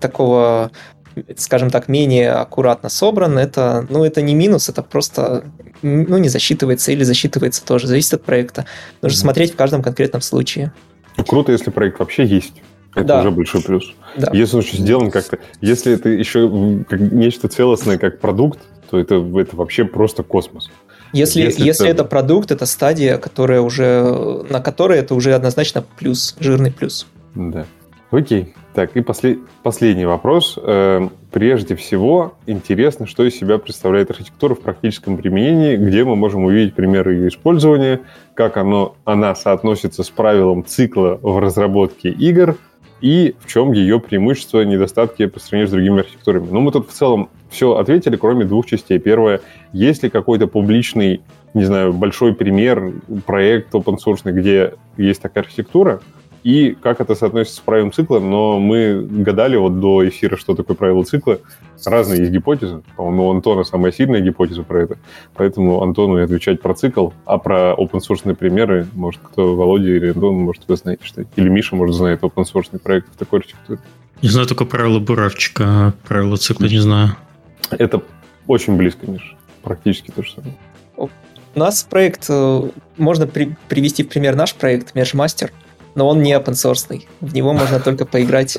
такого скажем так, менее аккуратно собран, это, ну, это не минус, это просто ну, не засчитывается или засчитывается тоже, зависит от проекта. Нужно mm-hmm. смотреть в каждом конкретном случае. Ну, круто, если проект вообще есть. Это да. уже большой плюс. Да. Если он сделан как-то... Если это еще как нечто целостное, как продукт, то это, это вообще просто космос. Если, если, если это... это продукт, это стадия, которая уже, на которой это уже однозначно плюс, жирный плюс. Да. Окей. Так, и после, последний вопрос. Э, прежде всего, интересно, что из себя представляет архитектура в практическом применении, где мы можем увидеть примеры ее использования, как оно, она соотносится с правилом цикла в разработке игр и в чем ее преимущества, недостатки по сравнению с другими архитектурами. Ну, мы тут в целом все ответили, кроме двух частей. Первое, есть ли какой-то публичный, не знаю, большой пример, проект open source, где есть такая архитектура, и как это соотносится с правилом цикла, но мы гадали вот до эфира, что такое правило цикла. Разные есть гипотезы. По-моему, у Антона самая сильная гипотеза про это. Поэтому Антону и отвечать про цикл, а про open source примеры, может, кто, Володя или Антон, может, вы знаете, что Или Миша, может, знает open source проект в такой архитектуре. Не знаю только правила буравчика, а правила цикла не знаю. Это очень близко, Миша. Практически то же самое. У нас проект, э, можно при, привести в пример наш проект Merge но он не open source. В него можно только поиграть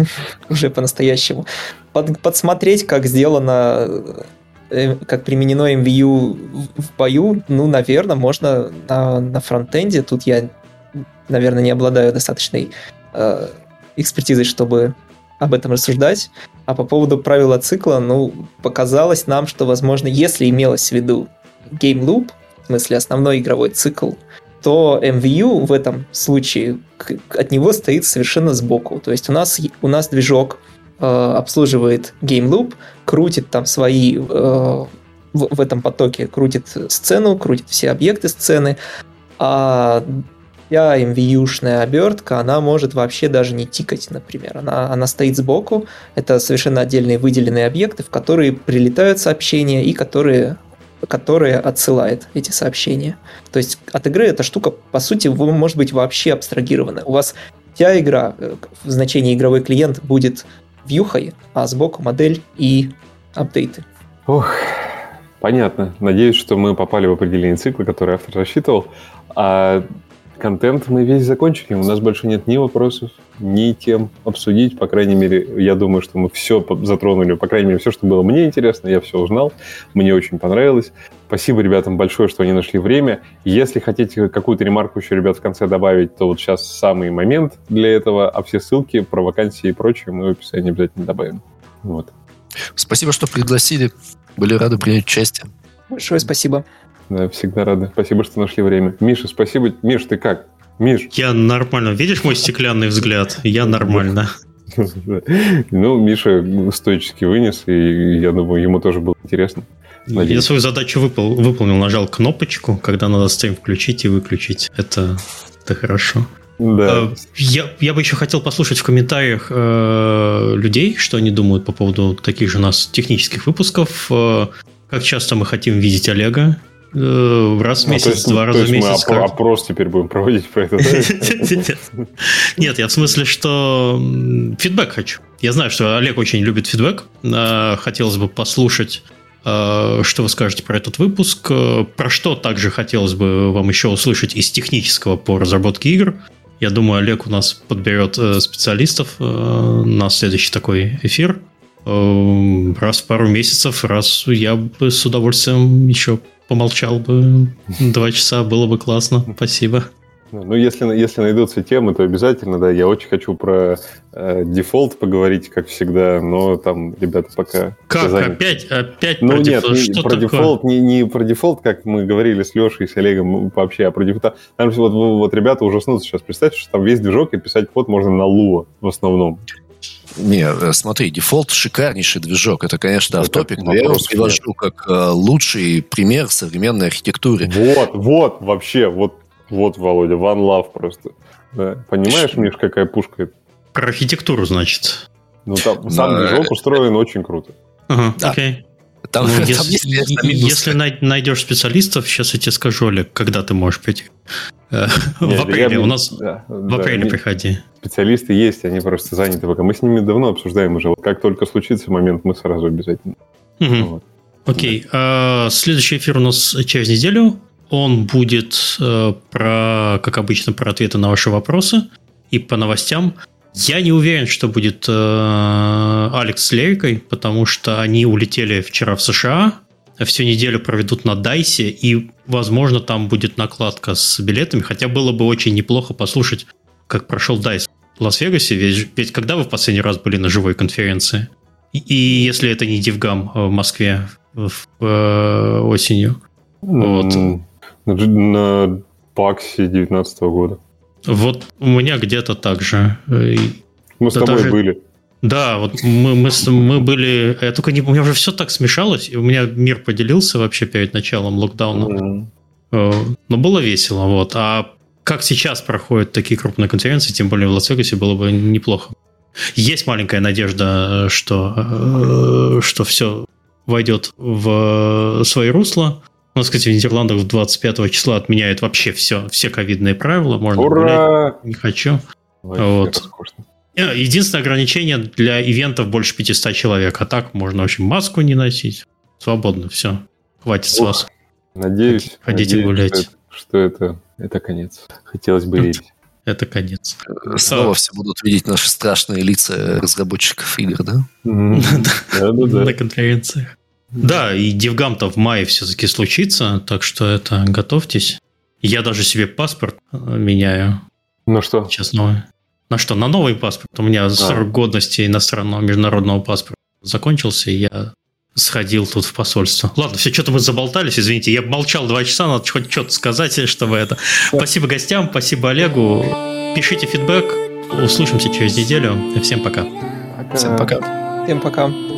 уже по-настоящему. Под, подсмотреть, как сделано, э, как применено MVU в бою, ну, наверное, можно на, на фронтенде. Тут я, наверное, не обладаю достаточной э, экспертизой, чтобы об этом рассуждать. А по поводу правила цикла, ну, показалось нам, что, возможно, если имелось в виду game loop, в смысле основной игровой цикл, то MVU в этом случае от него стоит совершенно сбоку. То есть у нас, у нас движок э, обслуживает GameLoop, крутит там свои э, в, в этом потоке, крутит сцену, крутит все объекты сцены, а вся MVU-шная обертка, она может вообще даже не тикать, например. Она, она стоит сбоку, это совершенно отдельные выделенные объекты, в которые прилетают сообщения и которые которая отсылает эти сообщения. То есть от игры эта штука, по сути, может быть вообще абстрагирована. У вас вся игра э, в значении игровой клиент будет вьюхой, а сбоку модель и апдейты. Ох, понятно. Надеюсь, что мы попали в определение цикла, который автор рассчитывал. А контент мы весь закончили. У нас больше нет ни вопросов, ни тем обсудить. По крайней мере, я думаю, что мы все затронули. По крайней мере, все, что было мне интересно, я все узнал. Мне очень понравилось. Спасибо ребятам большое, что они нашли время. Если хотите какую-то ремарку еще, ребят, в конце добавить, то вот сейчас самый момент для этого, а все ссылки про вакансии и прочее мы в описании обязательно добавим. Вот. Спасибо, что пригласили. Были рады принять участие. Большое спасибо. Да, всегда рады. Спасибо, что нашли время. Миша, спасибо. Миш, ты как? Миш? Я нормально. Видишь мой стеклянный взгляд? Я нормально. Ну, Миша стойчески вынес, и я думаю, ему тоже было интересно. Надеюсь. Я свою задачу выпол- выполнил, нажал кнопочку, когда надо стрим включить и выключить. Это, это хорошо. Да. Э, я, я бы еще хотел послушать в комментариях э, людей, что они думают по поводу таких же у нас технических выпусков. Э, как часто мы хотим видеть Олега раз в ну, месяц, два раза в месяц. Мы опрос теперь будем проводить про это. Нет, я в смысле, что фидбэк хочу. Я знаю, что Олег очень любит фидбэк. Э, хотелось бы послушать, э, что вы скажете про этот выпуск. Про что также хотелось бы вам еще услышать из технического по разработке игр. Я думаю, Олег у нас подберет специалистов на следующий такой эфир. Раз в пару месяцев, раз я бы с удовольствием еще помолчал бы. Два часа было бы классно. Спасибо. Ну, если, если найдутся темы, то обязательно, да. Я очень хочу про э, Defold поговорить, как всегда, но там, ребята, пока... Как? Опять? Опять ну, про нет, Defold? Что про такое? Defold, не, не про Defold, как мы говорили с Лешей, с Олегом вообще, а про Defold. Там вот, вот ребята ужаснутся сейчас. Представьте, что там весь движок, и писать код можно на Lua в основном. Не, э, смотри, Defold шикарнейший движок. Это, конечно, оффтопик, но я его привожу как э, лучший пример современной архитектуры. Вот, вот, вообще, вот вот, Володя, One Love просто. Да. Понимаешь, Миш, какая пушка это? Про архитектуру, значит. Ну, там сам движок устроен очень круто. Ага, да. окей. Там, ну, там если, есть, если найдешь специалистов, сейчас я тебе скажу, Олег, когда ты можешь прийти. Э, в апреле. У нас в апреле приходи. Специалисты есть, они просто заняты пока. Мы с ними давно обсуждаем уже. Вот как только случится момент, мы сразу обязательно. Окей. А, следующий эфир у нас через неделю. Он будет э, про, как обычно, про ответы на ваши вопросы и по новостям. Я не уверен, что будет э, Алекс с Лерикой, потому что они улетели вчера в США, всю неделю проведут на Дайсе, и, возможно, там будет накладка с билетами, хотя было бы очень неплохо послушать, как прошел Дайс в Лас-Вегасе, ведь, ведь когда вы в последний раз были на живой конференции? И, и если это не Дивгам в Москве в, э, осенью. Вот. На, на Паксе 19 года. Вот у меня где-то так же. Мы с тобой даже... были. Да, вот мы, мы, мы были... Я только не... У меня уже все так смешалось, и у меня мир поделился вообще перед началом локдауна. Mm-hmm. Но было весело, вот. А как сейчас проходят такие крупные конференции, тем более в Лас-Вегасе, было бы неплохо. Есть маленькая надежда, что, э, что все войдет в свои русла. У нас, кстати, в Нидерландах 25 числа отменяют вообще все, все ковидные правила. Можно Ура! гулять, не хочу. вот. Э, единственное ограничение для ивентов больше 500 человек. А так можно в общем маску не носить. Свободно, все. Хватит Ох, с вас. Надеюсь, Ходите надеюсь, гулять. Что это, это конец. Хотелось бы верить. Это конец. Снова все будут видеть наши страшные лица разработчиков игр, да? На конференциях. Да, и Девгам-то в мае все-таки случится, так что это готовьтесь. Я даже себе паспорт э, меняю. На что? Сейчас новый. На что? На новый паспорт. У меня срок годности иностранного международного паспорта закончился, и я сходил тут в посольство. Ладно, все, что-то мы заболтались, извините. Я молчал два часа, надо хоть что-то сказать, чтобы это... Спасибо гостям, спасибо Олегу. Пишите фидбэк. Услышимся через неделю. Всем пока. пока. Всем пока. Всем пока.